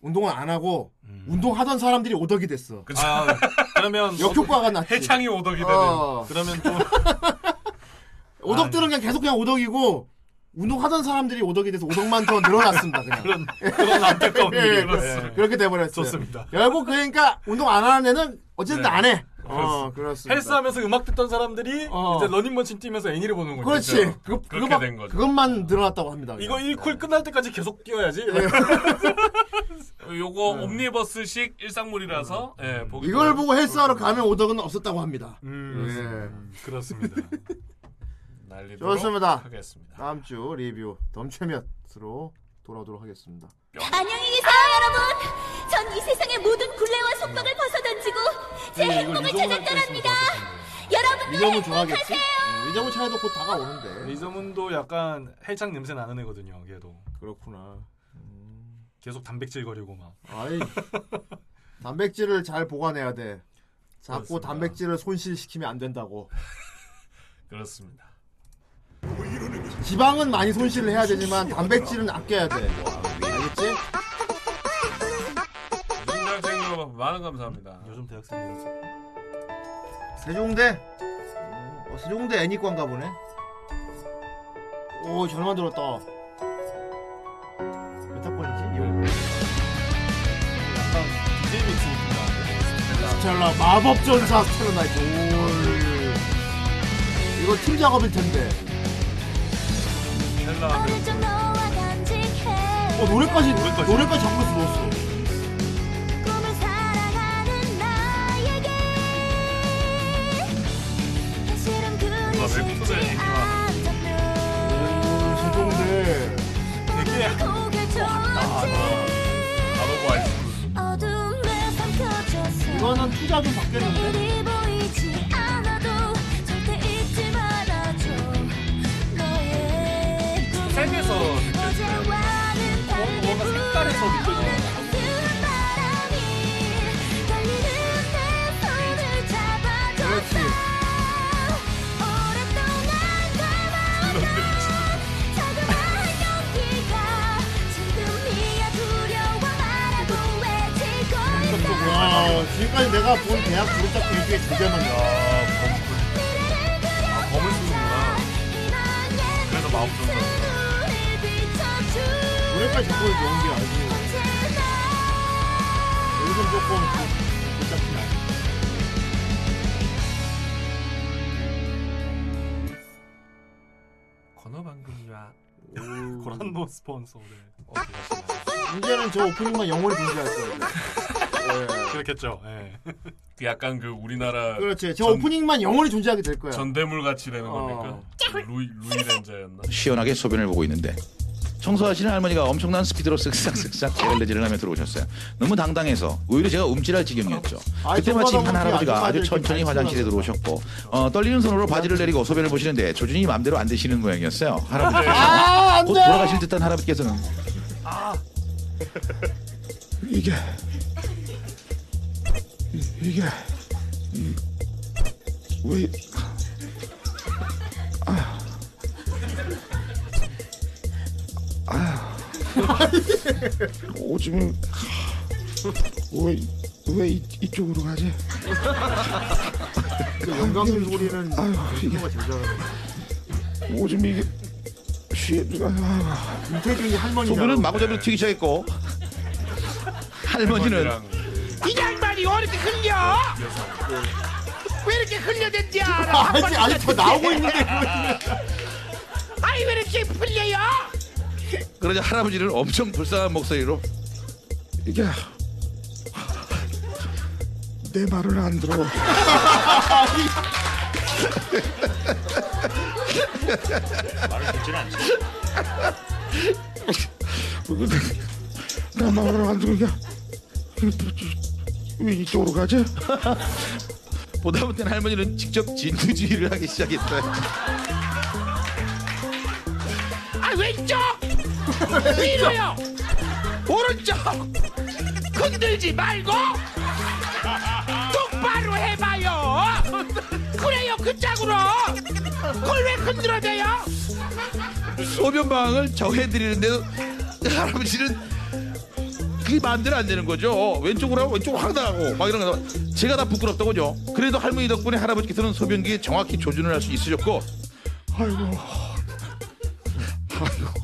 운동을 안 하고 음. 운동하던 사람들이 오덕이 됐어. 그쵸? 아, 그러면 역효과가 났지. 해창이 오덕이 되는. 어. 그러면 좀 오덕들은 그냥 계속 그냥 오덕이고 운동하던 사람들이 오덕이 돼서 오덕만 더 늘어났습니다. 그냥. 그런 그런 안타까운 예, 일이 그렇습니다. 예. 그렇게 돼버렸어요. 좋습니다. 결국 그러니까 운동 안 하는 애는 어쨌든 네. 안 해. 어, 그렇습니다. 헬스하면서 음악 듣던 사람들이 어. 이제 러닝머신 뛰면서 애니를 보는 거죠. 그렇지. 그거, 그렇게 된 거죠. 그것만 늘어났다고 합니다. 이거 그냥. 1쿨 끝날 때까지 계속 뛰어야지. 요거 옴니버스식 일상물이라서 예, 보기 이걸 보고 헬스하러 가면 오덕은 없었다고 합니다. 음, 그렇습니다. 날리도록 좋습니다. 하겠습니다. 다음 주 리뷰 덤벨 몇으로 돌아오도록 하겠습니다. 안녕히 계세요 여러분 전 이 세상의 모든 굴레와 속박을 벗어던지고 제 네, 이거 행복을 찾아 떠납니다 여러분도 좋아하겠지? 행복하세요 음, 리점은 차에도 곧 다가오는데. 리저문도 약간 헬창 냄새 나는 애거든요. 걔도 그렇구나. 계속 단백질 거리고 막. 아이 단백질을 잘 보관해야 돼. 자꾸 그렇습니다. 단백질을 손실시키면 안 된다고. 그렇습니다. 지방은 많이 손실을 해야 되지만 단백질은 아껴야 돼. 알겠지? 민남생 여러분 많은 감사합니다. 요즘 대학생들은 세종대. 어, 세종대 애니과인가 보네. 오 잘 만들었다. 몇 학번이지? 약간 DJ 믹스 느낌 스텔라 마법전사 스텔라 나이트. 이거 팀 작업일 텐데. 어, 노래까지, 노래까지. 되게 줬지. 나보고 알지. 어둠에 삼켜져서 이거는 투자 좀 바뀌었는데. 말하고 외치고 있어 와, 지금까지 내가 본 대학 졸업 작품 중에 제일 잘 만들었어. 아, 검을 쓰는구나. 그래서 마법 전사. 노래까지 작곡을 넣은 게 아니고. 여기서 조금. 건어방금이와 고란노 스폰서를. 이제는 저 오프닝만 영원히 존재할 거예요. 예. 그렇겠죠. 예. 그 약간 그 우리나라 그렇지. 저 전- 오프닝만 영원히 존재하게 될 거야. 전대물 같이 되는 어. 겁니까? 루이 루이 렌자였나? 시원하게 소변을 보고 있는데 청소하시는 할머니가 엄청난 스피드로 쓱싹쓱싹 개걸레질을 하며 들어오셨어요. 너무 당당해서 오히려 제가 움찔할 지경이었죠. 아이, 그때 마침 한 할아버지가 아주 천천히 잘 화장실에. 들어오셨고 어, 떨리는 손으로 바지를 내리고 소변을 보시는데 조준이 마음대로 안 되시는 모양이었어요. 할아버지 아, 안곧 돼! 돌아가실 듯한 할아버지께서는 이게 이- 이게 이- 왜 오줌을 왜, 왜 이, 이쪽으로 가지? 그 영광님 소리는 아유, 제일 잘하는 오줌이 이게 쉬 아유. 김태중이 할머니 소변은 마구잡이로 튀기 시작했고 할머니는 할머니랑 이 양말이 왜 이렇게 흘려? 왜 이렇게 흘려댔냐? 아직 아직 더 나오고 있는데 아이 왜 이렇게 풀려요? 그러자 할아버지는 엄청 불쌍한 목소리로 이게 내 말을 안 들어. 말을 듣지는 않지. 내 말을 안 들어. 왜 이쪽으로 가지? 보다 못한 할머니는 직접 진두지휘를 하기 시작했어요. 아 왼쪽 위로요 오른쪽. 흔들지 말고. 똑바로 해봐요. 그래요 그 짝으로. 그걸 왜 흔들어대요? 소변방을 정해드리는데도 할아버지는 그게 마음대로 안 되는 거죠. 왼쪽으로 하고 왼쪽으로 하다하고 막 이런 거. 제가 다 부끄럽다고죠. 그래도 할머니 덕분에 할아버지께서는 소변기에 정확히 조준을 할 수 있으셨고. 아이고. 아이고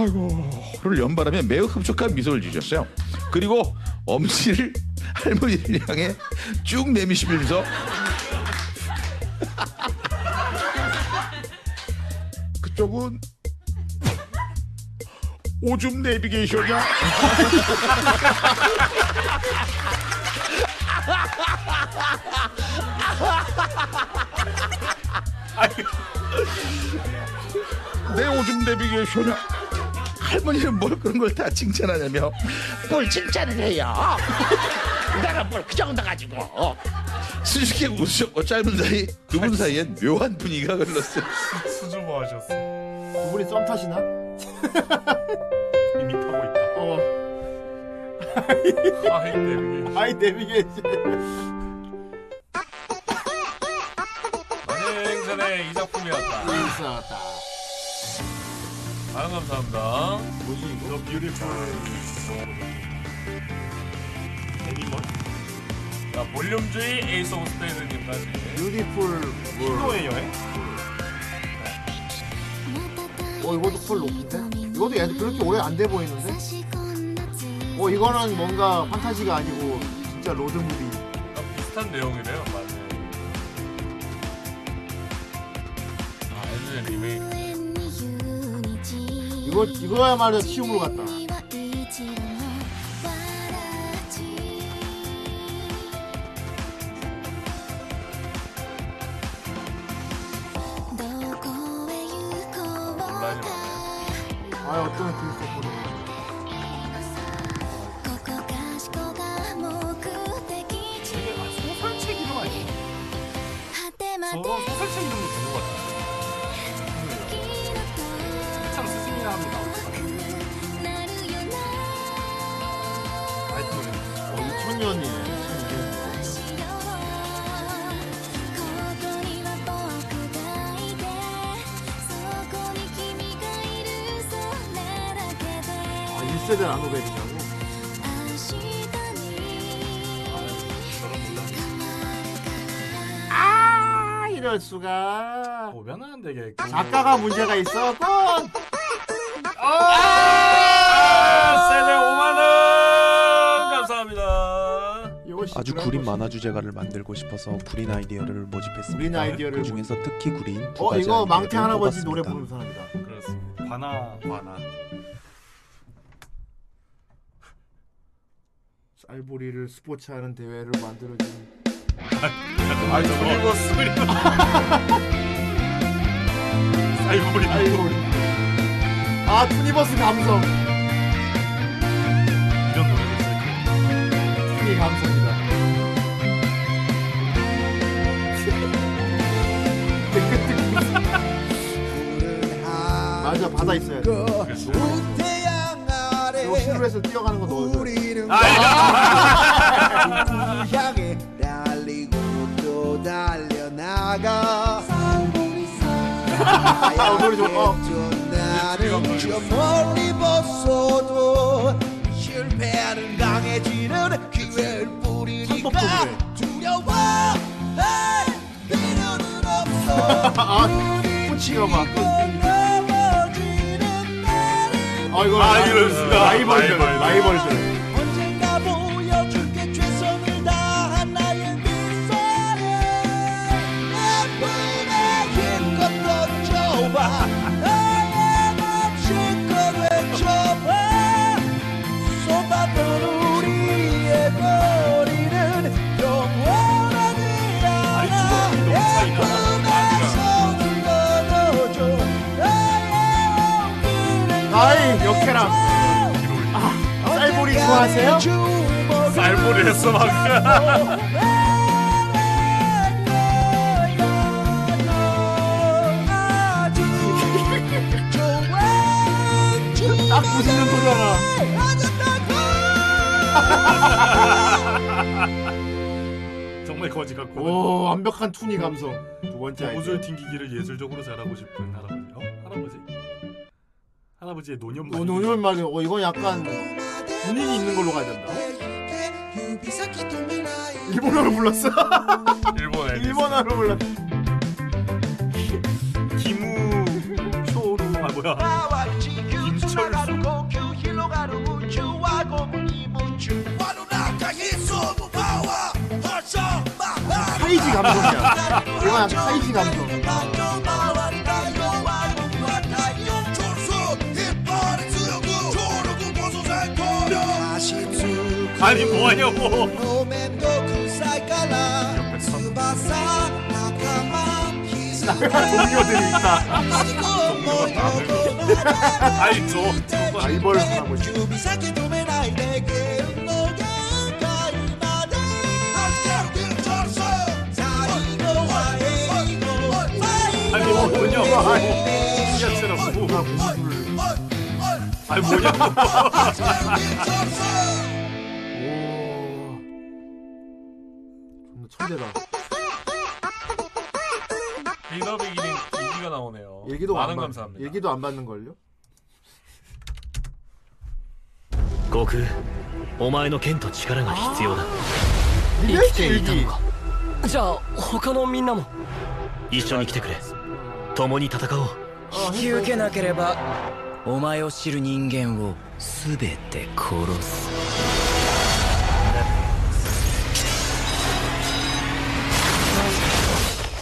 아이고를 연발하며 매우 흡족한 미소를 지으셨어요. 그리고 엄지를 할머니를 향해 쭉 내미시면서 그쪽은 오줌 내비게이션이야? 내 오줌 내비게이션이야? 할머니는 뭘 그런 걸 다 칭찬하냐며 뭘 칭찬을 해요 내가 뭘 그 정도 가지고 수줍게 웃으셨고 짧은 사이 두 분 사이엔 묘한 분위기가 흘렀어요. 수줍어 하셨어. 두 분이 썸 타시나? 이미 타고 있다. 어. 하이 데뷔. 아이 내비게이션. 만행전에 이 작품이었다. 있었다. 많은 감사합니다. 뭐지 이거? 더 뷰티풀 애니멀. 자, 볼륨주의 에이스 오브 스페이드님까지. 뷰티풀 신호의 여행? 어 이것도 펄 높은데? 이것도 얘 그렇게 오래 안 돼 보이는데? 어 이거는 뭔가 판타지가 아니고 진짜 로드무비 아, 비슷한 내용이래요. 맞아요. 아, 애들 리메이크. 이거 이거야말로 치움으로 갔다 아 어떤 그리스토퍼 소설책 이름 아니에요? 저 소설책 이름도 하여튼 모르겠어요. 어 2000년이네 아 1세대 라노벨이라고? 아 이럴 수가. 보면은 어, 되게 작가가 문제가 있었군 아, 세대 5만원! 감사합니다. 아주 구린 만화 주제가를 만들고 싶어서 구린 아이디어를 모집했습니다. 구린 아이디어를 그 중에서 특히 구린 두 어 가지 이거 망태 아이디어를 할아버지 뽑았습니다. 노래 부르는 사람이다 그렇습니다. 관아 관아. 쌀보리를 스포츠하는 대회를 만들어준 저거 스크린. 쌀보리. 쌀보리 아 투니버스 감성. 이런 노래를 쓸게요. 투니 감성이다. 맞아 바다 있어야 돼. 태양 아래 이거 실루엣을 뛰어가는 거 넣어줘 우리는 아, 향해 달리고 또 달려나가. 아, 노래 좋아. 어. 나는 저 멀리 벗어도 실패하는 강해지는 기회를 뿌리니까 두려워 에이, 필요는 없어 아 코치가 막 아 이거 아, 이럴 수가. 라이벌들 라이벌들. 라이벌 역해랑 아 쌀보리 좋아하세요? 쌀보리 했어, 방금. 딱 부시는 소리잖아 정말 거지 같고. 오 완벽한 투니 감성 두 번째 아이디어 옷을 튕기기를 예술적으로 잘하고 싶은 할아버지. 어? 할아버지? 할아버지의 노년 어, 노년 말이 어 이건 약간 군인이 있는 걸로 가야 된다 일본어로 불렀어 일본 애니. 일본어로 불렀어 기무 쇼루 아 뭐야? 김철수. 카이지 감성이야 이건 카이지 감성 아니 뭐하냐고 동료들이 있다 아니 저 라이벌 하고 있어 아니 뭐 뭐냐고 시야처럼 뭐 아니 뭐냐고 오 존나 천재다 비더비 기린 얘기가 나오네요. 일기도 많은 안 받- 감사합니다. 일기도 안 받는 걸요? 悟空お前の剣と力が必要だ生きていたのかじゃあ他のみんなも一緒に来てくれ共に戦おう引き受けなければお前を知る人間を全て殺す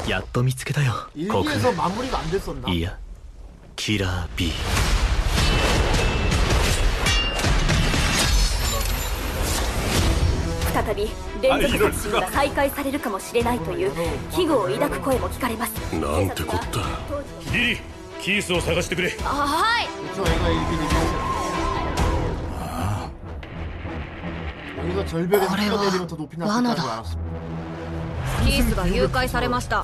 やっと見つけたよ。ここ。いやキラー B 再び連続殺信が再開されるかもしれないという危惧を抱く声も聞かれます。なんてこった。リリキースを探してくれ。はい。これは罠だ。キースが誘拐されました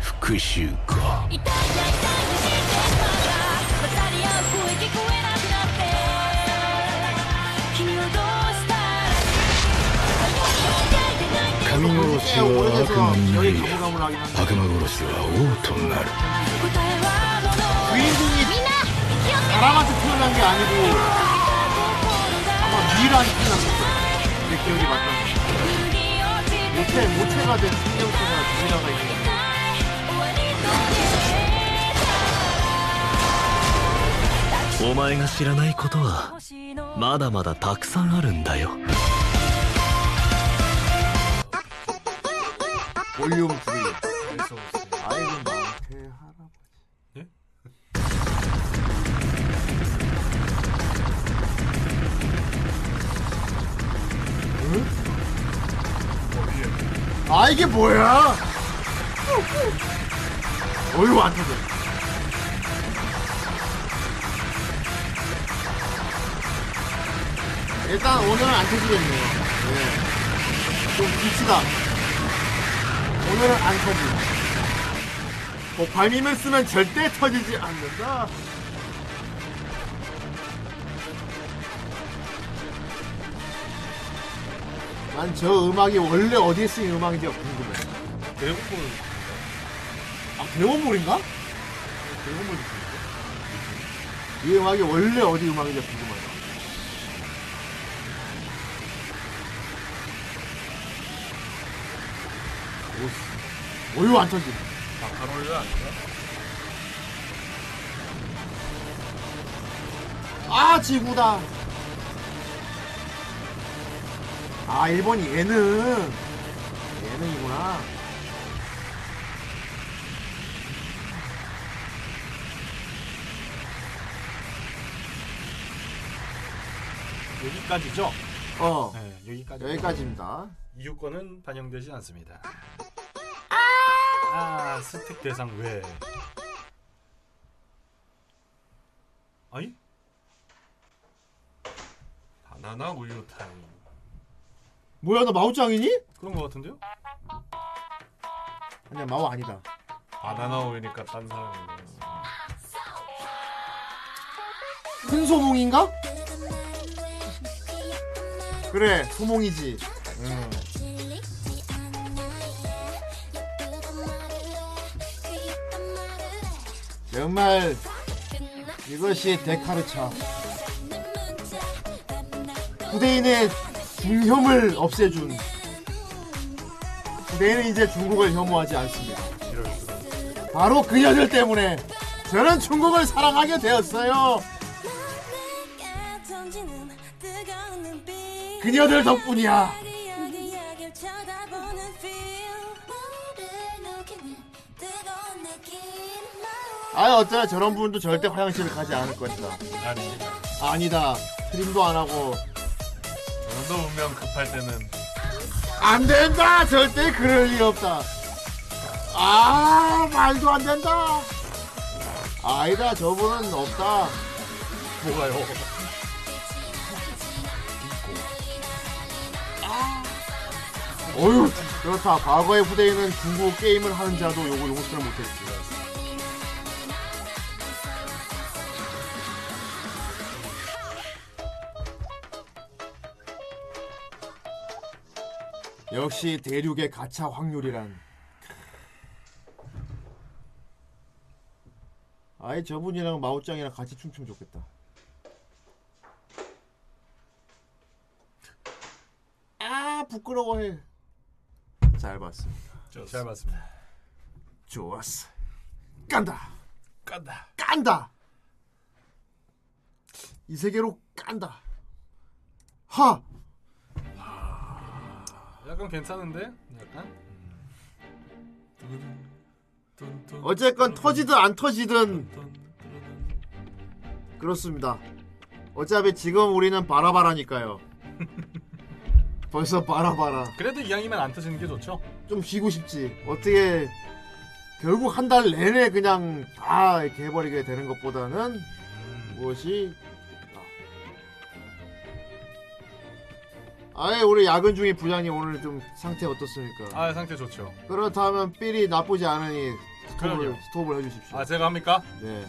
復讐か神殺しは悪のになり悪魔殺しは王となる 주인공이 나라한테 태어난 게 아니고 아마 미라한테 태어난 거내 기억이 맞다면 모태 모태가 된 생명체가 두 개가 있네 요. お前が知らないことはまだまだたくさんあるんだよ。ボリューム3 아 이게 뭐야 어이구 안 터져 일단 오늘은 안 터지겠네요 네. 좀 깁시다 오늘은 안 터지. 뭐 발밈을 쓰면 절대 터지지 않는다. 난 저 음악이 원래 어디에 쓰인 음악인지가 궁금해. 드래곤볼 아 드래곤볼인가? 드래곤볼 이 음악이 원래 어디 음악인지가 궁금하다. 오, 오유 안 터지. 마카로니가 아니야? 아 지구다. 아 일본이 얘는 예능이구나. 여기까지죠? 어 네, 여기까지. 여기까지입니다. 이유권은 반영되지 않습니다. 아, 스택 대상 외. 아이? 바나나 우유 타임. 뭐야 너 마오짱이니? 그런 거 같은데요? 아니야 마오 아니다. 바나나 우유니까 딴 거였어. 큰 소몽인가? 그래 소몽이지. 응. 정말 이것이 데카르차. 후대인의 중혐을 없애준. 후대인은 이제 중국을 혐오하지 않습니다. 바로 그녀들 때문에 저는 중국을 사랑하게 되었어요. 그녀들 덕분이야. 아 어쩌나 저런 분도 절대 화장실을 가지 않을 것이다. 아니, 아니다. 트림도 안 하고 저도 운명 급할 때는 안 된다. 절대 그럴 리 없다. 아 말도 안 된다. 아니다. 저분은 없다. 뭐가요? 어휴 그렇다. 과거의 후대인은 중국 게임을 하는 자도 요거 용서를 못했지. 역시 대륙의 가차 확률이란. 아예 저분이랑 마오짱이랑 같이 춤추면 좋겠다. 아 부끄러워해. 잘 봤습니다. 좋았어. 잘 봤습니다. 좋았어. 깐다. 깐다. 깐다. 이 세계로 깐다. 하. 약간 괜찮은데? 약간? 어쨌건 터지든 안 터지든 그렇습니다. 어차피 지금 우리는 바라바라니까요. 벌써 바라바라. 그래도 이왕이면 안 터지는 게 좋죠. 좀 쉬고 싶지. 어떻게 결국 한 달 내내 그냥 다 이렇게 해버리게 되는 것보다는 무엇이 아예 우리 야근 중인 부장님 오늘 좀 상태 어떻습니까? 아 상태 좋죠. 그렇다면 삘이 나쁘지 않으니 스톱을. 스톱을 해주십시오. 아 제가 합니까? 네.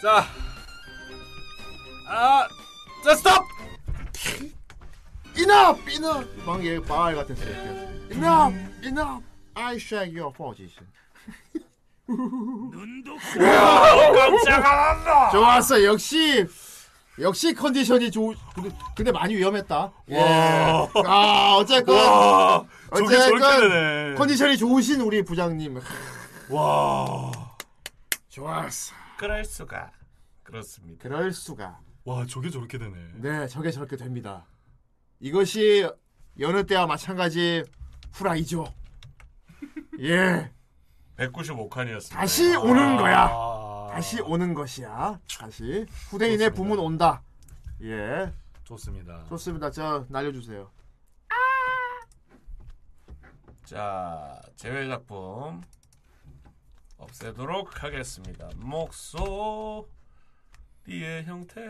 자, 아, 자 스톱. Enough, enough. 방금 말 같았어요. Enough, enough. I shake your position. 깜짝아! 좋았어. 역시 역시 컨디션이 좋. 근데, 근데 많이 위험했다. 예. 와. 아 어쨌건 와, 저게 저렇게 어쨌건. 컨디션이 좋으신 우리 부장님. 와, 좋았어. 그럴 수가. 그렇습니다. 그럴 수가. 와, 저게 저렇게 되네. 네, 저게 저렇게 됩니다. 이것이 여느 때와 마찬가지 후라이죠. 예. 195칸이었습니다. 다시 오는 거야. 다시 오는 것이야. 다시 후대인의 붐은 온다. 예. 좋습니다. 좋습니다. 저 날려주세요. 자, 제외 작품 없애도록 하겠습니다. 목소리의 형태.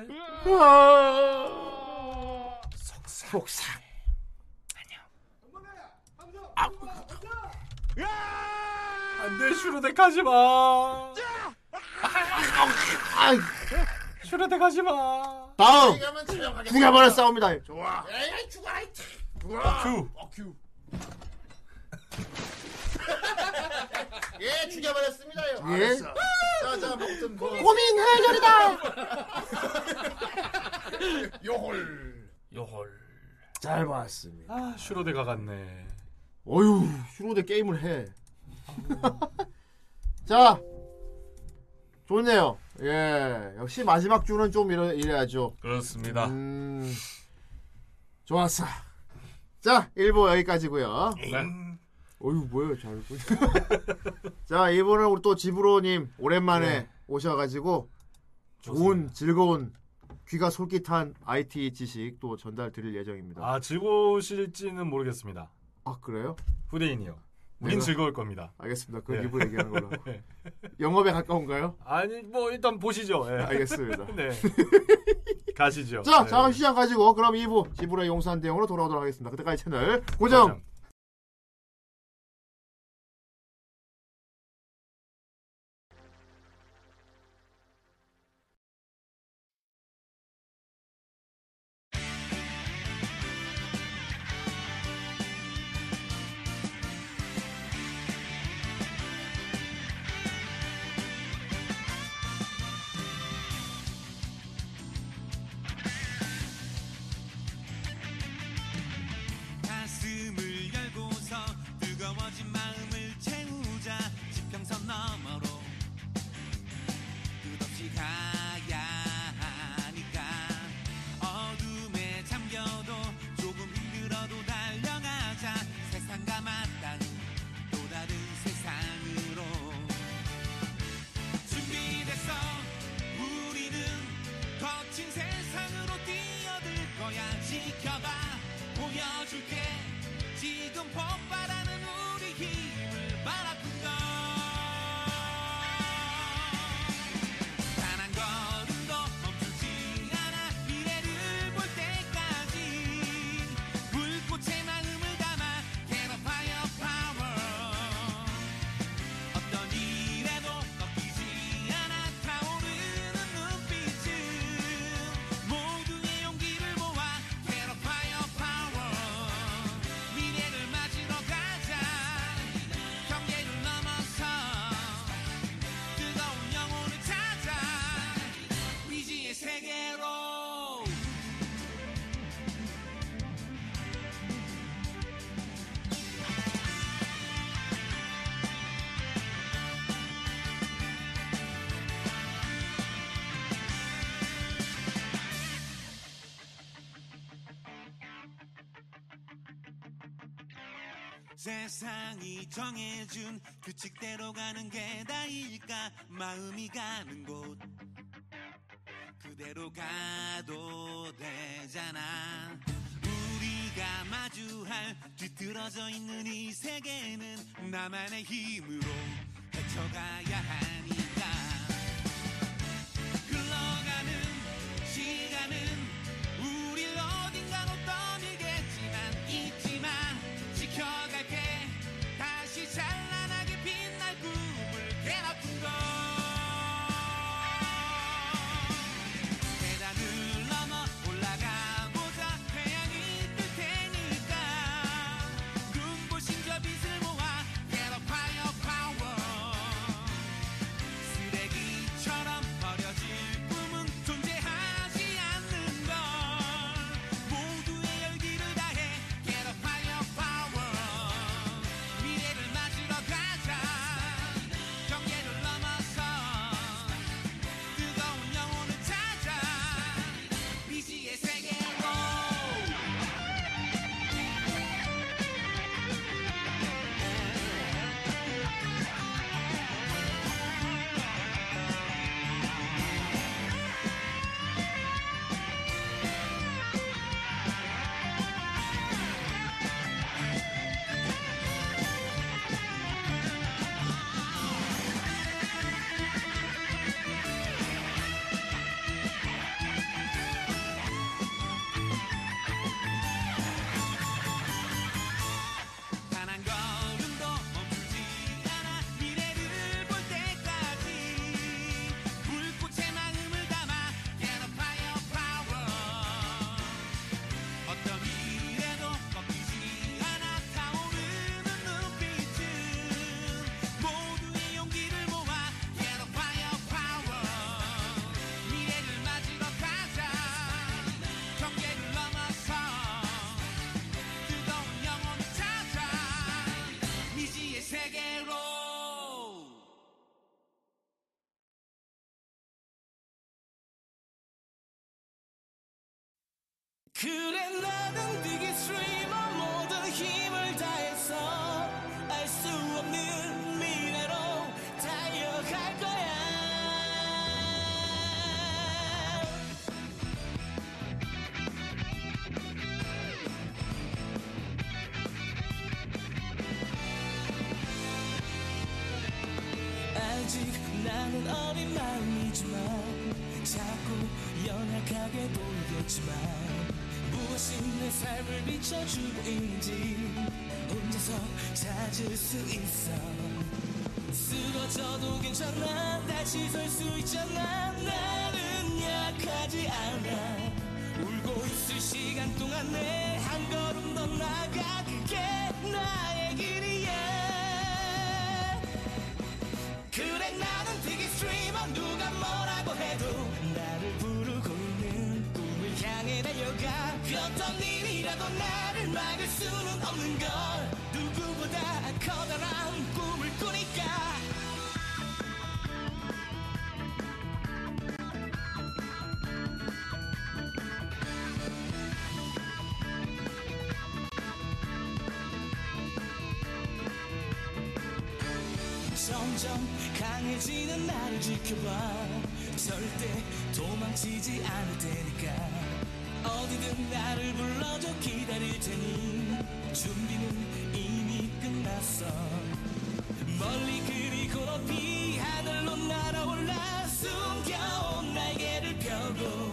속상. 속상. 안돼 슈르데 가지 마. 슈르데 가지 마. 다음 죽여버려 싸웁니다. 좋아. 큐. 큐. 예, 죽여버렸습니다요. 예. 알았어. 자, 자, 먹든 뭐. 고민 해결이다. 요홀. 요홀. 잘 봤습니다. 아 슈로데가 갔네. 어휴, 슈로데 게임을 해. 자, 좋네요. 예, 역시 마지막 주는 좀 이래, 이래야죠. 그렇습니다. 음, 좋았어. 자, 1부 여기까지고요 네. 어휴, 뭐예요, 잘. 자, 이번은 우리 또 지브로님 오랜만에 네. 오셔가지고 좋은 즐거운 귀가 솔깃한 IT 지식 또 전달 드릴 예정입니다. 아 즐거우실지는 모르겠습니다. 아 그래요? 후대인이요. 우린 즐거울 겁니다. 알겠습니다. 그 네. 일부 얘기하는 걸로. 네. 영업에 가까운가요? 아니 뭐 일단 보시죠. 예. 알겠습니다. 네. 가시죠. 자, 네. 잠깐 시간 가지고 그럼 2부 지브라 용산 대용으로 돌아오도록 하겠습니다. 그때까지 채널 고정. 가슴 규칙대로 가는 게 다일까? 마음이 가는 곳. 그대로 가도 되잖아. 우리가 마주할 뒤틀어져 있는 이 세계는 나만의 힘으로 헤쳐가야 하니까. 흘러가는 있는지 혼자서 찾을 수 있어. 쓰러져도 괜찮아. 다시 설 수 있잖아. 나는 약하지 않아. 울고 있을 시간 동안 내한 걸음 더 나가 그게 나의 길이야. 그래 나는 되게 스트리머 나를 막을 수는 없는 걸. 누구보다 커다란 꿈을 꾸니까. 점점 강해지는 나를 지켜봐. 절대 도망치지 않을 테니까 어디든 나를 불러줘 기다릴 테니. 준비는 이미 끝났어. 멀리 그리고 높이 하늘로 날아올라 숨겨온 날개를 펴고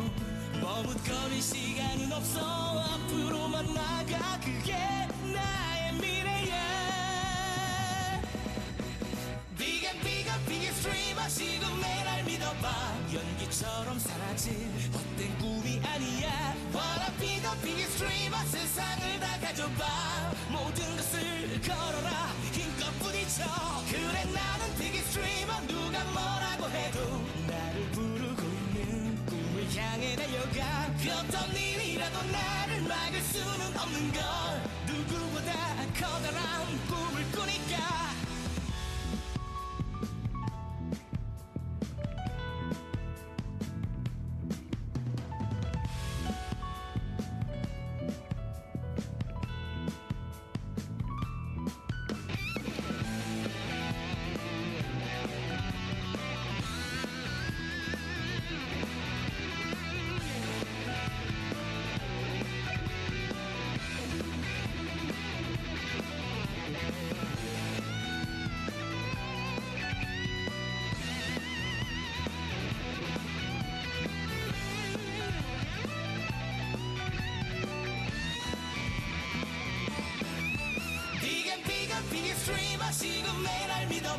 머뭇거릴 시간은 없어. 앞으로만 나가 그게 나의 미래야. 비가 비가 비가 스트리머 지금 내날 믿어봐. 연기처럼 사라질 Biggest dreamer 세상을 다 가져봐. 모든 것을 걸어라. 힘껏 부딪혀. 그래 나는 biggest dreamer 누가 뭐라고 해도 나를 부르고 있는 꿈을 향해 달려가. 그 어떤 일이라도 나를 막을 수는 없는 걸. 누구보다 커다란 꿈을 꾸니까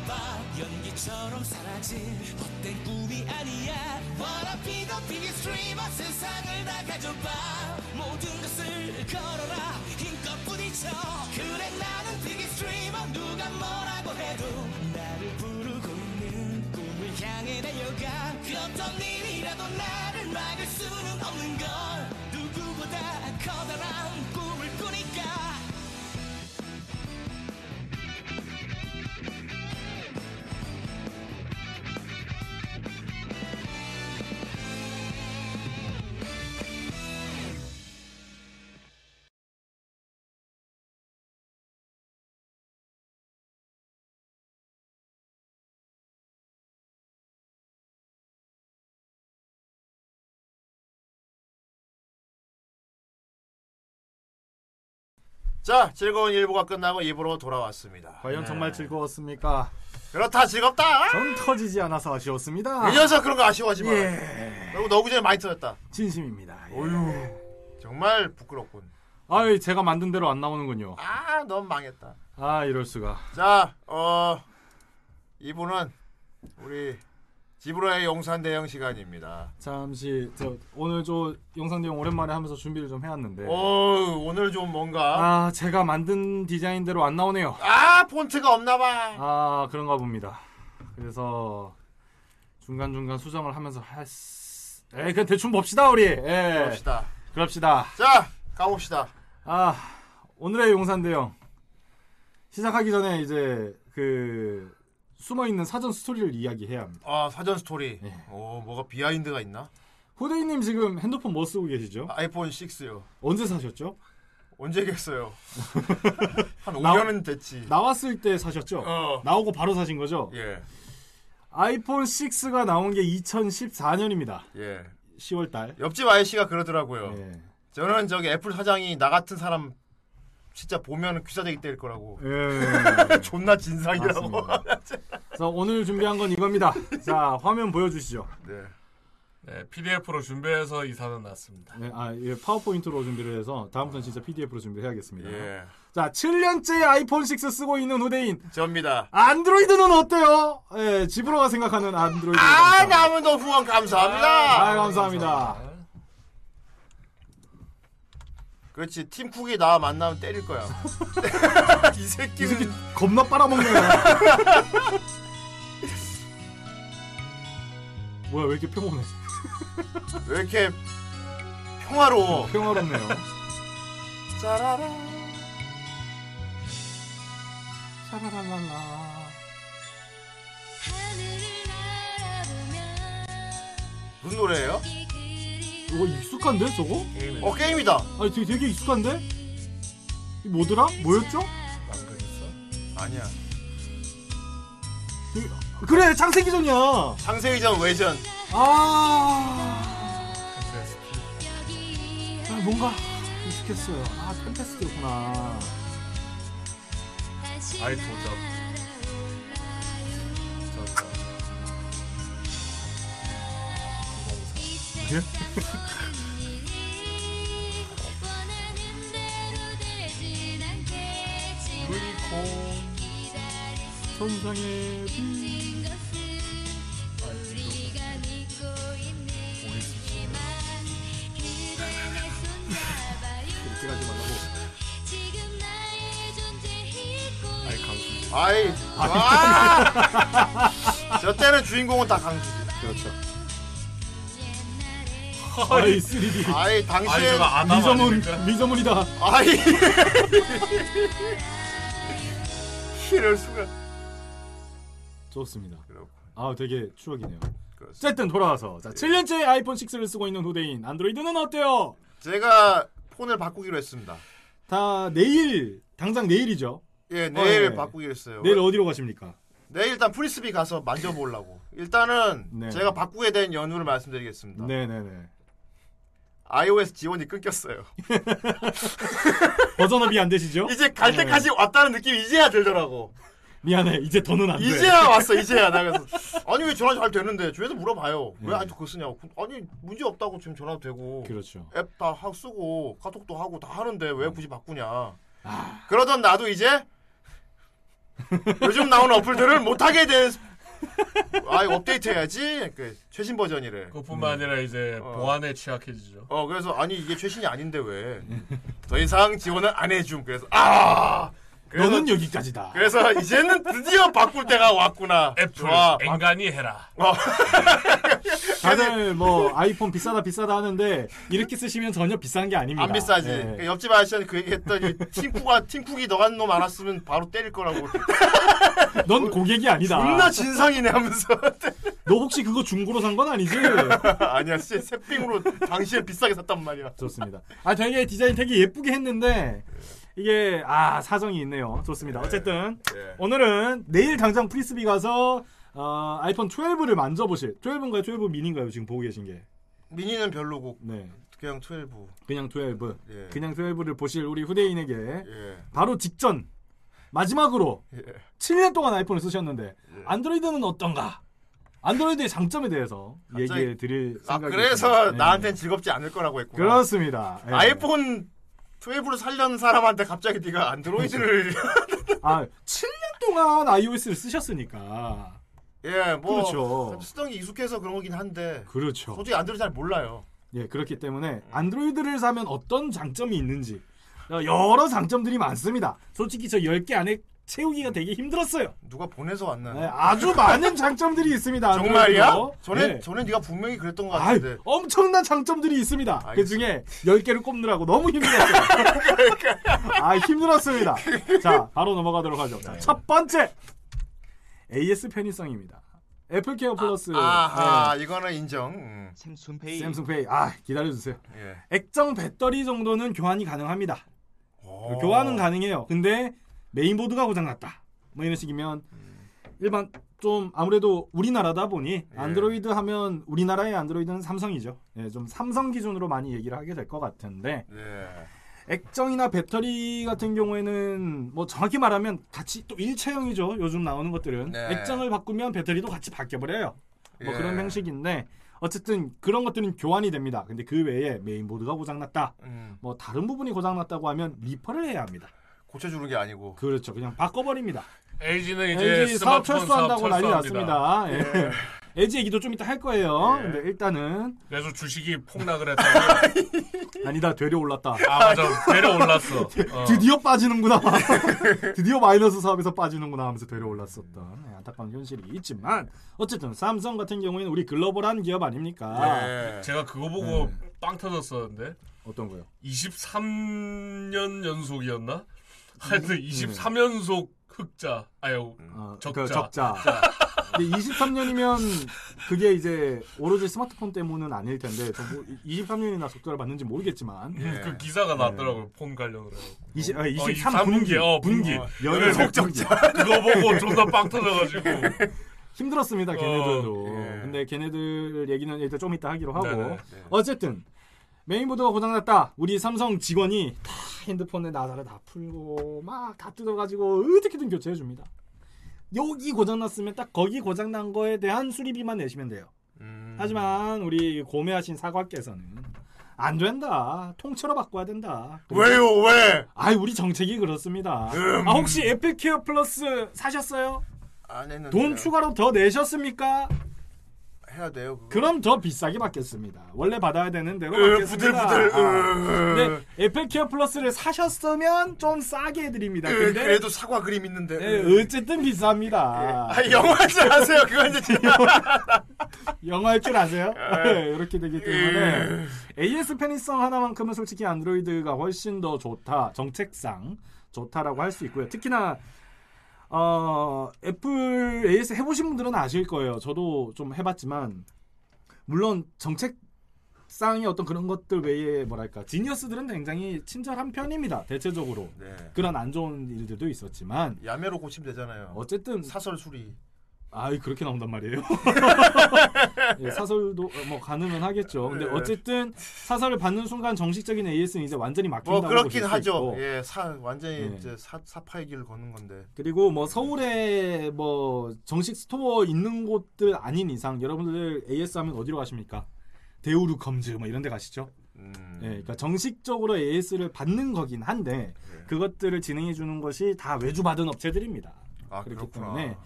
봐. 연기처럼 사라진 헛된 꿈이 아니야. Wanna be the biggest streamer 세상을 다 가져봐. 모든 것을 걸어라. 힘껏 부딪혀 그래 나는 biggest streamer 누가 뭐라고 해도 나를 부르고 있는 꿈을 향해 달려가. 그 어떤 일이라도 나를 막을 수는 없는 걸 누구보다 커다란 자, 즐거운 1부가 끝나고 2부로 돌아왔습니다. 과연 네. 정말 즐거웠습니까? 그렇다, 즐겁다! 전 터지지 않아서 아쉬웠습니다. 이 녀석 그런 거 아쉬워하지 마. 예. 너무 너구 전에 많이 터졌다. 진심입니다. 어휴, 정말 부끄럽군. 아이 제가 만든 대로 안 나오는군요. 아, 너무 망했다. 아 이럴 수가. 자, 어, 이분은 우리 지브라의 용산 대형 시간입니다. 잠시 저 오늘 저 영상 내용 오랜만에 하면서 준비를 좀 해왔는데. 오, 오늘 좀 뭔가. 아 제가 만든 디자인대로 안 나오네요. 아, 폰트가 없나봐. 아 그런가 봅니다. 그래서 중간 중간 수정을 하면서 했. 에 그냥 대충 봅시다 우리. 예. 그럽시다. 그럽시다. 자, 가봅시다. 아 오늘의 용산 대형 시작하기 전에 이제 그 숨어 있는 사전 스토리를 이야기해야 합니다. 아, 사전 스토리. 오, 뭐가 비하인드가 있나? 호데이님 지금 핸드폰 뭐 쓰고 계시죠? 아이폰 6요. 언제 사셨죠? 언제겠어요? 한 나- 5년은 됐지. 나왔을 때 사셨죠? 어. 나오고 바로 사신 거죠? 예. 아이폰 6가 나온 게 2014년입니다. 예. 10월 달. 옆집 아저씨가 그러더라고요. 예. 저는 저기 애플 사장이 나 같은 사람 진짜 보면 귀사대기 때릴 거라고. 예. 존나 진상이라고. 그래서 오늘 준비한 건 이겁니다. 자, 화면 보여주시죠. 네. 네, PDF로 준비해서 이 사연 났습니다. 네, 아, 예, 파워포인트로 준비를 해서 다음부터는 진짜 PDF로 준비해야겠습니다. 예. 자, 7년째 아이폰 6 쓰고 있는 후대인. 접니다. 안드로이드는 어때요? 예, 집으로가 생각하는 안드로이드. 아, 남은도 후원 감사합니다. 아, 감사합니다. 그렇지. 팀 쿡이 나 만나면 때릴 거야. 이 새끼는 이 새끼 겁나 빨아먹는 거야. 뭐야, 왜 이렇게 평온해? 왜 이렇게 평화로워? 평화롭네요. 짜라라. 샤라랄랄라. 무슨 노래예요? 이거 익숙한데, 저거? 어, 게임이다. 아니, 되게, 되게 익숙한데? 이 뭐더라? 뭐였죠? 아니야. 그래, 창세기전이야. 창세기전 외전. 아. 아, 뭔가 익숙했어요. 아, 템페스트였구나. 아이 도 천상의 빛. 그렇게 가지 말라고. 아이 강수. 아이. 와. 저 때는 주인공은 다 강수지. 그렇죠. 아이 3D. 아이 아이, 저거 아닙니까? 미저문이다. 아이. 이럴 수가. 좋습니다. 아 되게 추억이네요. 그렇습니다. 어쨌든 돌아와서 자 7년째 아이폰 6를 쓰고 있는 후대인 안드로이드는 어때요? 제가 폰을 바꾸기로 했습니다. 다 내일 당장 내일이죠. 예, 내일 어, 예. 바꾸기로 했어요. 내일 어디로 가십니까? 내일 일단 프리스비 가서 만져보려고. 일단은 네. 제가 바꾸게 된 연유를 말씀드리겠습니다. 네네네. iOS 지원이 끊겼어요. 버전업이 안 되시죠? 이제 갈 네. 때까지 왔다는 느낌이 이제야 들더라고. 미안해 이제 더는 안 돼. 이제야 왔어, 이제야. 나 그래서 아니 왜 전화 잘 되는데 주위에서 물어봐요. 왜 네. 아직도 그거 쓰냐고. 아니 문제 없다고 지금 전화도 되고 그렇죠. 앱 다 쓰고 카톡도 하고 다 하는데 왜 굳이 바꾸냐. 아. 그러던 나도 이제 요즘 나오는 어플들을 못하게 된. 아, 이거 업데이트 해야지. 그 최신 버전이래. 그뿐만 아니라 이제 보안에 취약해지죠. 어, 그래서 아니 이게 최신이 아닌데 왜? 더 이상 지원을 안 해줌. 그래서 아. 그래서- 너는 여기까지다. 그래서 이제는 드디어 바꿀 때가 왔구나. 애플 좋아. 앵간히 해라. 어. 다들 뭐 아이폰 비싸다 비싸다 하는데 이렇게 쓰시면 전혀 비싼 게 아닙니다. 안 비싸지. 예. 그 옆집 아저씨는 그 얘기했더니 팀쿡아 팀쿡이 너간 놈 알았으면 바로 때릴 거라고. 넌 고객이 아니다. 존나 진상이네 하면서. 너 혹시 그거 중고로 산 건 아니지? 아니야, 씨, 새삥으로 당시에 비싸게 샀단 말이야. 좋습니다. 아 되게 디자인 되게 예쁘게 했는데 이게 아 사정이 있네요. 좋습니다. 어쨌든 예. 오늘은 내일 당장 프리스비 가서 어, 아이폰 12를 만져보실 12인가요? 12 미니인가요? 지금 보고 계신 게 미니는 별로고 네. 그냥 12. 그냥 12 예. 그냥 12를 보실 우리 후대인에게 예. 바로 직전 마지막으로 예. 7년 동안 아이폰을 쓰셨는데 안드로이드는 어떤가? 안드로이드의 장점에 대해서 얘기해 드릴 아, 생각이 그래서 있습니다. 네. 나한텐 즐겁지 않을 거라고 했구나. 그렇습니다. 예. 아이폰 12를 살려는 사람한테 갑자기 네가 안드로이드를 아 7년 동안 iOS를 쓰셨으니까 예, 뭐 그렇죠. 쓰던 게 익숙해서 그런 거긴 한데 그렇죠. 솔직히 안드로이드 잘 몰라요. 예, 그렇기 때문에 안드로이드를 사면 어떤 장점이 있는지 여러 장점들이 많습니다. 솔직히 저 10개 안에 채우기가 되게 힘들었어요. 누가 보내서 왔나? 네, 아주 많은 장점들이 있습니다. 정말이야? 전에 네. 전에 네가 분명히 그랬던 것 아이, 같은데. 엄청난 장점들이 있습니다. 그 중에 10개를 꼽느라고 너무 힘들었어요. 아, 힘들었습니다. 자, 바로 넘어가도록 하죠. 자, 첫 번째. AS 편의성입니다. 애플케어 플러스. 아하, 네. 이거는 인정. 음. 샘숭페이. 샘숭페이. 아, 기다려주세요. 예. 액정 배터리 정도는 교환이 가능합니다. 오. 교환은 가능해요. 근데 메인보드가 고장났다. 뭐 이런 식이면 일반 좀 아무래도 우리나라다 보니 안드로이드 하면 우리나라의 안드로이드는 삼성이죠. 예, 좀 삼성 기준으로 많이 얘기를 하게 될 것 같은데 예. 액정이나 배터리 같은 경우에는 뭐 정확히 말하면 같이 또 일체형이죠. 요즘 나오는 것들은 네. 액정을 바꾸면 배터리도 같이 바뀌어 버려요. 뭐 예. 그런 형식인데 어쨌든 그런 것들은 교환이 됩니다. 근데 그 외에 메인보드가 고장났다. 음. 뭐 다른 부분이 고장났다고 하면 리퍼를 해야 합니다. 고쳐주는 게 아니고. 그렇죠. 그냥 바꿔버립니다. LG는 이제 LG 사업 스마트폰 사업 철수한다고 난리. 났습니다. 예. LG 얘기도 좀 이따 할 거예요. 근데 일단은 그래서 주식이 폭락을 했다고. 아니다 되려 올랐다. 아 맞아 내려 올랐어. 어. 드디어 빠지는구나. 드디어 마이너스 사업에서 빠지는구나 하면서 되려 올랐었던 네, 안타까운 현실이 있지만 어쨌든 삼성 같은 경우에는 우리 글로벌한 기업 아닙니까? 네. 제가 그거 보고 빵 터졌었는데. 어떤 거요? 23년 연속이었나? 하여튼 23연속 흑자. 아유 적자. 그 적자. 근데 23년이면 그게 이제 오로지 스마트폰 때문은 아닐 텐데 저뭐 23년이나 적자를 받는지 모르겠지만 음, 그 기사가 났더라고요. 폰 관련으로. 해서. 20, 아, 어, 23 분기, 어, 분기. 어, 연속 연속 적자. 그거 보고 존나 빵 터져가지고. 힘들었습니다 걔네들도. 어, 예. 근데 걔네들 얘기는 일단 좀 이따 하기로 하고 네네. 어쨌든 메인보드가 고장났다. 우리 삼성 직원이 다 핸드폰에 나사를 다 풀고 막 다 뜯어가지고 어떻게든 교체해 줍니다. 여기 고장났으면 딱 거기 고장난 거에 대한 수리비만 내시면 돼요. 음. 하지만 우리 고매하신 사과께서는 안 된다. 통째로 바꿔야 된다. 왜요? 왜? 아이 우리 정책이 그렇습니다. 음. 아 혹시 애플케어 플러스 사셨어요? 안 했는데. 돈 추가로 더 내셨습니까? 해야 돼요. 그거. 그럼 더 비싸게 받겠습니다. 원래 받아야 되는 대로 으, 받겠습니다. 부들부들, 아, 으. 근데 애플케어 플러스를 사셨으면 좀 싸게 해드립니다. 으, 근데 그래도 사과 그림 있는데. 예, 어쨌든 비쌉니다. 아, 영화 줄 아세요? 그건 이제 영어 할줄 아세요? 아. 네, 이렇게 되기 때문에 AS 편의성 하나만큼은 솔직히 안드로이드가 훨씬 더 좋다. 정책상 좋다라고 할 수 있고요. 특히나 어, 애플 AS 해보신 분들은 아실 거예요. 저도 좀 해봤지만 물론 정책상의 어떤 그런 것들 외에 뭐랄까 지니어스들은 굉장히 친절한 편입니다. 대체적으로 네. 그런 안 좋은 일들도 있었지만 야매로 고치면 되잖아요. 어쨌든 사설 수리. 아이 그렇게 나온단 말이에요. 예, 사설도 어, 뭐 가능은 하겠죠. 근데 네. 어쨌든 사설을 받는 순간 정식적인 AS는 이제 완전히 뭐 막힌다고 그렇긴 볼수 하죠. 있고. 예, 사 완전히 네. 이제 사 사파의 길을 걷는 건데. 그리고 뭐 서울에 뭐 정식 스토어 있는 곳들 아닌 이상 여러분들 AS 하면 어디로 가십니까? 대우루컴즈 뭐 이런 데 가시죠. 음. 예, 그러니까 정식적으로 AS를 받는 거긴 한데 네. 그것들을 진행해 주는 것이 다 외주 받은 업체들입니다. 아, 그렇기 그렇구나. 때문에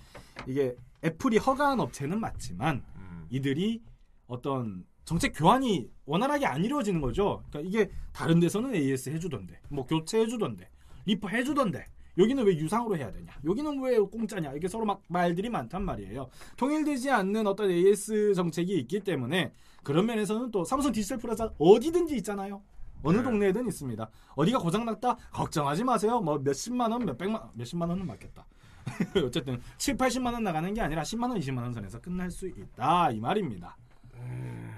이게 애플이 허가한 업체는 맞지만 음. 이들이 어떤 정책 교환이 원활하게 안 이루어지는 거죠. 그러니까 이게 다른 데서는 AS 해주던데, 뭐 교체 해주던데, 리퍼 해주던데. 여기는 왜 유상으로 해야 되냐? 여기는 왜 공짜냐? 이게 서로 막 말들이 많단 말이에요. 통일되지 않는 어떤 AS 정책이 있기 때문에 그런 면에서는 또 삼성 디지털 플러스 어디든지 있잖아요. 어느 네. 동네에든 있습니다. 어디가 고장났다? 걱정하지 마세요. 뭐 몇십만 원, 몇백만, 몇십만 원은 맞겠다. 어쨌든 7, 80만 원 나가는 게 아니라 10만 원, 20만 원 선에서 끝날 수 있다 이 말입니다.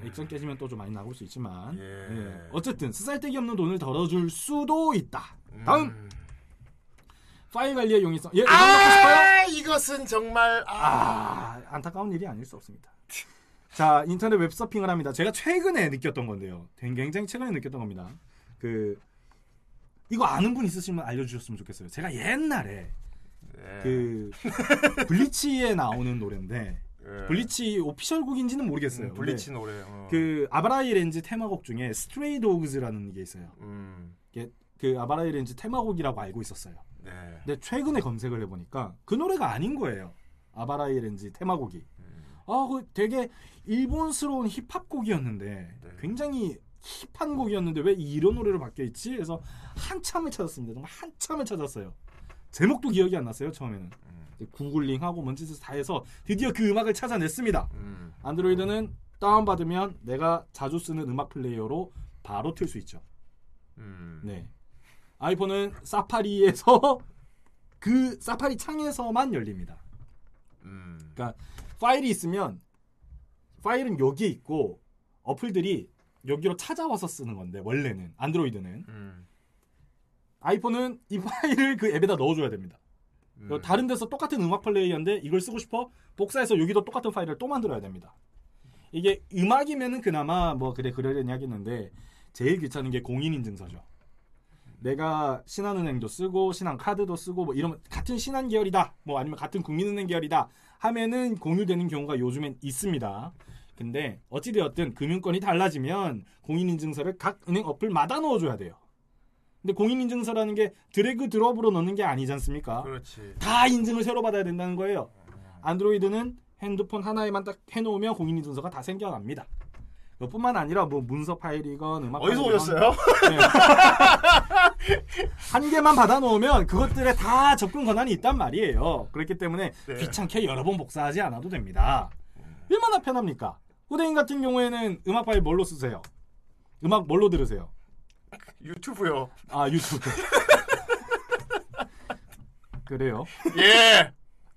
액정 깨지면 또 좀 많이 나올 수 있지만 예. 어쨌든 쓰잘데기 없는 돈을 덜어줄 수도 있다. 다음 파일 관리의 용이성. 예? 아, 이것은 정말 아, 아, 안타까운 일이 아닐 수 없습니다. 자, 인터넷 웹 서핑을 합니다. 제가 최근에 느꼈던 건데요. 굉장히 최근에 느꼈던 겁니다. 그 이거 아는 분 있으시면 알려주셨으면 좋겠어요. 제가 옛날에 그 블리치에 나오는 노래인데 예. 블리치 official 곡인지는 모르겠어요. 음, 블리치 노래. 어. 그 아바라이 렌지 테마곡 중에 Stray Dogs라는 게 있어요. 음. 이게 그 아바라이 렌즈 테마곡이라고 알고 있었어요. 네. 근데 최근에 검색을 해보니까 그 노래가 아닌 거예요. 아바라이 렌즈 테마곡이. 음. 아, 그 되게 일본스러운 힙합 곡이었는데 네. 굉장히 힙한 곡이었는데 왜 이런 노래로 바뀌어 있지? 그래서 한참을 찾았습니다. 정말 한참을 찾았어요. 제목도 기억이 안 났어요 처음에는. 음. 구글링하고 뭔 짓을 다 해서 드디어 그 음악을 찾아냈습니다. 음. 안드로이드는 다운받으면 내가 자주 쓰는 음악 플레이어로 바로 틀 수 있죠. 음. 네. 아이폰은 사파리에서 그 사파리 창에서만 열립니다. 음. 그러니까 파일이 있으면 파일은 여기에 있고 어플들이 여기로 찾아와서 쓰는 건데 원래는 안드로이드는 음. 아이폰은 이 파일을 그 앱에다 넣어줘야 됩니다. 그리고 다른 데서 똑같은 음악 플레이어인데 이걸 쓰고 싶어 복사해서 여기도 똑같은 파일을 또 만들어야 됩니다. 이게 음악이면은 그나마 뭐 그래 그러려니 하겠는데 제일 귀찮은 게 공인인증서죠. 내가 신한은행도 쓰고 신한카드도 쓰고 뭐 이러면 같은 신한 계열이다 뭐 아니면 같은 국민은행 계열이다 하면은 공유되는 경우가 요즘엔 있습니다. 근데 어찌되었든 금융권이 달라지면 공인인증서를 각 은행 어플마다 넣어줘야 돼요. 근데 공인인증서라는 게 드래그 드롭으로 넣는 게 아니지 않습니까? 그렇지. 다 인증을 새로 받아야 된다는 거예요. 안드로이드는 핸드폰 하나에만 딱 해놓으면 공인인증서가 다 생겨납니다. 그뿐만 아니라 뭐 문서 파일이건 음악 어디서 오셨어요? 네. 한 개만 받아놓으면 그것들에 다 접근 권한이 있단 말이에요. 그렇기 때문에 네. 귀찮게 여러 번 복사하지 않아도 됩니다. 얼마나 편합니까? 후대인 같은 경우에는 음악 파일 뭘로 쓰세요? 음악 뭘로 들으세요? 유튜브요. 아 유튜브. 그래요? 예.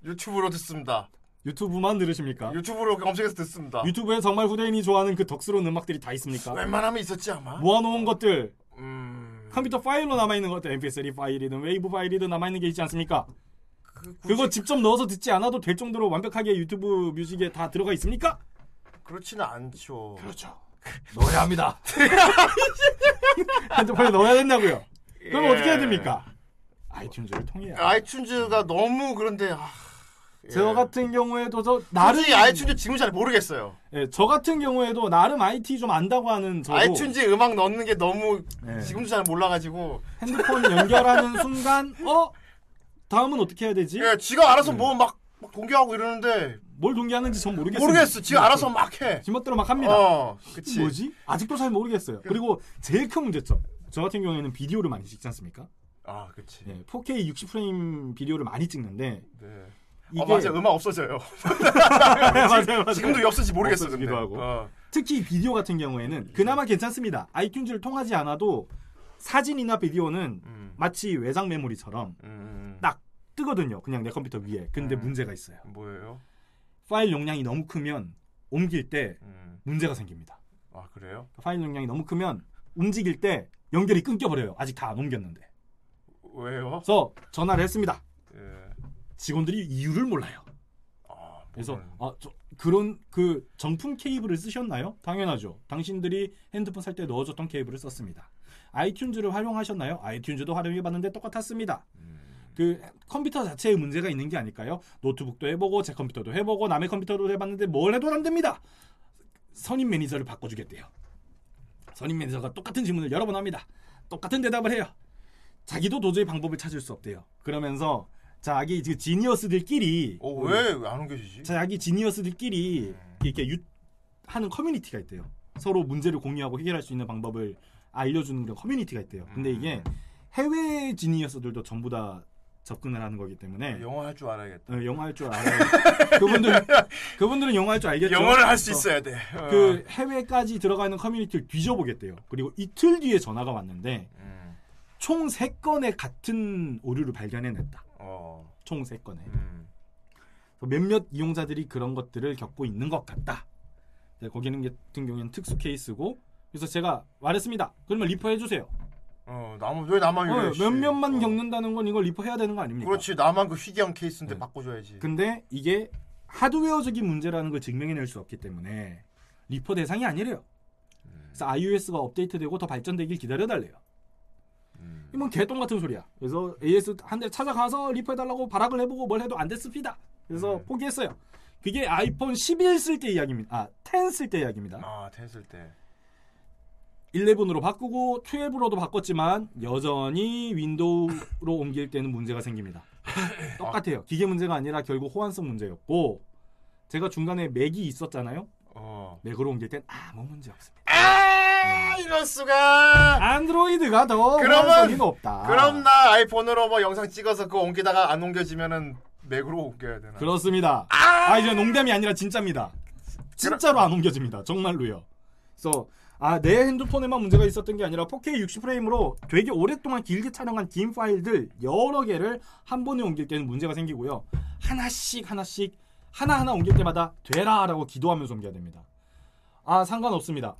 유튜브로 듣습니다. 유튜브만 들으십니까? 유튜브로 검색해서 듣습니다. 유튜브에 정말 후대인이 좋아하는 그 덕스러운 음악들이 다 있습니까? 웬만하면 있었지 아마. 모아놓은 것들 음. 컴퓨터 파일로 남아있는 것들 mp3 파일이든 웨이브 파일이든 남아있는 게 있지 않습니까? 그거 직접 넣어서 듣지 않아도 될 정도로 완벽하게 유튜브 뮤직에 다 들어가 있습니까? 그렇지는 않죠. 그렇죠. 넣어야 합니다. 핸드폰에 넣어야 된다고요. 그럼 예. 어떻게 해야 됩니까? 아이튠즈를 통해야. 아이튠즈가 너무 그런데 아, 저 같은 경우에도 저 나름 아이튠즈 지금 잘 모르겠어요. 예, 저 같은 경우에도 나름 IT 좀 안다고 하는 저도 아이튠즈에 음악 넣는 게 너무 네. 지금도 잘 몰라가지고 핸드폰 연결하는 순간 어 다음은 어떻게 해야 되지? 예, 지가 알아서 뭐 막 동기하고 이러는데 뭘 동기하는지 전 모르겠어요. 모르겠어. 지가 알아서 막 해. 지멋대로 막 합니다. 어, 그치. 뭐지? 아직도 잘 모르겠어요. 그리고 제일 큰 문제점. 저 같은 경우에는 비디오를 많이 찍지 않습니까? 아, 그치. 예, 4K 60프레임 비디오를 많이 찍는데 네. 이게 어, 맞아. 음악 없어져요. 맞아요, 맞아요. 지금도 없어지 모르겠어. 근데. 하고. 어. 특히 비디오 같은 경우에는 그나마 괜찮습니다. 아이튠즈를 통하지 않아도 사진이나 비디오는 음. 마치 외장 메모리처럼 딱 뜨거든요. 그냥 내 컴퓨터 위에. 근데 음. 문제가 있어요. 뭐예요? 파일 용량이 너무 크면 옮길 때 음. 문제가 생깁니다. 아, 그래요? 파일 용량이 너무 크면 움직일 때 연결이 끊겨버려요. 아직 다 안 옮겼는데. 왜요? 그래서 전화를 했습니다. 예. 직원들이 이유를 몰라요. 그래서 아, 저, 그런 그 정품 케이블을 쓰셨나요? 당연하죠. 당신들이 핸드폰 살 때 넣어줬던 케이블을 썼습니다. 아이튠즈를 활용하셨나요? 아이튠즈도 활용해봤는데 똑같았습니다. 그 컴퓨터 자체에 문제가 있는 게 아닐까요? 노트북도 해보고 제 컴퓨터도 해보고 남의 컴퓨터도 해봤는데 뭘 해도 안 됩니다. 선임 매니저를 바꿔주겠대요. 선임 매니저가 똑같은 질문을 여러 번 합니다. 똑같은 대답을 해요. 자기도 도저히 방법을 찾을 수 없대요. 그러면서 자, 여기 그 genius들끼리 어, 왜 안 옮겨지지? 자, 여기 genius들끼리 이렇게 유, 하는 커뮤니티가 있대요. 서로 문제를 공유하고 해결할 수 있는 방법을 알려주는 그런 커뮤니티가 있대요. 근데 이게 해외 genius들도 전부 다 접근을 하는 거기 때문에 영어 할 줄 알아야겠다. 어, 영어 할 줄 알아요. 그분들 그분들은 영어 할 줄 알겠죠. 영어를 할수 그래서 있어야 돼. 어. 그 해외까지 들어가 는 커뮤니티를 뒤져보겠대요. 그리고 이틀 뒤에 전화가 왔는데 음. 총 3 건의 같은 오류를 발견해냈다. 어. 총 3 건에. 음. 몇몇 이용자들이 그런 것들을 겪고 있는 것 같다. 네, 거기는 같은 경우에는 특수 케이스고 그래서 제가 말했습니다. 그러면 리퍼 해 주세요. 어, 나만 왜 나만? 어, 씨. 몇몇만 겪는다는 건 이걸 리퍼 해야 되는 거 아닙니까? 그렇지. 나만 그 희귀한 케이스인데 네. 바꿔줘야지. 근데 이게 하드웨어적인 문제라는 걸 증명해낼 수 없기 때문에 리퍼 대상이 아니래요. 그래서 iOS가 업데이트되고 더 발전되길 기다려달래요. 이건 개똥 같은 소리야. 그래서 AS센터 찾아가서 리퍼 해달라고 발악을 해보고 뭘 해도 안 됐습니다. 그래서 포기했어요. 그게 아이폰 11 쓸 때 이야기입니다. 아, 10 쓸 때 이야기입니다. 아, 됐을 때. 11으로 바꾸고 12로도 바꿨지만 여전히 윈도우로 옮길 때는 문제가 생깁니다. 똑같아요. 기계 문제가 아니라 결국 호환성 문제였고 제가 중간에 맥이 있었잖아요. 어. 맥으로 옮길 땐 아무 문제 없습니다. 아, 이럴 수가. 안드로이드가 더 호환성이 높다. 그럼 나 아이폰으로 뭐 영상 찍어서 그거 옮기다가 안 옮겨지면은 맥으로 옮겨야 되나? 그렇습니다. 아, 이제 농담이 아니라 진짜입니다. 진짜로 안 옮겨집니다. 정말로요. 그래서 아, 내 핸드폰에만 문제가 있었던 게 아니라 4K 60프레임으로 되게 오랫동안 길게 촬영한 긴 파일들 여러 개를 한 번에 옮길 때는 문제가 생기고요. 하나씩 하나씩 하나하나 옮길 때마다 되라라고 기도하면서 옮겨야 됩니다. 아, 상관없습니다.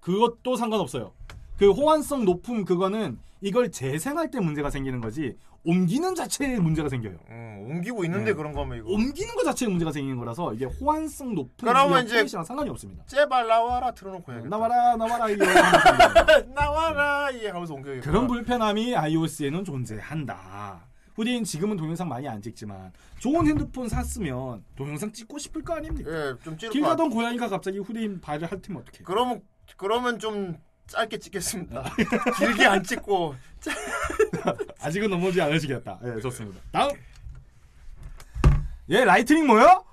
그것도 상관없어요. 그 호환성 높음 그거는 이걸 재생할 때 문제가 생기는 거지 옮기는 자체에 문제가 생겨요. 음, 옮기고 있는데 네. 그런 거면 이거. 옮기는 것 자체에 문제가 생기는 거라서 이게 호환성 높은 그러면 이제 이랑 상관이 없습니다. 제발 나와라 틀어놓고 해야겠다. 나와라 나와라 하면서 나와라 이 하면서 옮겨야겠다. 그런 불편함이 iOS에는 존재한다. 후대인 지금은 동영상 많이 안 찍지만 좋은 핸드폰 샀으면 동영상 찍고 싶을 거 아닙니까? 예, 좀 찍을 길것 가던 고양이가 갑자기 후대인 발을 핥으면 어떡해? 그러면 그러면 좀 짧게 찍겠습니다. 길게 안 찍고 아직은 넘어지 않으시겠다. 예, 좋습니다. 다음. 얘 Lightning 뭐요?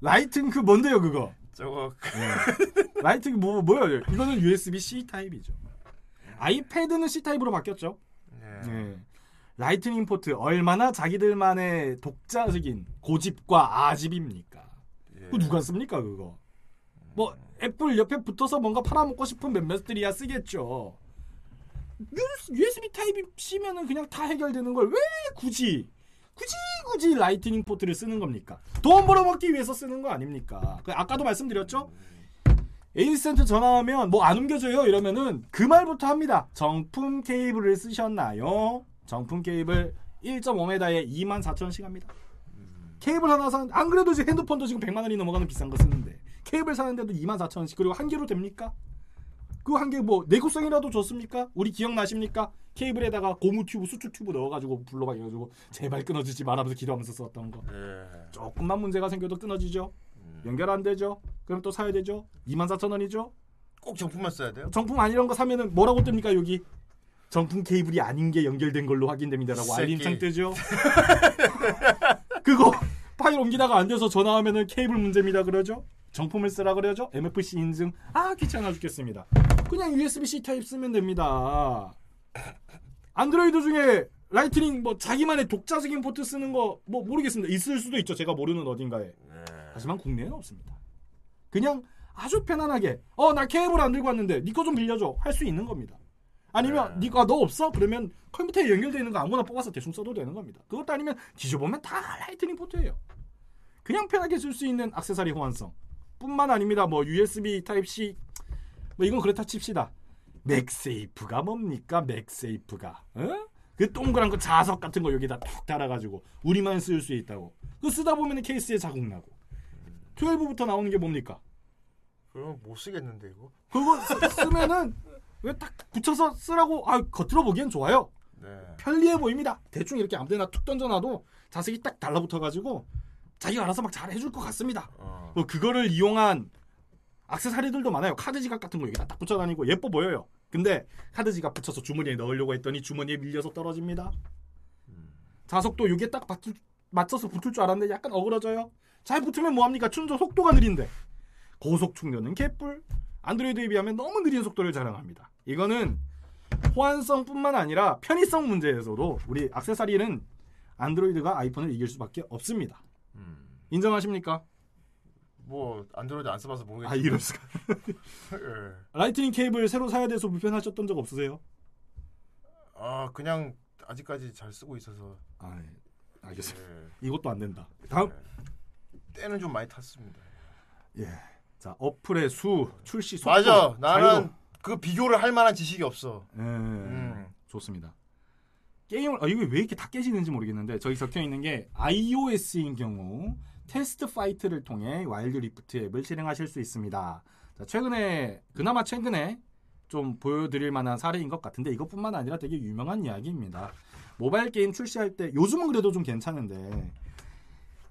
Lightning 그 뭔데요 그거? 저거 Lightning 뭐 뭐요? 이거는 USB C 타입이죠. 아이패드는 C 타입으로 바뀌었죠. 네. Lightning 포트 얼마나 자기들만의 독자적인 고집과 아집입니까? 그거 누가 씁니까 그거? 뭐 애플 옆에 붙어서 뭔가 팔아먹고 싶은 몇몇들이야 쓰겠죠. USB 타입 C면은 그냥 다 해결되는 걸 왜 굳이 굳이 굳이 Lightning 포트를 쓰는 겁니까? 돈 벌어먹기 위해서 쓰는 거 아닙니까? 그 아까도 말씀드렸죠. AS센터 전화하면 뭐 안 옮겨져요 이러면은 그 말부터 합니다. 정품 케이블을 쓰셨나요? 정품 케이블 1.5m에 24,000원씩 합니다. 케이블 하나 산, 안 그래도 지금 핸드폰도 지금 100만 원이 넘어가는 비싼 거 쓰는데 케이블 사는데도 24,000원씩 그리고 한 개로 됩니까? 그 한 개 뭐 내구성이라도 좋습니까? 우리 기억나십니까? 케이블에다가 고무 튜브, 수축 튜브 넣어가지고 불러봐 해가지고 제발 끊어지지 말라면서 기도하면서 썼던 거. 조금만 문제가 생겨도 끊어지죠. 연결 안 되죠. 그럼 또 사야 되죠. 24,000원이죠. 꼭 정품만 써야 돼요? 정품 아니란 거 사면은 뭐라고 뜹니까 여기? 정품 케이블이 아닌 게 연결된 걸로 확인됩니다라고. 알림창 뜨죠. 그거 파일 옮기다가 안 돼서 전화하면은 케이블 문제입니다 그러죠. 정품을 쓰라 그러죠. MFC 인증. 아 귀찮아 죽겠습니다. 그냥 USB-C 타입 쓰면 됩니다. 안드로이드 중에 Lightning 뭐 자기만의 독자적인 포트 쓰는 거 뭐 모르겠습니다. 있을 수도 있죠. 제가 모르는 어딘가에. 하지만 국내에는 없습니다. 그냥 아주 편안하게 어 나 케이블 안 들고 왔는데 니 거 좀 빌려줘 할 수 있는 겁니다. 아니면 니가 너 없어? 그러면 컴퓨터에 연결되어 있는 거 아무거나 뽑아서 대충 써도 되는 겁니다. 그것도 아니면 뒤져보면 다 Lightning 포트예요. 그냥 편하게 쓸 수 있는 액세서리 호환성 뿐만 아닙니다. 뭐 USB 타입 C 뭐 이건 그렇다 칩시다. MagSafe가 뭡니까? MagSafe가 어? 그 동그란 거 자석 같은 거 여기다 툭 달아가지고 우리만 쓸 수 있다고. 그 쓰다 보면 케이스에 자국 나고. 12부터 나오는 게 뭡니까? 그럼 못 쓰겠는데 이거. 그거 쓰- 쓰면은 왜 딱 붙여서 쓰라고 아 겉으로 보기엔 좋아요. 네. 편리해 보입니다. 대충 이렇게 아무데나 툭 던져놔도 자석이 딱 달라붙어가지고 자기가 알아서 막 잘 해줄 것 같습니다. 뭐 그거를 이용한 액세서리들도 많아요. 카드 지갑 같은 거 여기다 딱 붙여 다니고 예뻐 보여요. 근데 카드 지갑 붙여서 주머니에 넣으려고 했더니 주머니에 밀려서 떨어집니다. 자석도 이게 딱 맞출, 맞춰서 붙을 줄 알았는데 약간 어그러져요. 잘 붙으면 뭐합니까? 충전 속도가 느린데. 고속 충전은 개뿔. 안드로이드에 비하면 너무 느린 속도를 자랑합니다. 이거는 호환성뿐만 아니라 편의성 문제에서도 우리 악세사리는 안드로이드가 아이폰을 이길 수밖에 없습니다. 인정하십니까? 뭐 안드로이드 안 써봐서 모르겠지만 아 이럴 수가. 예. Lightning 케이블 새로 사야 돼서 불편하셨던 적 없으세요? 아 그냥 아직까지 잘 쓰고 있어서 아 네. 알겠습니다. 예. 이것도 안 된다. 다음. 때는 좀 많이 탔습니다. 예. 자 어플의 수 출시 속도. 맞아. 나는 자유도. 그 비교를 할 만한 지식이 없어. 예. 음. 좋습니다. 게임을 아 이거 왜 이렇게 다 깨지는지 모르겠는데 저기 적혀 있는 게 iOS인 경우 TestFlight를 통해 와일드 리프트 앱을 실행하실 수 있습니다. 자, 최근에 그나마 최근에 좀 보여드릴 만한 사례인 것 같은데 이것뿐만 아니라 되게 유명한 이야기입니다. 모바일 게임 출시할 때 요즘은 그래도 좀 괜찮은데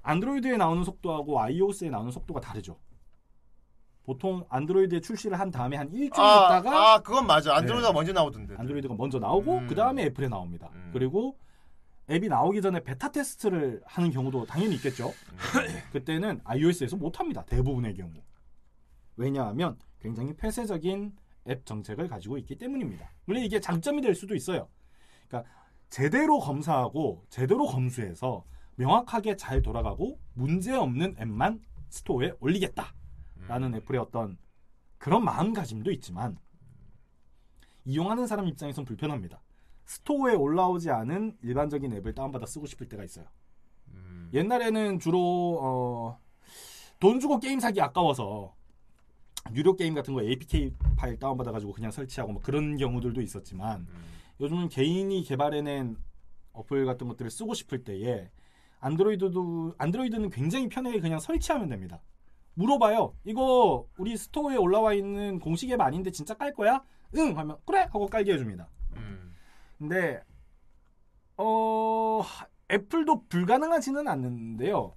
안드로이드에 나오는 속도하고 iOS에 나오는 속도가 다르죠. 보통 안드로이드에 출시를 한 다음에 한 일주일 아, 있다가 아 그건 맞아. 안드로이드가 네. 먼저 나오던데. 안드로이드가 먼저 나오고 음. 그 다음에 애플에 나옵니다. 그리고 앱이 나오기 전에 베타 테스트를 하는 경우도 당연히 있겠죠. 그때는 iOS에서 못 합니다. 대부분의 경우. 왜냐하면 굉장히 폐쇄적인 앱 정책을 가지고 있기 때문입니다. 물론 이게 장점이 될 수도 있어요. 그러니까 제대로 검사하고 제대로 검수해서 명확하게 잘 돌아가고 문제 없는 앱만 스토어에 올리겠다 라는 애플의 어떤 그런 마음가짐도 있지만 이용하는 사람 입장에선 불편합니다. 스토어에 올라오지 않은 일반적인 앱을 다운받아 쓰고 싶을 때가 있어요. 옛날에는 주로 어, 돈 주고 게임 사기 아까워서 유료 게임 같은 거 APK 파일 다운받아 가지고 그냥 설치하고 뭐 그런 경우들도 있었지만 요즘은 개인이 개발해낸 어플 같은 것들을 쓰고 싶을 때에 안드로이드도 안드로이드는 굉장히 편하게 그냥 설치하면 됩니다. 물어봐요. 이거 우리 스토어에 올라와 있는 공식 앱 아닌데 진짜 깔 거야? 응 하면 그래 하고 깔게 해줍니다. 근데 어 애플도 불가능하지는 않는데요.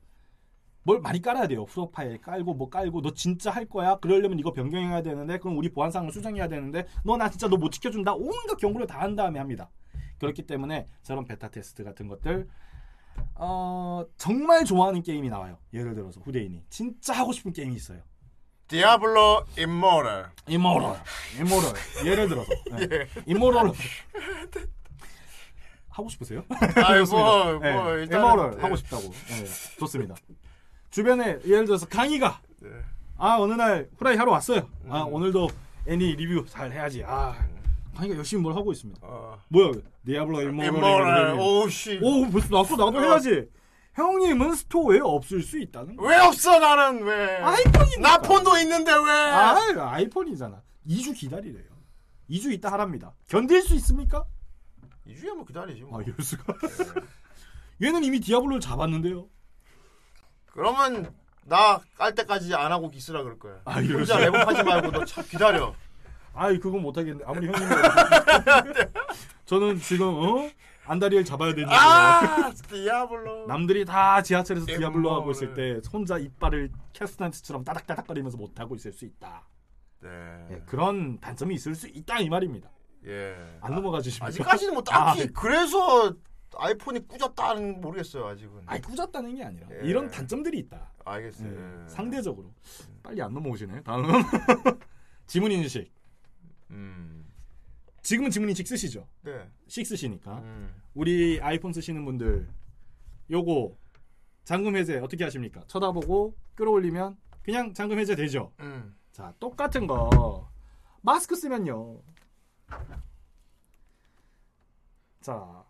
뭘 많이 깔아야 돼요. 후속 파일 깔고 뭐 깔고 너 진짜 할 거야? 그러려면 이거 변경해야 되는데 그럼 우리 보안 사항을 수정해야 되는데 너 나 진짜 너 못 지켜준다. 온갖 경고를 다 한 다음에 합니다. 그렇기 때문에 저런 베타 테스트 같은 것들 어 정말 좋아하는 게임이 나와요. 예를 들어서 후대인이 진짜 하고 싶은 게임이 있어요. 디아블로 임모탈. 임모탈. Immortal. 예를 들어서 네. Immortal 하고 싶으세요? 아이. 뭐, 네. 뭐, 일단은, Immortal 네. 하고 싶다고. 네. 좋습니다. 주변에 예를 들어서 강의가 네. 아 어느 날 후라이 하러 왔어요. 아 음. 오늘도 애니 리뷰 잘 해야지. 아 강의가 열심히 뭘 하고 있습니다. 어. 뭐야 디아블로 Immortal. Immortal. 오우, 씨. 오 벌써 나도 나도 어. 해야지. 형님은 스토어에 없을 수 있다는 거. 왜 없어 나는 왜? 아이폰이니까. 나 폰도 있는데 왜? 아 아이폰이잖아. 2주 기다리래요. 2주 있다 하랍니다. 견딜 수 있습니까? 2주야 뭐 기다리지 뭐. 아 이럴 수가. 얘는 이미 디아블로를 잡았는데요. 그러면 나 깔 때까지 안 하고 있으라 그럴 거야. 아, 혼자. 렙업하지 말고 너 참 기다려. 아이 그건 못하겠네. 아무리 형님. 저는 지금 어 안다리를 잡아야 되는데. 아, 디아블로. 남들이 다 지하철에서 디아블로 Immortal. 하고 있을 때 혼자 이빨을 캐스터네츠처럼 따닥따닥거리면서 못 하고 있을 수 있다. 네. 예, 그런 단점이 있을 수 있다 이 말입니다. 예. 안 넘어가 주십니까? 아직까지는 뭐 딱히 아, 그래서 아이폰이 꾸졌다는 모르겠어요 아직은. 아니 꾸졌다는 게 아니라 예. 이런 단점들이 있다. 알겠어요. 예, 예. 상대적으로 빨리 안 넘어오시네. 다음 지문 인식. 음. 지금은 지문 인식 쓰시죠? 네. 6 쓰시니까 음. 우리 아이폰 쓰시는 분들 요거 잠금 해제 어떻게 하십니까? 쳐다보고 끌어올리면 그냥 잠금 해제 되죠. 음. 자 똑같은 거 마스크 쓰면요. 자.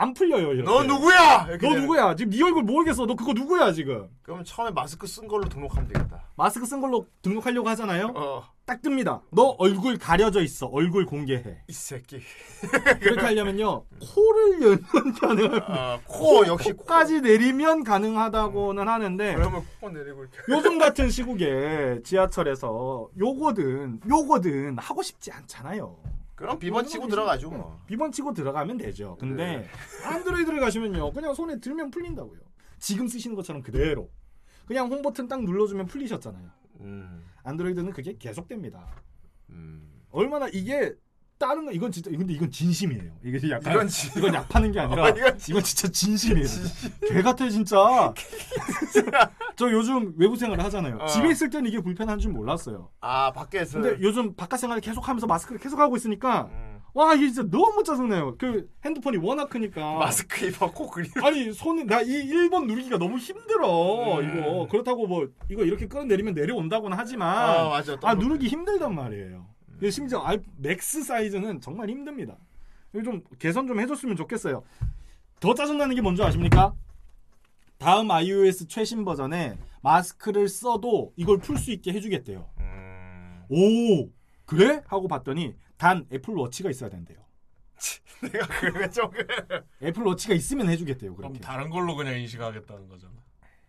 안 풀려요, 이렇게. 너 누구야? 너 되는 누구야? 지금 네 얼굴 모르겠어. 너 그거 누구야, 지금? 그럼 처음에 마스크 쓴 걸로 등록하면 되겠다. 마스크 쓴 걸로 등록하려고 하잖아요. 어. 딱 뜹니다. 너 얼굴 가려져 있어. 얼굴 공개해. 이 새끼. 그렇게 하려면요. 코를 열면 가능합니다. 아, 코 역시 코까지 내리면 가능하다고는 하는데 그러면 코 내리고 이렇게. 요즘 같은 시국에 지하철에서 요거든 요거든 하고 싶지 않잖아요. 그럼 비번 치고 들어가죠 뭐. 비번 치고 들어가면 되죠. 근데 네. 안드로이드를 가시면요. 그냥 손에 들면 풀린다고요. 지금 쓰시는 것처럼 그대로. 그냥 홈 버튼 딱 눌러주면 풀리셨잖아요. 음. 안드로이드는 그게 계속됩니다. 음. 얼마나 이게 다른 거 이건 진짜 근데 이건 진심이에요. 이게 약간 이건 이건, 진- 약하는 게 아니라 어, 이건, 이건 진짜 진심이에요. 개 같아 진짜. 저 요즘 외부 생활을 하잖아요. 어. 집에 있을 때는 이게 불편한 줄 몰랐어요. 아 밖에서. 근데 요즘 바깥 생활을 계속 하면서 마스크를 계속 하고 있으니까 음. 와 이게 진짜 너무 짜증나요. 그 핸드폰이 워낙 크니까 마스크 입어 코 그리. 아니 손에 나 이 1번 누르기가 너무 힘들어 이거 그렇다고 뭐 이거 이렇게 끌어내리면 내려온다고는 하지만 아, 맞아. 또 아. 누르기 힘들단 말이에요 심지어 아이 맥스 사이즈는 정말 힘듭니다 이거 좀 개선 좀 해줬으면 좋겠어요 더 짜증나는 게 뭔지 아십니까? 다음 iOS 최신 버전에 마스크를 써도 이걸 풀 수 있게 해주겠대요 음. 오 그래? 하고 봤더니 단 애플 워치가 있어야 된대요 내가 그게 좀 애플 워치가 있으면 해주겠대요 그럼 그렇게 다른 걸로 그냥 인식하겠다는 거잖아.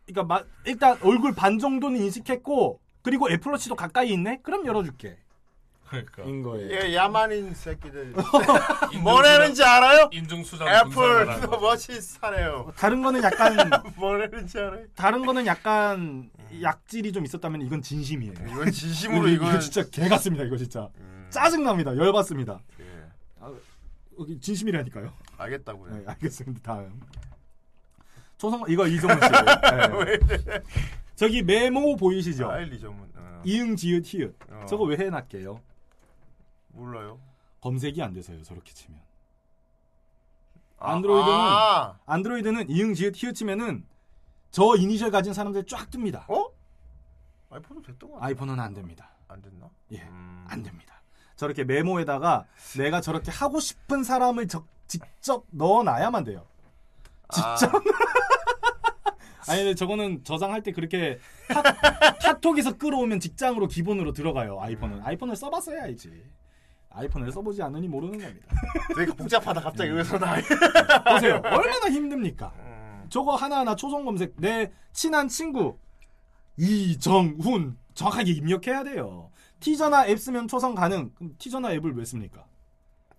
그러니까 마- 일단 얼굴 반 정도는 인식했고 그리고 애플 워치도 가까이 있네? 그럼 열어줄게. 그러니까. 인 거예요. 예, 야만인 새끼들. 뭐라는지 알아요? 인증 수장 애플 워치 사래요. 다른 거는 약간 뭐라는지 알아요? 다른 거는 약간 약질이 좀 있었다면 이건 진심이에요. 이건 진심으로 이거, 이건- 진짜 개 같습니다. 이거 진짜 짜증 납니다. 열 받습니다. 예. 아, 진심이라니까요. 알겠다고요. 네, 알겠습니다. 다음 초성 이거 이정훈 씨. 네. 저기 메모 보이시죠? 아일 이정문. 어. 이응 지읒 히읗. 어. 저거 왜 해놨게요? 몰라요. 검색이 안 돼서요. 저렇게 치면. 아, 안드로이드는 아. 안드로이드는 이응 지읒 히읗 치면은 저 이니셜 가진 사람들 쫙 뜹니다. 어? 아이폰은 됐던 거 같아. 아이폰은 안 됩니다. 안 됐나? 예, 안 됩니다. 저렇게 메모에다가 내가 저렇게 하고 싶은 사람을 적- 직접 넣어 놔야만 돼요. 직접. 아니, 근데 저거는 저장할 때 그렇게 카, 카톡에서 끌어오면 직장으로 기본으로 들어가요. 아이폰은. 아이폰을 써봤어야 알지. 아이폰을 써보지 않으니 모르는 겁니다. 되게 복잡하다 갑자기 여기서 나. 보세요. 얼마나 힘듭니까? 음. 저거 하나하나 초성 검색 내 친한 친구 이정훈 정확하게 입력해야 돼요. 티저나 앱 쓰면 초성 가능. 그럼 티저나 앱을 왜 씁니까?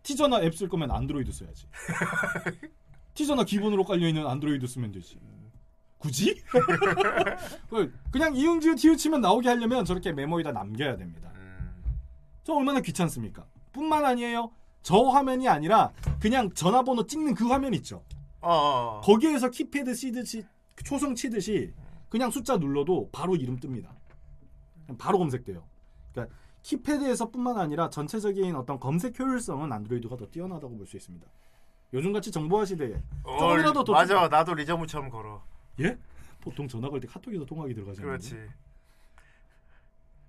티저나 앱 쓸 거면 안드로이드 써야지. 티저나 기본으로 깔려 있는 안드로이드 쓰면 되지. 굳이? 그, 그냥 이응지읒 티읒 치면 나오게 하려면 저렇게 메모에다 남겨야 됩니다. 저 얼마나 귀찮습니까? 뿐만 아니에요. 저 화면이 아니라 그냥 전화번호 찍는 그 화면 있죠. 어. 거기에서 키패드 치듯이 초성 치듯이 그냥 숫자 눌러도 바로 이름 뜹니다. 바로 검색돼요. 그러니까 키패드에서뿐만 아니라 전체적인 어떤 검색 효율성은 안드로이드가 더 뛰어나다고 볼 수 있습니다. 요즘같이 정보화 시대에 조금이라도 더 어, 맞아. 나도 리저무처럼 걸어. 예? 보통 전화 걸 때 카톡에서 통화기 들어가잖아요. 그렇지.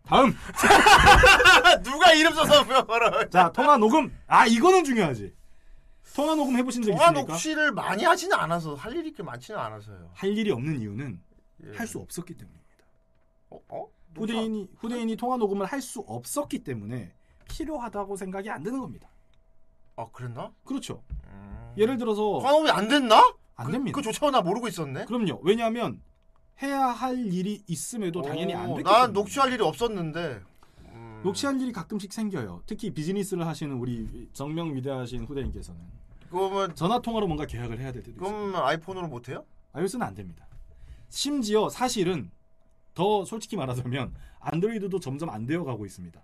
다음. 누가 이름 써서 뭐 걸어? 자 통화 녹음. 아 이거는 중요하지. 통화 녹음 해보신 적 통화 있습니까? 녹취를 많이 하지는 않아서 할 일이 그렇게 많지는 않아서요. 할 일이 없는 이유는 예. 할수 없었기 때문입니다. 어? 어? 후대인이 후대인이 통화 녹음을 할 수 없었기 때문에 필요하다고 생각이 안 드는 겁니다. 아 그랬나? 그렇죠. 예를 들어서 통화 녹음이 안 됐나? 안 그, 됩니다. 그조차 나 모르고 있었네. 그럼요. 왜냐하면 해야 할 일이 있음에도 당연히 안 오, 됐기 난. 녹취할 일이 없었는데. 녹취할 일이 가끔씩 생겨요. 특히 비즈니스를 하시는 우리 정명 위대하신 후대인께서는 그러면 전화 통화로 뭔가 계약을 해야 될 때도 있어요. 그럼 아이폰으로 못 해요? iOS는 안 됩니다. 심지어 사실은 더 솔직히 말하자면 안드로이드도 점점 안 되어 가고 있습니다.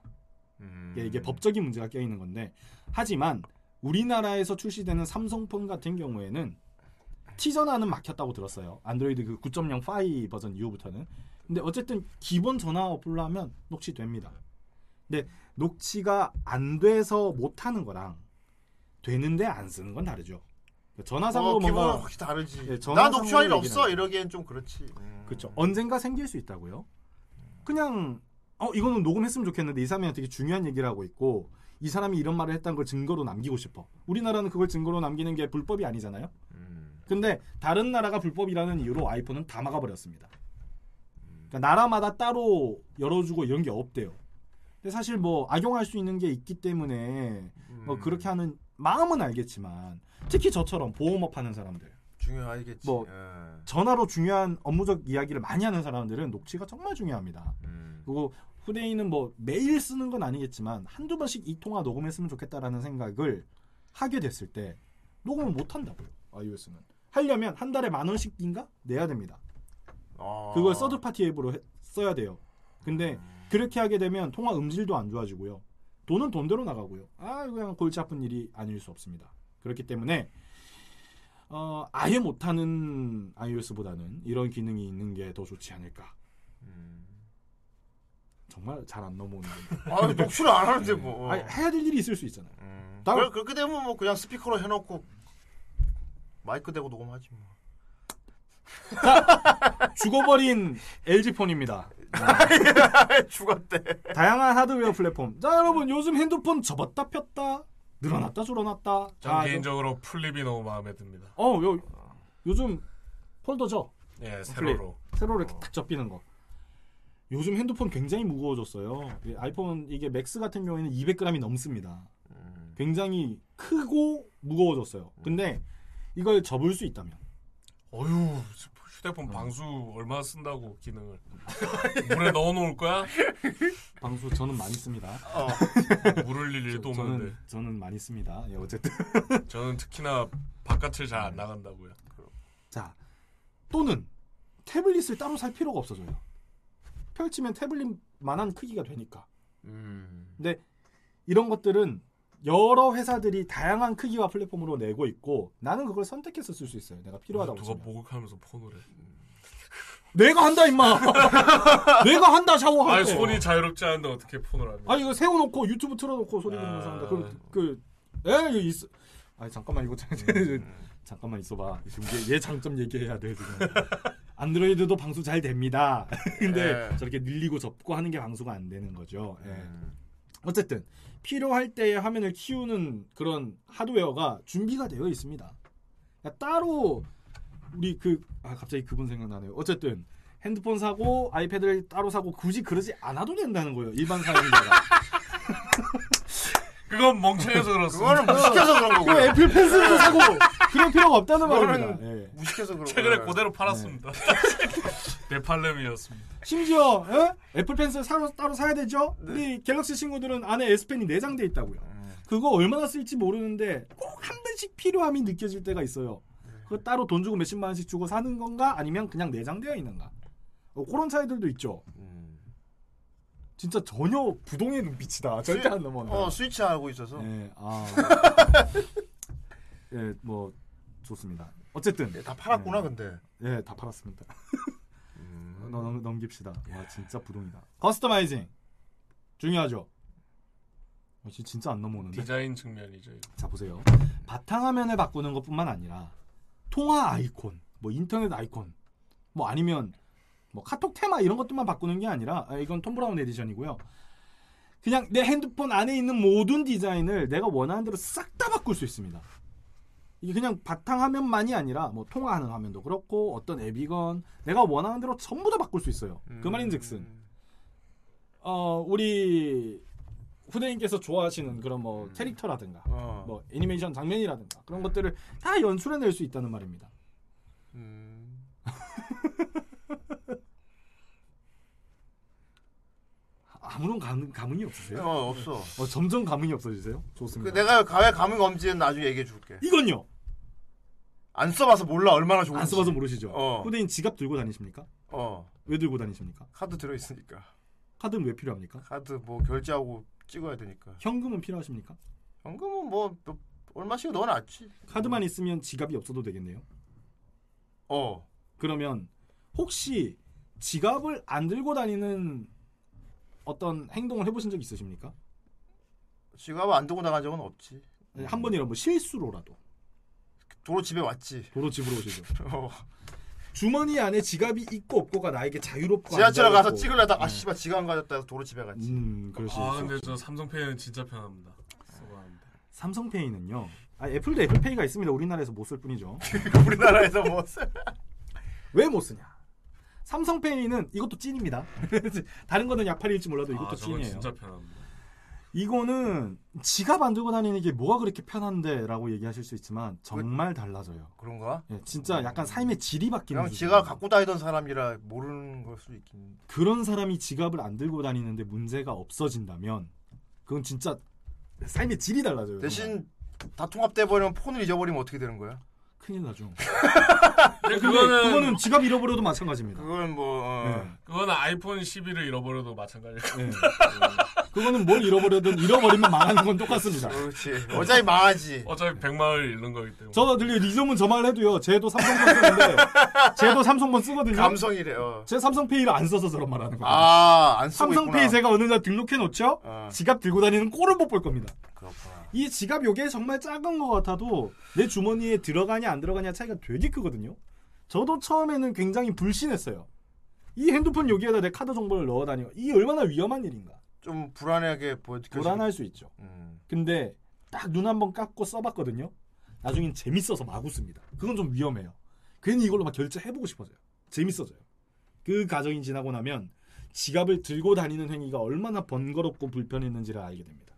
음. 예, 이게 법적인 문제가 껴 있는 건데 하지만 우리나라에서 출시되는 삼성폰 같은 경우에는 티전화는 막혔다고 들었어요. 안드로이드 그 9.0 파이 버전 이후부터는. 근데 어쨌든 기본 전화 어플로 하면 녹취됩니다. 근데 녹취가 안 돼서 못 하는 거랑 되는데 안 쓰는 건 다르죠. 전화상으로 어, 뭔가 확실히 다르지. 예, 나 녹취할 일 없어. 이러기엔 좀 그렇지. 음. 그렇죠. 언젠가 생길 수 있다고요. 그냥 어 이거는 녹음했으면 좋겠는데 이 사람이 되게 중요한 얘기를 하고 있고 이 사람이 이런 말을 했다는 걸 증거로 남기고 싶어. 우리나라는 그걸 증거로 남기는 게 불법이 아니잖아요. 근데 다른 나라가 불법이라는 이유로 아이폰은 다 막아버렸습니다. 그러니까 나라마다 따로 열어주고 이런 게 없대요. 근데 사실 뭐 악용할 수 있는 게 있기 때문에 뭐 그렇게 하는 마음은 알겠지만 특히 저처럼 보험업 하는 사람들 중요하겠지. 뭐 예. 전화로 중요한 업무적 이야기를 많이 하는 사람들은 녹취가 정말 중요합니다. 음. 그리고 후대인은 뭐 매일 쓰는 건 아니겠지만 한두 번씩 이 통화 녹음했으면 좋겠다라는 생각을 하게 됐을 때 녹음을 못 한다고요. iOS는 하려면 한 달에 만 원씩인가 내야 됩니다. 아. 그걸 서드 파티 앱으로 해- 써야 돼요. 근데 그렇게 하게 되면 통화 음질도 안 좋아지고요. 돈은 돈대로 나가고요. 아 그냥 골치 아픈 일이 아닐 수 없습니다. 그렇기 때문에 어, 아예 못하는 iOS보다는 이런 기능이 있는 게 더 좋지 않을까. 정말 잘 안 넘어오는 데 아, 녹취를 안 하는데 뭐. 아니, 해야 될 일이 있을 수 있잖아요. 그래, 그렇게 되면 뭐 그냥 스피커로 해놓고 마이크 대고 녹음하지 뭐. 죽어버린 LG 폰입니다. 죽었대. 다양한 하드웨어 플랫폼. 자 여러분 요즘 핸드폰 접었다 폈다 늘어났다 줄어났다. 전 자, 개인적으로 flip이 너무 마음에 듭니다. 어, 요, 요즘 폴더죠? 예, 세로로. flip. 세로로 이렇게 탁 접히는 거. 요즘 핸드폰 굉장히 무거워졌어요. 이 아이폰 이게 맥스 같은 경우에는 200g이 넘습니다. 굉장히 크고 무거워졌어요. 근데 이걸 접을 수 있다면 어휴, 휴대폰 방수 얼마 쓴다고 기능을 물에 넣어 놓을 거야? 방수 저는 많이 씁니다. 물 흘릴 일도 저- 없는데. 저는, 저는 많이 씁니다. 예, 어쨌든 저는 특히나 바깥을 잘 안 나간다고요. 자 또는 태블릿을 따로 살 필요가 없어져요. 펼치면 태블릿만한 크기가 되니까. 근데 이런 것들은 여러 회사들이 다양한 크기와 플랫폼으로 내고 있고 나는 그걸 선택해서 쓸 수 있어요. 내가 필요하다고 누가. 목욕하면서 폰을 해. 내가 한다 임마. 내가 한다 샤워할 때. 손이 자유롭지 않은데 어떻게 폰을 하냐? 아니 이거 세워놓고 유튜브 틀어놓고 소리 아. 들으면서 한다. 그럼 그, 에 이거 있어. 아니 잠깐만 이거 참- 음. 잠깐만 있어봐. 지금 얘, 얘 장점 얘기해야 돼 지금. 안드로이드도 방수 잘 됩니다. 근데 예. 저렇게 늘리고 접고 하는 게 방수가 안 되는 거죠. 예. 음. 어쨌든 필요할 때에 화면을 키우는 그런 하드웨어가 준비가 되어 있습니다. 그러니까 따로 우리 그 아 갑자기 그분 생각나네요. 어쨌든 핸드폰 사고 아이패드를 따로 사고 굳이 그러지 않아도 된다는 거예요. 일반 사용자가. 그건 멍청해서 그렇습니다. 그거는 무식해서 그런 거고요. 그 애플 펜슬도 사고 그런 필요가 없다는 말입니다. 예. 무식해서 그런 최근에 거예요. 그대로 팔았습니다. 네팔렘이었습니다. 심지어 예? 애플 펜슬 사로, 따로 사야 되죠? 우리 갤럭시 친구들은 안에 S펜이 내장돼 있다고요. 그거 얼마나 쓸지 모르는데 꼭 한 번씩 필요함이 느껴질 때가 있어요. 그거 따로 돈 주고 몇십만 원씩 주고 사는 건가 아니면 그냥 내장되어 있는가? 어, 그런 차이들도 있죠. 진짜 전혀 부동의 눈빛이다. 절대 안 넘어온다. 어 스위치 하고 있어서. 예, 아. 예, 뭐 좋습니다. 어쨌든 다 팔았구나 예. 근데. 예, 다 팔았습니다. 넘, 넘- 넘깁시다. 와, 진짜 부동이다. customizing 중요하죠. 어, 지- 진짜 안 넘어오는데. 디자인 측면이죠. 이거. 자 보세요. 바탕화면을 바꾸는 것뿐만 아니라 통화 아이콘, 뭐 인터넷 아이콘, 뭐 아니면 뭐 카톡 테마 이런 것들만 바꾸는 게 아니라 아, 이건 톰 브라운 edition이고요. 그냥 내 핸드폰 안에 있는 모든 디자인을 내가 원하는 대로 싹 다 바꿀 수 있습니다. 이게 그냥 바탕 화면만이 아니라 뭐 통화하는 화면도 그렇고 어떤 앱이건 내가 원하는 대로 전부 다 바꿀 수 있어요. 그 말인즉슨 어 우리 후대인께서 좋아하시는 그런 뭐 캐릭터라든가 어. 뭐 애니메이션 장면이라든가 그런 것들을 다 연출해낼 수 있다는 말입니다. 아무런 감, 감흥이 없으세요? 어, 없어. 어, 점점 감흥이 없어지세요? 그 좋습니다. 내가 가왜 감흥 엄지는 나중에 얘기해 줄게. 이건요. 안 써봐서 몰라 얼마나 좋은지. 안 써봐서 모르시죠? 어. 후대인 지갑 들고 다니십니까? 어. 왜 들고 다니십니까? 카드 들어 있으니까. 카드는 왜 필요합니까? 카드 뭐 결제하고 찍어야 되니까. 현금은 필요하십니까? 현금은 뭐 몇- 얼마씩 넣어놨지. 카드만 있으면 지갑이 없어도 되겠네요. 어. 그러면 혹시 지갑을 안 들고 다니는 어떤 행동을 해보신 적 있으십니까? 지갑을 안 들고 나간 적은 없지. 네, 한 번이라도 뭐 실수로라도 도로 집에 왔지. 도로 집으로 오시죠. 어. 주머니 안에 지갑이 있고 없고가 나에게 자유롭고 지하철에 안 가서. 찍으려다가 아 네. 씨발 지갑 안 가졌다 해서 도로 집에 갔지. 음, 그러시. 아 근데 저 삼성페이는 진짜 편합니다. 써봤는데. 삼성페이는요. 아, 애플도 애플페이가 있습니다. 우리나라에서 못 쓸 뿐이죠. 우리나라에서 뭐왜못 쓰냐? 삼성페이는 이것도 찐입니다. 다른 거는 약팔일지 몰라도 이것도 아, 찐이에요. 진짜 편합니다. 이거는 지갑 안 들고 다니는 게 뭐가 그렇게 편한데라고 얘기하실 수 있지만 정말 달라져요. 그런가? 예, 진짜 약간 삶의 질이 바뀌는 그냥. 지갑 갖고 다니던 사람이라 모르는 걸 수도 있긴. 그런 사람이 지갑을 안 들고 다니는데 문제가 없어진다면 그건 진짜 삶의 질이 달라져요. 대신 다 통합돼 버리면 폰을 잊어버리면 어떻게 되는 거야? 큰일 나죠. 근데 그거는 그거는 지갑 잃어버려도 마찬가지입니다. 그건 뭐 어. 네. 그거는 아이폰 11을 잃어버려도 마찬가지예요. 네. 그거는 뭘 잃어버려든 잃어버리면 망하는 건 똑같습니다. 그렇지. 어차피 망하지. 어차피 100만을 잃는 거기 때문에. 저 들려 이점은 저말 해도요. 쟤도 삼성폰 쓰는데 쟤도 삼성폰 쓰거든요. 감성이래요. 제 삼성페이를 안 써서 저런 말 하는 거예요. 아, 안 쓰고 삼성페이 있구나. 제가 어느 날 등록해 놓죠. 어. 지갑 들고 다니는 꼴을 못 볼 겁니다. 그렇구나. 이 지갑 요게 정말 작은 것 같아도 내 주머니에 들어가냐 안 들어가냐 차이가 되게 크거든요. 저도 처음에는 굉장히 불신했어요. 이 핸드폰 여기에다 내 카드 정보를 넣어 다니고 이 얼마나 위험한 일인가. 좀 불안하게 보여지. 불안할 수 있죠. 음. 근데 딱 눈 한 번 감고 써봤거든요. 나중엔 재밌어서 막 웃습니다. 그건 좀 위험해요. 괜히 이걸로 막 결제해보고 싶어져요. 재밌어져요. 그 과정이 지나고 나면 지갑을 들고 다니는 행위가 얼마나 번거롭고 불편했는지를 알게 됩니다.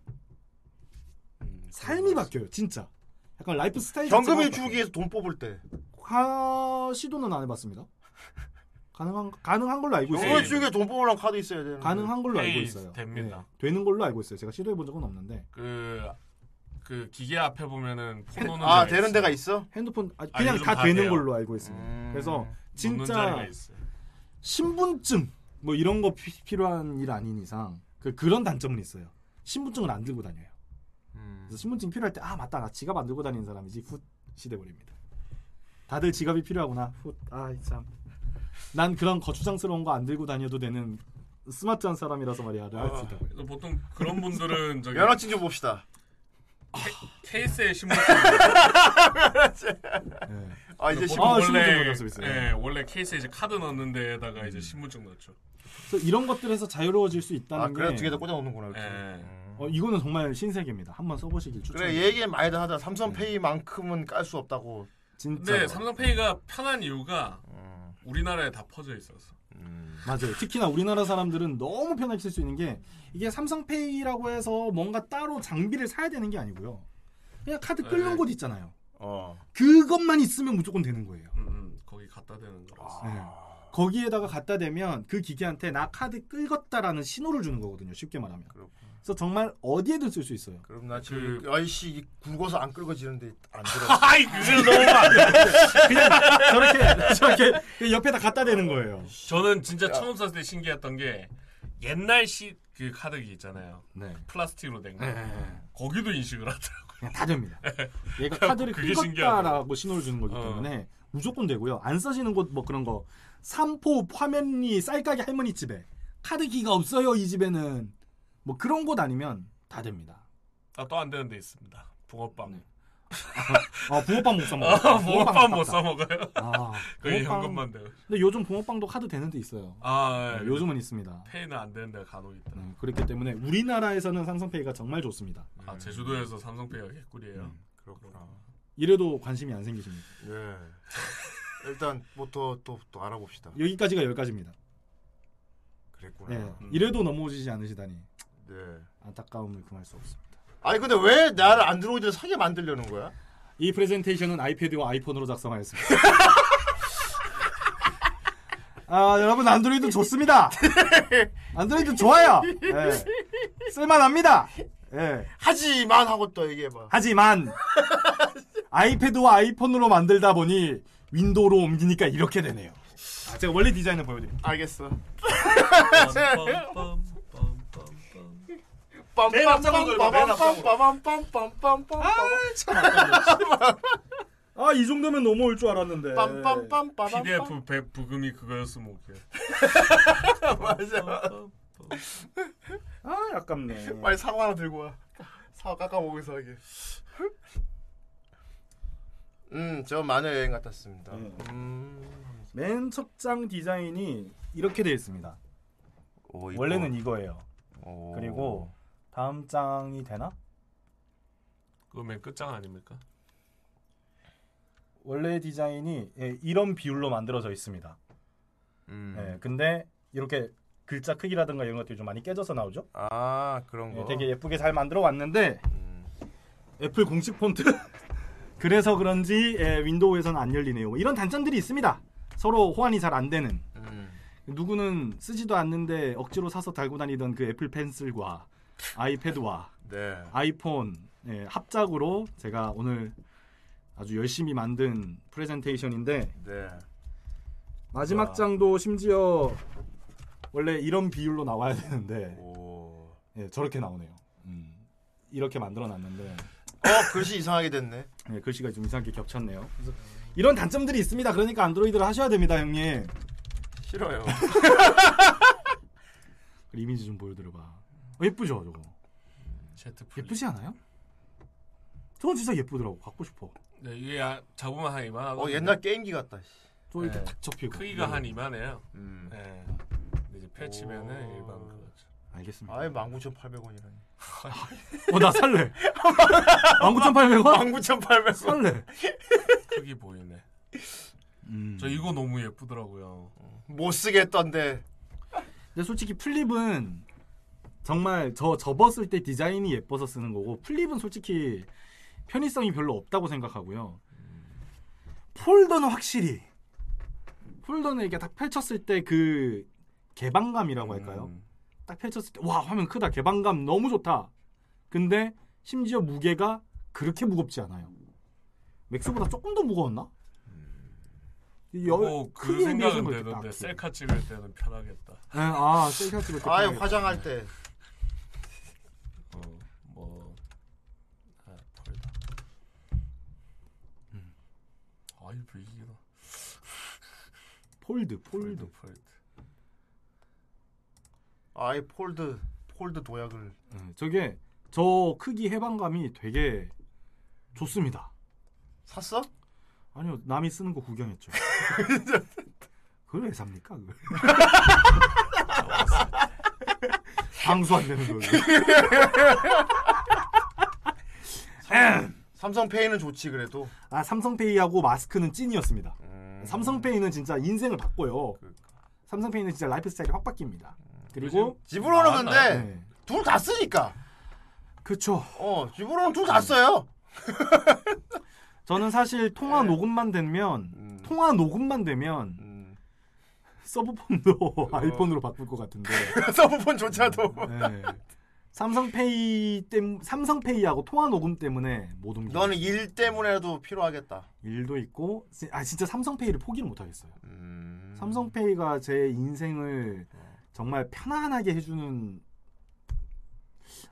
삶이 바뀌어요, 진짜. 약간 라이프 스타일 현금을 자체가 주기 위해서 돈 뽑을 때. 하... 시도는 안 해봤습니다. 가능한 가능한 걸로 알고 있어요. 현금을 주기 위해 돈 뽑으려면 카드 있어야 되는. 가능한 걸로 알고 있어요. 됩니다. 네, 되는 걸로 알고 있어요. 제가 시도해 본 적은 없는데. 그, 그 기계 앞에 보면은 포도는 아, 되는 있어요. 데가 있어? 핸드폰 아, 아, 그냥 요즘 다, 다 되는 돼요. 걸로 알고 있습니다. 그래서 놓는 진짜. 신분증 뭐 이런 거 피- 필요한 일 아닌 이상 그 그런 단점은 있어요. 신분증을 안 들고 다녀요. 음. 그래서 신분증 필요할 때 아 맞다 나 지갑 안 들고 다니는 사람이지 훗 시대 버립니다. 다들 지갑이 필요하구나 훗아참 난 그런 거추장스러운 거 안 들고 다녀도 되는 스마트한 사람이라서 있다고. 그래서 보통 그런 분들은 저기 면허증 좀 봅시다. 케이스에 신분증. 아, 이제 보통 신분- 아, 신분증 원래 수 있어요. 예, 원래 케이스에 이제 카드 넣는 데에다가 이제 신분증 넣죠. 그래서 이런 것들에서 자유로워질 수 있다는 아, 게 그래서 두개다 꽂아 놓는구나. 이렇게. 예. 어, 이거는 정말 신세계입니다. 한번 써보시길 그래 추천해요. 얘기 많이들 하다 삼성페이만큼은 깔 수 없다고. 진짜 근데 삼성페이가 편한 이유가 음. 우리나라에 다 퍼져 있어서. 맞아요. 특히나 우리나라 사람들은 너무 편하게 쓸 수 있는 게 이게 삼성페이라고 해서 뭔가 따로 장비를 사야 되는 게 아니고요. 그냥 카드 끓는 네. 곳 있잖아요. 어. 그것만 있으면 무조건 되는 거예요. 음, 거기 갖다 대는 거라서. 네. 거기에다가 갖다 대면 그 기계한테 나 카드 긁었다라는 신호를 주는 거거든요. 쉽게 말하면. 그 래서 정말 어디에든 쓸 수 있어요. 그럼 나 지금 아이씨 이 굵어서 안 긁어지는데 안 들어. 아이 그게 너무 안 그냥 저렇게 저렇게 그 옆에다 갖다 대는 거예요. 저는 진짜 처음 썼을 때 신기했던 게 옛날 시 그 카드기 있잖아요. 네. 플라스틱으로 된 거. 네, 네, 네. 거기도 인식을 하더라고요. 그냥 다 됩니다. 얘가 카드를. 긁었다라고 신호를 주는 거기 어. 때문에 무조건 되고요. 안 써지는 곳 뭐 그런 거 삼포 화면리 쌀가게 할머니 집에 카드기가 없어요 이 집에는 뭐 그런 곳 아니면 다 됩니다. 아, 또 안 되는 데 있습니다. 붕어빵. 아 붕어빵 못 사 먹어요. 아, 붕어빵 못 아깝다. 사 먹어요. 아, 거의 붕어빵. 현금만 돼요. 근데 요즘 붕어빵도 카드 되는 데 있어요. 아, 네, 예. 요즘은 있습니다. 페이는 안 되는 데가 간혹 있다. 네, 그렇기 때문에 우리나라에서는 삼성페이가 정말 좋습니다. 아, 제주도에서 삼성페이가 개꿀이에요. 그렇구나. 이래도 관심이 안 생기십니까? 예. 일단 뭐또또또 알아봅시다. 여기까지가 열가지입니다. 그랬구나. 네, 음. 이래도 넘어오시지 않으시다니 네. 안타까움을 금할 수 없습니다. 아니 근데 왜 나를 안드로이드를 사게 만들려는 거야? 이 프레젠테이션은 아이패드와 아이폰으로 작성하였습니다. 아 여러분 안드로이드 좋습니다. 안드로이드 좋아요. 예. 쓸만합니다. 예. 하지만 하고 또 얘기해봐. 하지만 아이패드와 아이폰으로 만들다 보니 윈도우로 옮기니까 이렇게 되네요. 아, 제가 원래 디자인을 보여드릴게요. 알겠어. 맨 아, 이 정도면 넘어올 줄 알았는데. PDF 배, 부금이 그거였으면 오케이. 맞아. 아, 아깝네. 빨리 사과 하나 들고 와. 사과 깎아 먹으면서 이게. 음, 저 마녀 여행 같았습니다. 네. 음. 맨 첫장 디자인이 이렇게 되어 있습니다. 오, 원래는 이거예요. 오. 그리고 다음 장이 되나? 그거 맨 끝장 아닙니까? 원래 디자인이 예, 이런 비율로 만들어져 있습니다. 음. 예, 근데 이렇게 글자 크기라든가 이런 것들이 좀 많이 깨져서 나오죠. 아, 그런 거. 예, 되게 예쁘게 잘 만들어 왔는데 음. 애플 공식 폰트 그래서 그런지 예, 윈도우에서는 안 열리네요. 뭐 이런 단점들이 있습니다. 서로 호환이 잘 안 되는. 음. 누구는 쓰지도 않는데 억지로 사서 달고 다니던 그 애플 펜슬과 아이패드와 네. 아이폰 예, 합작으로 제가 오늘 아주 열심히 만든 프레젠테이션인데 네. 마지막 와. 장도 심지어 원래 이런 비율로 나와야 되는데 예, 저렇게 나오네요. 음, 이렇게 만들어놨는데 어 글씨 이상하게 됐네. 예, 글씨가 좀 이상하게 겹쳤네요. 이런 단점들이 있습니다. 그러니까 안드로이드를 하셔야 됩니다, 형님. 싫어요. 이미지 좀 보여드려봐. 어, 예쁘죠, 저거? 제트 예쁘지 않아요? 저건 진짜 예쁘더라고. 갖고 싶어. 네, 이게 아- 잡으면 한 이만하고. 어 옛날 게임기 같다. 씨. 저 이렇게 탁 접히고. 크기가 네. 한 이만해요. 음. 네. 이제 펼치면은 일반 그거죠. 알겠습니다. 아예 19,800원이라니. 어, 나 살래. 19,800원? 19,800원. 살래. 크기 보이네. 음. 저 이거 너무 예쁘더라고요. 못 쓰겠던데. 근데 솔직히 플립은 정말 저 접었을 때 디자인이 예뻐서 쓰는 거고 플립은 솔직히 편의성이 별로 없다고 생각하고요. 폴더는 확실히 폴더는 이렇게 딱 펼쳤을 때 그 개방감이라고 할까요? 딱 펼쳤을 때 와 화면 크다 개방감 너무 좋다. 근데 심지어 무게가 그렇게 무겁지 않아요. 맥스보다 조금 더 무거웠나? 이 여- 어, 그 생각은 되는데. 셀카 찍을 때는 편하겠다. 네, 아 셀카 찍을 때 아예 편하겠다. 화장할 때. 어, 뭐, 아, 폴더. 음. 아이 불기다. 폴드 폴드 폴드. 아예 폴드 폴드 도약을. 네, 저게 저 크기 해방감이 되게 좋습니다. 샀어? 아니요, 남이 쓰는 거 구경했죠. 그걸 왜 삽니까? 그걸? 방수 안 되는 거. 삼성페이는 좋지 그래도. 아 삼성페이하고 마스크는 찐이었습니다. 음. 삼성페이는 진짜 인생을 바꿔요. 삼성페이는 진짜 라이프 스타일이 확 바뀝니다. 그리고 집으로는 근데 네. 둘다 쓰니까. 그쵸. 어 집으로는 둘다 써요. 저는 사실 통화 녹음만 되면 통화 녹음만 되면 서브폰도 아이폰으로 바꿀 것 같은데 서브폰조차도. 네. 삼성페이 땜 삼성페이하고 통화 녹음 때문에 못 옮겨. 너는 일 때문에도 필요하겠다. 일도 있고 아 진짜 삼성페이를 포기를 못 하겠어요. 음. 삼성페이가 제 인생을 정말 편안하게 해주는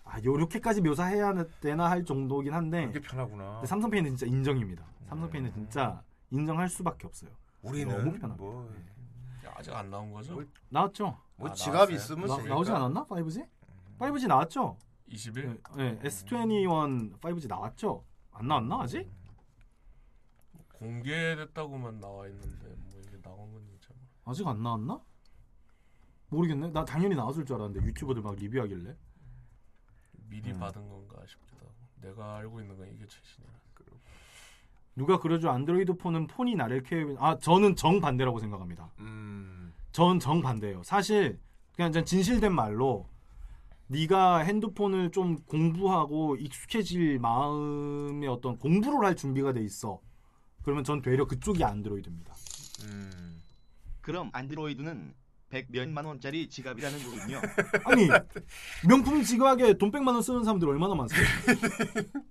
아 요렇게까지 묘사해야 되나 할 정도긴 한데 그게 편하구나. 근데 삼성페이는 진짜 인정입니다. 삼성페이는 진짜 인정할 수밖에 없어요. 우리는 너무 편합니다. 뭐 아직 안 나온 거죠? 나왔죠? 뭐 아, 지갑 나왔어요? 있으면 나. 나오지 않았나? 5G? 5G 나왔죠? 20일? 네, S21 5G 나왔죠? 안 나왔나 아직? 공개됐다고만 나와 있는데 뭐 이게 나온 건지 잘 모르. 아직 안 나왔나? 모르겠네. 나 당연히 나왔을 줄 알았는데 유튜버들 막 리뷰하길래. 미리 음. 받은 건가 싶기도 하고. 내가 알고 있는 건 이게 최신이라. 누가 그러죠? 안드로이드 폰은 폰이 나를 케어. 아 저는 정 반대라고 생각합니다. 음. 전 정 반대예요. 사실 그냥 전 진실된 말로 네가 핸드폰을 좀 공부하고 익숙해질 마음의 어떤 공부를 할 준비가 돼 있어. 그러면 전 되려 그쪽이 안드로이드입니다. 음. 그럼 안드로이드는 100 몇만 원짜리 지갑이라는 거군요. 아니 명품 지갑에 돈 100만 원 쓰는 사람들 얼마나 많습니까?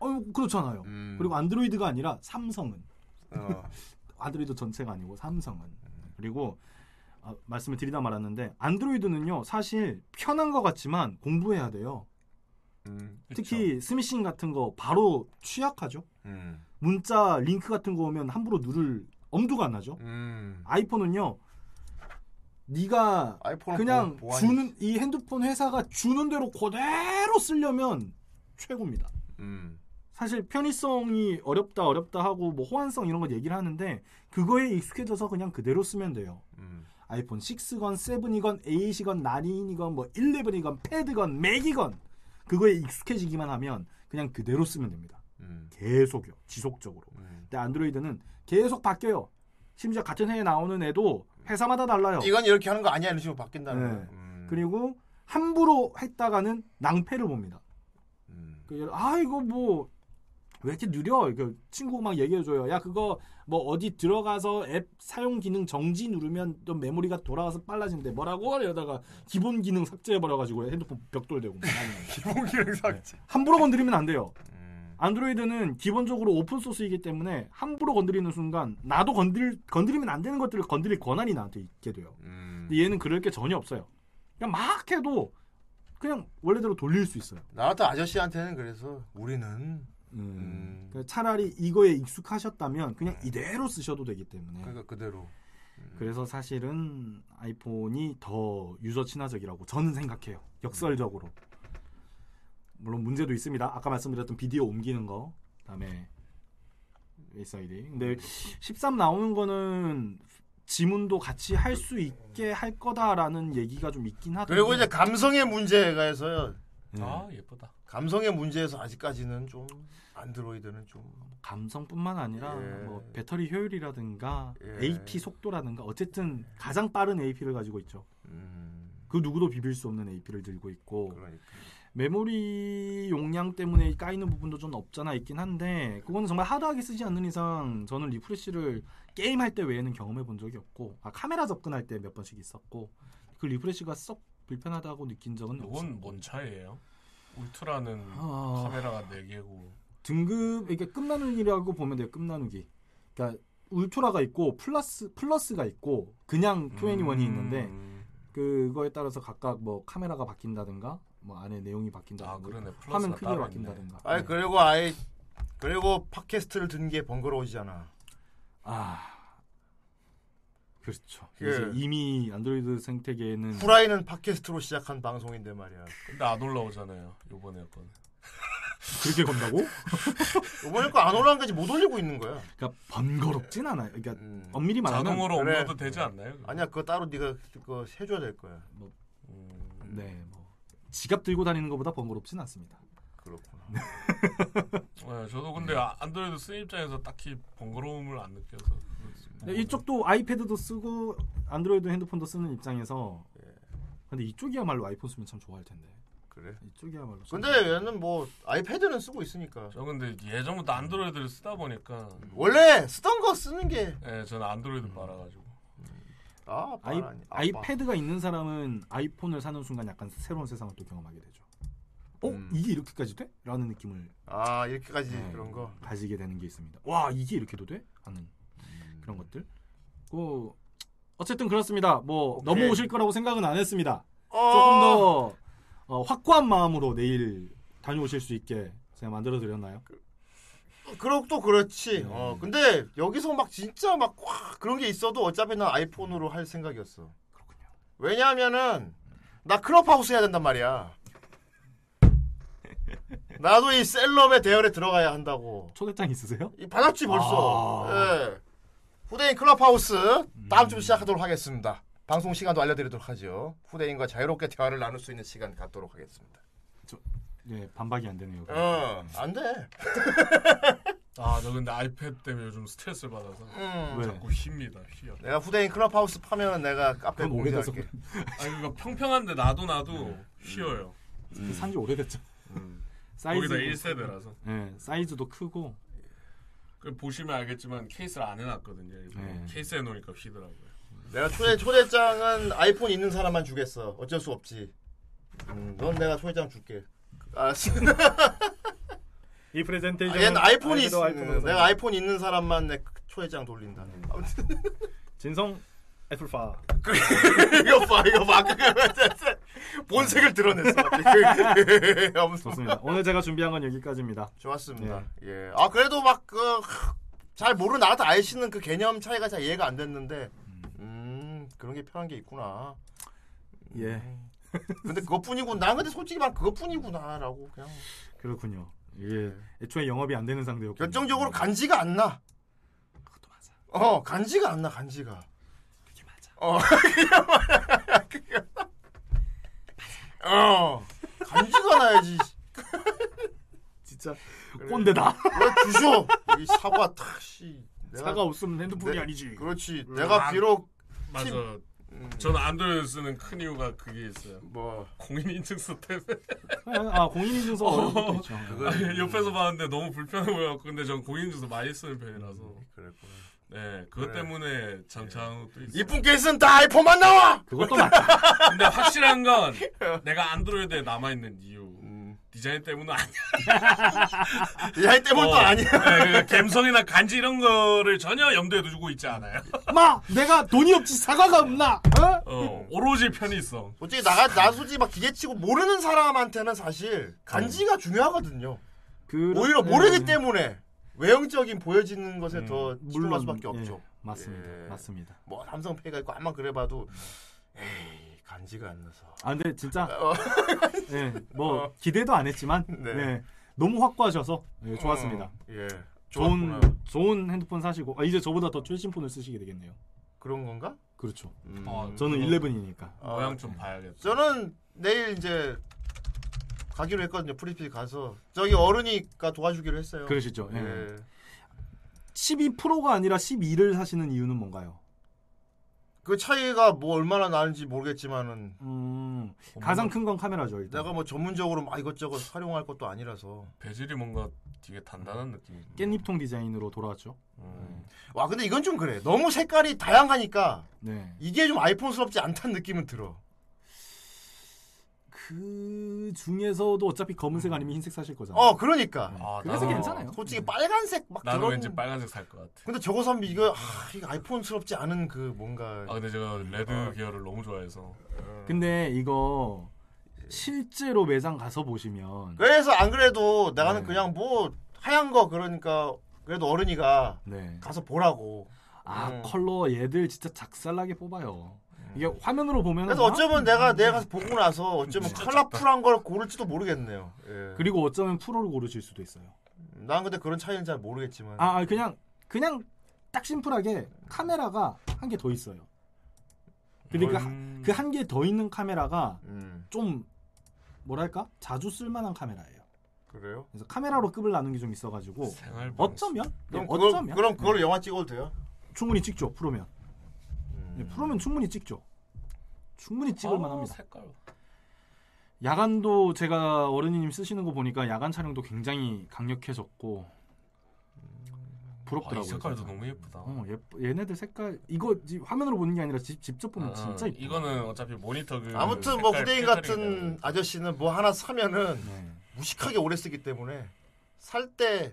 어 그렇잖아요. 그리고 안드로이드가 아니라 삼성은 어. 안드로이드 전체가 아니고 삼성은 그리고 아, 말씀을 드리다 말았는데 안드로이드는요 사실 편한 것 같지만 공부해야 돼요. 음. 특히 스미싱 같은 거 바로 취약하죠. 음. 문자 링크 같은 거 오면 함부로 누를 엄두가 안 나죠. 음. 아이폰은요. 네가 그냥 보- 보안이- 주는 이 핸드폰 회사가 주는 대로 그대로 쓰려면 최고입니다. 음. 사실 편의성이 어렵다 어렵다 하고 뭐 호환성 이런 거 얘기를 하는데 그거에 익숙해져서 그냥 그대로 쓰면 돼요. 음. 아이폰 6건 7이건 8이건 9이건 뭐 11이건 패드건 맥이건 그거에 익숙해지기만 하면 그냥 그대로 쓰면 됩니다. 음. 계속요. 지속적으로. 근데 안드로이드는 계속 바뀌어요. 심지어 같은 해에 나오는 애도 회사마다 달라요. 이건 이렇게 하는 거 아니야 이런 식으로 바뀐다는 네. 음. 그리고 함부로 했다가는 낭패를 봅니다. 음. 그, 아 이거 뭐 왜 이렇게 느려? 그 친구가 막 얘기해줘요. 야 그거 뭐 어디 들어가서 앱 사용 기능 정지 누르면 또 메모리가 돌아가서 빨라진대. 뭐라고? 이러다가 기본 기능 삭제해버려가지고 핸드폰 벽돌되고. 뭐 기본 기능 삭제. 함부로 건드리면 안 돼요. 안드로이드는 기본적으로 오픈 소스이기 때문에 함부로 건드리는 순간 나도 건들 건드리면 안 되는 것들을 건드릴 권한이 나한테 있게 돼요. 음. 근데 얘는 그럴 게 전혀 없어요. 그냥 막 해도 그냥 원래대로 돌릴 수 있어요. 나 같은 아저씨한테는 그래서 우리는 음. 그러니까 차라리 이거에 익숙하셨다면 그냥 이대로 쓰셔도 되기 때문에. 그러니까 그대로. 그래서 사실은 아이폰이 더 유저 친화적이라고 저는 생각해요. 역설적으로. 물론 문제도 있습니다. 아까 말씀드렸던 비디오 옮기는 거, 그다음에 아이디. 근데 13 나오는 거는 지문도 같이 할 수 있게 할 거다라는 얘기가 좀 있긴 하던데. 그리고 이제 감성의 문제가 해서요. 아 예쁘다. 감성의 문제에서 아직까지는 좀 안드로이드는 좀 감성뿐만 아니라 예. 뭐 배터리 효율이라든가 예. AP 속도라든가 어쨌든 가장 빠른 AP를 가지고 있죠. 음. 그 누구도 비빌 수 없는 AP를 들고 있고 그러니까. 메모리 용량 때문에 까이는 부분도 좀 없잖아 있긴 한데 그거는 정말 hard하게 쓰지 않는 이상 저는 refresh를 게임할 때 외에는 경험해 본 적이 없고 아, 카메라 접근할 때 몇 번씩 있었고 그 refresh가 썩 불편하다고 느낀 적은. 이건 뭔 차이예요? 울트라는 아. 카메라가 4개고 등급 이게 급 나누기라고 보면 돼요. 급 나누기. 그러니까 울트라가 있고 플러스 플러스가 있고 그냥 21이 있는데 그거에 따라서 각각 뭐 카메라가 바뀐다든가 뭐 안에 내용이 바뀐다든가. 플러스가 화면 크기가 바뀐다든가. 아니 네. 그리고 아예 그리고 팟캐스트를 듣는 게 번거로워지잖아. 아 그렇죠. 예. 이제 이미 안드로이드 생태계에는 후라이는 팟캐스트로 시작한 방송인데 말이야. 근데 안 올라오잖아요. 요번에 건. 그렇게 건다고? 이번에 거안 올라온 거지 못 올리고 있는 거야. 그러니까 번거롭진 않아요. 그러니까 엄밀히 말하면 자동으로 그래. 업로드 되지 않나요? 아니야 그거 따로 네가 그거 해줘야 될 거야. 뭐, 네, 뭐 지갑 들고 다니는 것보다 번거롭진 않습니다. 그렇구나. 네, 저도 근데 아- 안드로이드 쓰는 입장에서 딱히 번거로움을 안 느껴서. 네, 이쪽도 아이패드도 쓰고 안드로이드 핸드폰도 쓰는 입장에서 근데 이쪽이야말로 아이폰 쓰면 참 좋아할 텐데. 그래. 이쪽이야말로. 참 근데 얘는 뭐 아이패드는 쓰고 있으니까. 저 근데 예전부터 안드로이드를 쓰다 보니까 원래 쓰던 거 쓰는 게. 네, 저는 안드로이드 빨아가지고. 아, 아이, 빨아니, 아빠. 아이패드가 있는 사람은 아이폰을 사는 순간 약간 새로운 세상을 또 경험하게 되죠. 어 음. 이게 이렇게까지 돼? 라는 느낌을 아 이렇게까지 네, 그런 거. 가지게 되는 게 있습니다. 와 이게 이렇게도 돼? 하는 음. 그런 것들. 그 어쨌든 그렇습니다. 뭐 오케이. 넘어오실 거라고 생각은 안 했습니다. 어. 조금 더 어, 확고한 마음으로 내일 다녀오실 수 있게 제가 만들어 드렸나요? 그럼 또 그렇지. 어 근데 여기서 막 진짜 막 와, 그런 게 있어도 어차피 난 아이폰으로 할 생각이었어. 그렇군요. 왜냐하면은 나 클럽하우스 해야 된단 말이야. 나도 이 셀럽의 대열에 들어가야 한다고. 초대장 있으세요? 이 받았지 벌써. 아. 예. 후대인 클럽하우스 다음 주 시작하도록 하겠습니다. 방송 시간도 알려드리도록 하죠. 후대인과 자유롭게 대화를 나눌 수 있는 시간 갖도록 하겠습니다. 네 반박이 안 되네요. 어, 안 돼. 아, 저 근데 아이패드 때문에 요즘 스트레스를 받아서 음. 왜? 자꾸 휩니다. 휘어. 내가 후대인 클럽하우스 파면은 내가 카페 공개할게. 아니 그러니까 평평한데 놔도 놔도 휘어요. 산지 오래됐죠. 음. 거기다 1세대라서. 네, 사이즈도 크고. 그 보시면 알겠지만 케이스를 안 해놨거든요. 일부러. 네. 케이스에 놓으니까 휘더라고요. 내가 초대 초대장은 아이폰 있는 사람만 주겠어. 어쩔 수 없지. 음, 넌 내가 초대장 줄게. 알았어. 이 프레젠테이션. 아, 얘는 아이폰이 있, 내가 아이폰 있는 사람만 내 초대장 돌린다. 아무튼 진성 애플파. 이거 봐, 이거 봐. 본색을 드러냈어. 좋습니다. 오늘 제가 준비한 건 여기까지입니다. 좋았습니다. 네. 예. 아 그래도 막그잘 모르는 나한테 아이씨는 그 개념 차이가 잘 이해가 안 됐는데, 음 그런 게 편한 게 있구나. 예. 근데 그것뿐이고 난 근데 솔직히 말 그것뿐이구나라고 그냥 그렇군요. 이게 애초에 영업이 안 되는 상대였고. 결정적으로 간지가 안 나. 그것도 맞아. 어 간지가 안 나 간지가. 어 어 간지가 나야지. 진짜 꼰대다. 왜 주셔? 이 사과 탁 씨. 내가- 사과 없으면 핸드폰이 내- 아니지. 그렇지. 음, 내가 아, 비록 맞아. 팀- 음. 저는 안드로이드 쓰는 큰 이유가 그게 있어요. 뭐 공인인증서 때문에. 아 공인인증서. 아니, 옆에서 봤는데 너무 불편해 보여갖고 근데 전 공인인증서 많이 쓰는 편이라서. 그랬구나. 네, 그것 그래. 때문에 장착한 것도 있어요. 이쁜 케이스는 다 아이폰만 나와. 그것도 맞다. 근데 확실한 건 내가 안드로이드에 남아 있는 이유. 음. 디자인 때문은 아니야. 디자인 때문은 또 아니야. 네, 그 감성이나 간지 이런 거를 전혀 염두에 두고 있지 않아요. 마 내가 돈이 없지 사과가 없나? 어? 어, 오로지 편의성. 솔직히 나가 나 솔직히 막 기계치고 모르는 사람한테는 사실 간지가 중요하거든요. 오히려 모르기 네. 때문에 외형적인 보여지는 것에 음, 더 집중할 수밖에 예, 없죠. 맞습니다. 예. 맞습니다. 뭐 삼성 페이가 있고 한번 그래봐도 에이 간지가 안 나서. 아 근데 진짜 어. 예, 뭐 기대도 안 했지만 네. 네, 너무 확고하셔서 예, 좋았습니다. 음, 예. 좋은 좋았구나. 좋은 핸드폰 사시고 아, 이제 저보다 더 최신 폰을 쓰시게 되겠네요. 그런 건가? 그렇죠. 음. 저는 11이니까. 모양 좀 봐야겠다. 저는 내일 이제 가기로 했거든요. 프리필 가서 저기 어른이가 도와주기로 했어요. 그러시죠. 예. 예. 12 프로가 아니라 12를 사시는 이유는 뭔가요? 그 차이가 뭐 얼마나 나는지 모르겠지만은 음, 가장 큰 건 카메라죠. 일단. 내가 뭐 전문적으로 막 이것저것 활용할 것도 아니라서. 베젤이 뭔가 되게 단단한 느낌이. 깻잎통 디자인으로 돌아왔죠. 와 근데 이건 좀 그래. 너무 색깔이 다양하니까 네. 이게 좀 아이폰스럽지 않다는 느낌은 들어. 그 중에서도 어차피 검은색 아니면 흰색 사실 거잖아요. 어 그러니까. 아, 그래서 나도- 괜찮아요. 솔직히 빨간색 막 나도 그런. 왠지 빨간색 살 것 같아. 근데 저거 사면 이거 아, 이거 아이폰스럽지 않은 그 뭔가. 아 근데 제가 레드 어. 계열을 너무 좋아해서. 근데 이거 실제로 매장 가서 보시면 그래서 안 그래도 나는 네. 그냥 뭐 하얀 거 그러니까 그래도 어른이가 네. 가서 보라고. 아 음. 컬러 얘들 진짜 작살나게 뽑아요. 이게 화면으로 보면 그래서 어쩌면 내가 내가 가서 보고 나서 어쩌면 컬러풀한 걸 고를지도 모르겠네요. 예. 그리고 어쩌면 프로를 고르실 수도 있어요. 난 근데 그런 차이는 잘 모르겠지만. 아 아니, 그냥 그냥 딱 심플하게 카메라가 한 개 더 있어요. 근데 음. 그한 개 더 있는 카메라가 음. 좀 뭐랄까 자주 쓸만한 카메라예요. 그래요? 그래서 카메라로 급을 나눈 게 좀 있어가지고 어쩌면 그럼 네, 그걸 어쩌면 그럼 그걸 네. 영화 찍어도 돼요? 충분히 찍죠 프로면. 음. 네, 프로면 충분히 찍죠. 충분히 찍을 아, 만합니다. 색깔. 야간도 제가 어른이님 쓰시는 거 보니까 야간 촬영도 굉장히 강력해졌고 부럽더라고요. 아, 이 색깔도 진짜. 너무 예쁘다. 어, 예쁘, 얘네들 색깔 이거 지- 화면으로 보는 게 아니라 직, 직접 보면 아, 진짜 예뻐. 이거는 어차피 모니터 그 아무튼 뭐 후대인 같은 아저씨는 뭐 하나 사면은 네. 무식하게 오래 쓰기 때문에 살 때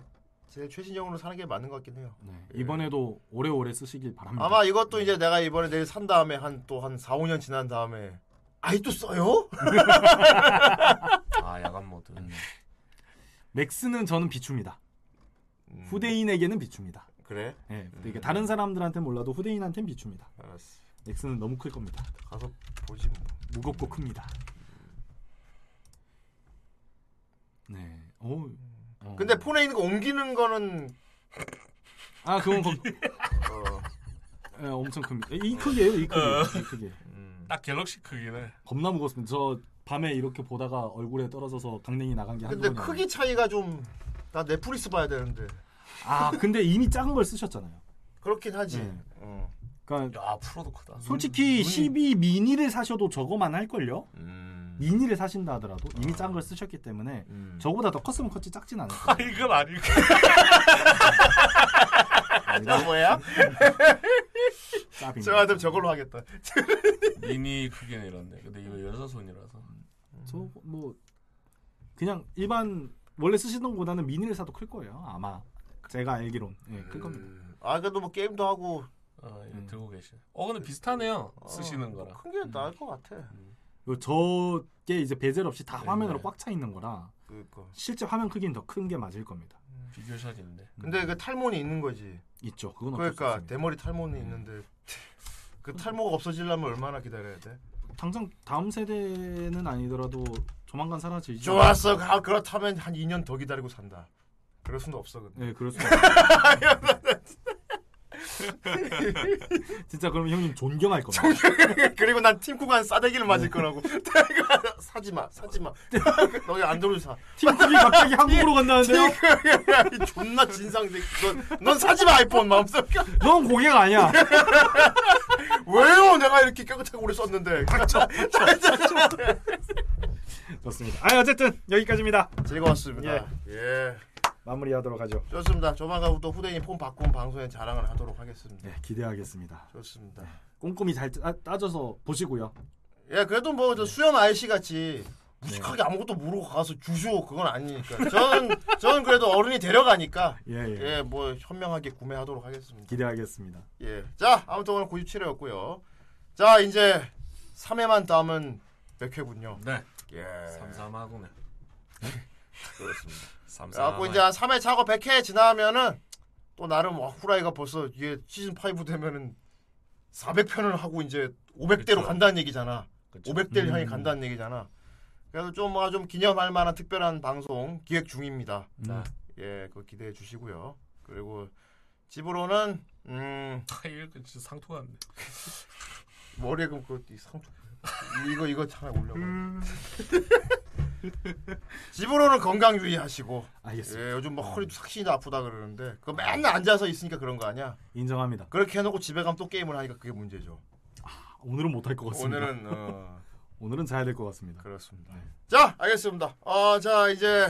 제일 최신형으로 사는 게 맞는 것 같긴 해요. 네, 이번에도 오래오래 쓰시길 바랍니다. 아마 이것도 이제 내가 이번에 내일 산 다음에 한 또 한 4, 5년 지난 다음에 아직도 써요? 아 야간 모드. 맥스는 저는 비춥니다. 후대인에게는 비춥니다. 음. 그래? 네, 이게 다른 사람들한테는 몰라도 후대인한테는 비춥니다. 알았어. 맥스는 너무 클 겁니다. 가서 보지 뭐. 무겁고 큽니다. 네. 오. 어. 근데 폰에 있는 거 옮기는 거는 아 그건 거, 어, 예, 엄청 큽니다. 이 크기예요, 이 크기. 어. 이 크기. 딱 갤럭시 크기네. 겁나 무겁습니다. 저 밤에 이렇게 보다가 얼굴에 떨어져서 강냉이 나간 게 한두 근데 번이 크기 차이가 좀 나 넷플릭스 봐야 되는데 아 근데 이미 작은 걸 쓰셨잖아요. 그렇긴 하지. 네. 어. 그러니까 야 프로도 크다. 솔직히 12 미니를 사셔도 저거만 할 걸요. 음. 미니를 사신다 하더라도 이미 작은 걸 쓰셨기 때문에 저거보다 더 컸으면 컸지 작진 않을 아 거예요. 이건 아니고. 나 뭐야? 짭입니다. 저 아들 저걸로 하겠다. 미니 크기는 이런데. 근데 이거 여자 손이라서. 저뭐 그냥 일반 원래 쓰시던 것보다는 미니를 사도 클 거예요. 아마 제가 알기론 예, 클 겁니다. 아 그래도 뭐 게임도 하고 어, 이거 들고 계시. 어 근데 비슷하네요. 쓰시는 거랑. 큰 게 나을 것 같아. 요 저게 이제 베젤 없이 다 네, 화면으로 네. 꽉차 있는 거라 그니까. 실제 화면 크기는 더 큰 게 맞을 겁니다. 비교샷인데. 근데 그 탈모는 있는 거지. 있죠. 그건 그러니까. 대머리 탈모는 있는데 그 탈모가 없어지려면 얼마나 기다려야 돼? 당장 다음 세대는 아니더라도 조만간 사라지죠. 좋았어. 아, 그렇다면 한 2년 더 기다리고 산다. 그럴 수는 없어 근데. 네, 그럴 수. 진짜 그러면 형님 존경할 겁니다. 그리고 난 팀쿡한 싸대기를 맞을 거라고. 사지 마, 사지 마. 너희 안드로이드 사. 팀쿡이 갑자기 한국으로 간다는데요? 존나 진상색. 넌, 넌 사지 마 아이폰 마음속. 넌 고객 아니야. 왜요? 내가 이렇게 깨끗하게 오래 썼는데. 좋습니다. 아 어쨌든 여기까지입니다. 즐거웠습니다. 예. 마무리하도록 하죠. 좋습니다. 조만간 또 후대인이 폰 바꾼 방송에 자랑을 하도록 하겠습니다. 네, 기대하겠습니다. 좋습니다. 꼼꼼히 잘 따, 따져서 보시고요. 예, 그래도 뭐 저 수염 아이씨 같이 무식하게 아무것도 모르고 가서 주쇼 그건 아니니까. 저는 저는 그래도 어른이 데려가니까 예, 예. 예, 뭐 현명하게 구매하도록 하겠습니다. 기대하겠습니다. 예. 자, 아무튼 오늘 97회였고요. 자, 이제 3회만 남은 100회군요. 네. 예. 삼삼하구네. 그렇습니다. 그래갖고 이제 한 3회 차고 100회 지나면은 또 나름 와, 후라이가 벌써 이게 시즌 5 되면은 400편을 하고 이제 500대로 그쵸. 간다는 얘기잖아. 그쵸. 500대를 음. 향해 간다는 얘기잖아. 그래서 좀 뭔가 좀 기념할 만한 특별한 방송 기획 중입니다. 네. 예, 그거 기대해 주시고요. 그리고 집으로는 음 아, 이거 진짜 상투가 안 돼. 머리에 그그 상투 이거 이거 차라리 올려봐. 음. 집으로는 건강 유의하시고. 알겠습니다. 예, 요즘 뭐 허리도 삭신이 아프다 그러는데 그 맨날 앉아서 있으니까 그런 거 아니야? 인정합니다. 그렇게 해놓고 집에 가면 또 게임을 하니까 그게 문제죠. 오늘은 못할 것 같습니다. 오늘은 어, 오늘은 자야 될 것 같습니다. 그렇습니다. 자, 알겠습니다. 어, 자 이제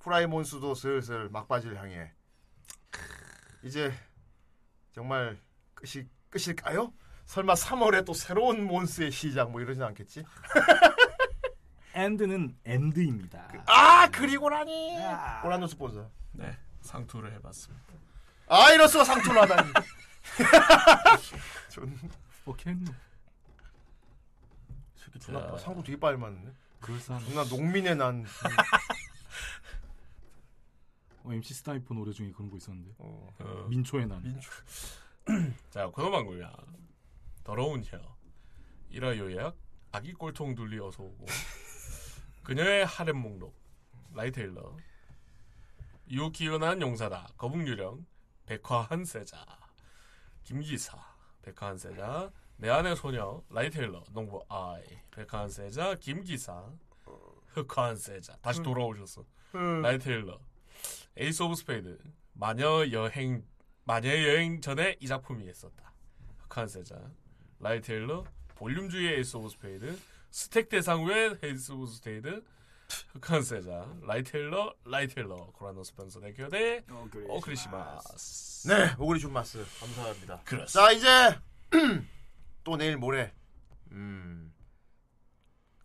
프라이몬스도 슬슬 막바지를 향해 이제 정말 끝이 끝일까요? 설마 3월에 또 새로운 몬스의 시작 뭐 이러진 않겠지? 엔드는 엔드입니다. 아 그리고라니 오란노 스폰서. 네, 상투를 해봤습니다. 아 이럴 수가 상투를 하다니. 존. 오케이. 새끼 존나. 상도 되게 빨리 맞는데. 그럴싸한. 존나 농민의 난. 어, MC 스나이퍼 노래 중에 그런 거 있었는데. 어. 민초의 난. 민초. 자, 코너방구야. 더러운 혀. 일화 요약. 아기 꼴통 둘리 어서 오고. 그녀의 하렘 목록. 라이테일러. 유기은한 용사다. 거북유령. 백화 한 세자. 김기사. 백화 한 세자. 내 안의 소녀. 라이테일러. 농부 아이. 백화 한 세자. 김기사. 흑화 한 세자. 다시 돌아오셨어. 음. 라이테일러. 에이스 오브 스페이드. 마녀 여행 마녀 여행 전에 이 작품이 있었다. 흑한 세자. 라이테일러. 볼륨주의 에이스 오브 스페이드. 스택 대상 외 에이스 오브 스페이드. 흑한 세자. 라이테일러. 라이테일러. 코라노 스펜서 대교대. 어 크리스마스. 네, 오그리 준마스 감사합니다. 그렇습니다. 자 이제 또 내일 모레 음,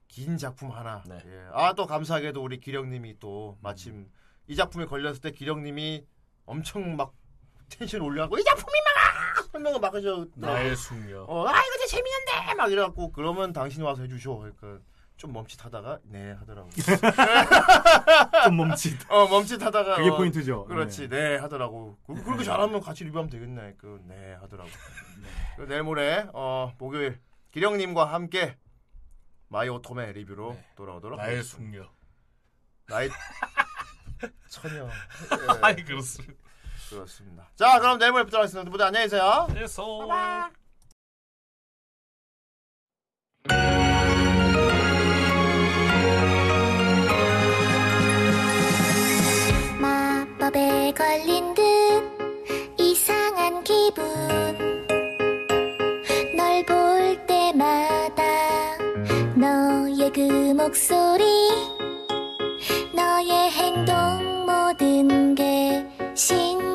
긴 작품 하나. 네. 예. 아또 감사하게도 우리 기령님이 또 마침 음. 이 작품에 걸렸을 때 기령님이 엄청 막 텐션 올려갖고 이 작품이 막 설명을 막 하셔. 나의 숙녀. 어, 아 이거 진짜 재밌는데 막 이래갖고 그러면 당신이 와서 해주셔. 그러니까 좀 멈칫하다가 네 하더라고. 좀 멈칫. 어 멈칫하다가 그게 어, 포인트죠. 그렇지 네, 하더라고. 그, 그렇게 잘하면 같이 리뷰하면 되겠네. 그 네 하더라고. 그 내일 모레 어 목요일 기령님과 함께 마이 오토메 리뷰로 돌아오도록 나의 하겠습니다. 숙녀. 나의 처녀. 예. 아이 그렇습니다. 그렇습니다. 자 그럼 내일 모레 뵙도록 하겠습니다. 모두 안녕히 계세요. 그래서 마법에 걸린 듯 이상한 기분 널 볼 때마다 너의 그 목소리 너의 행동 모든 게 신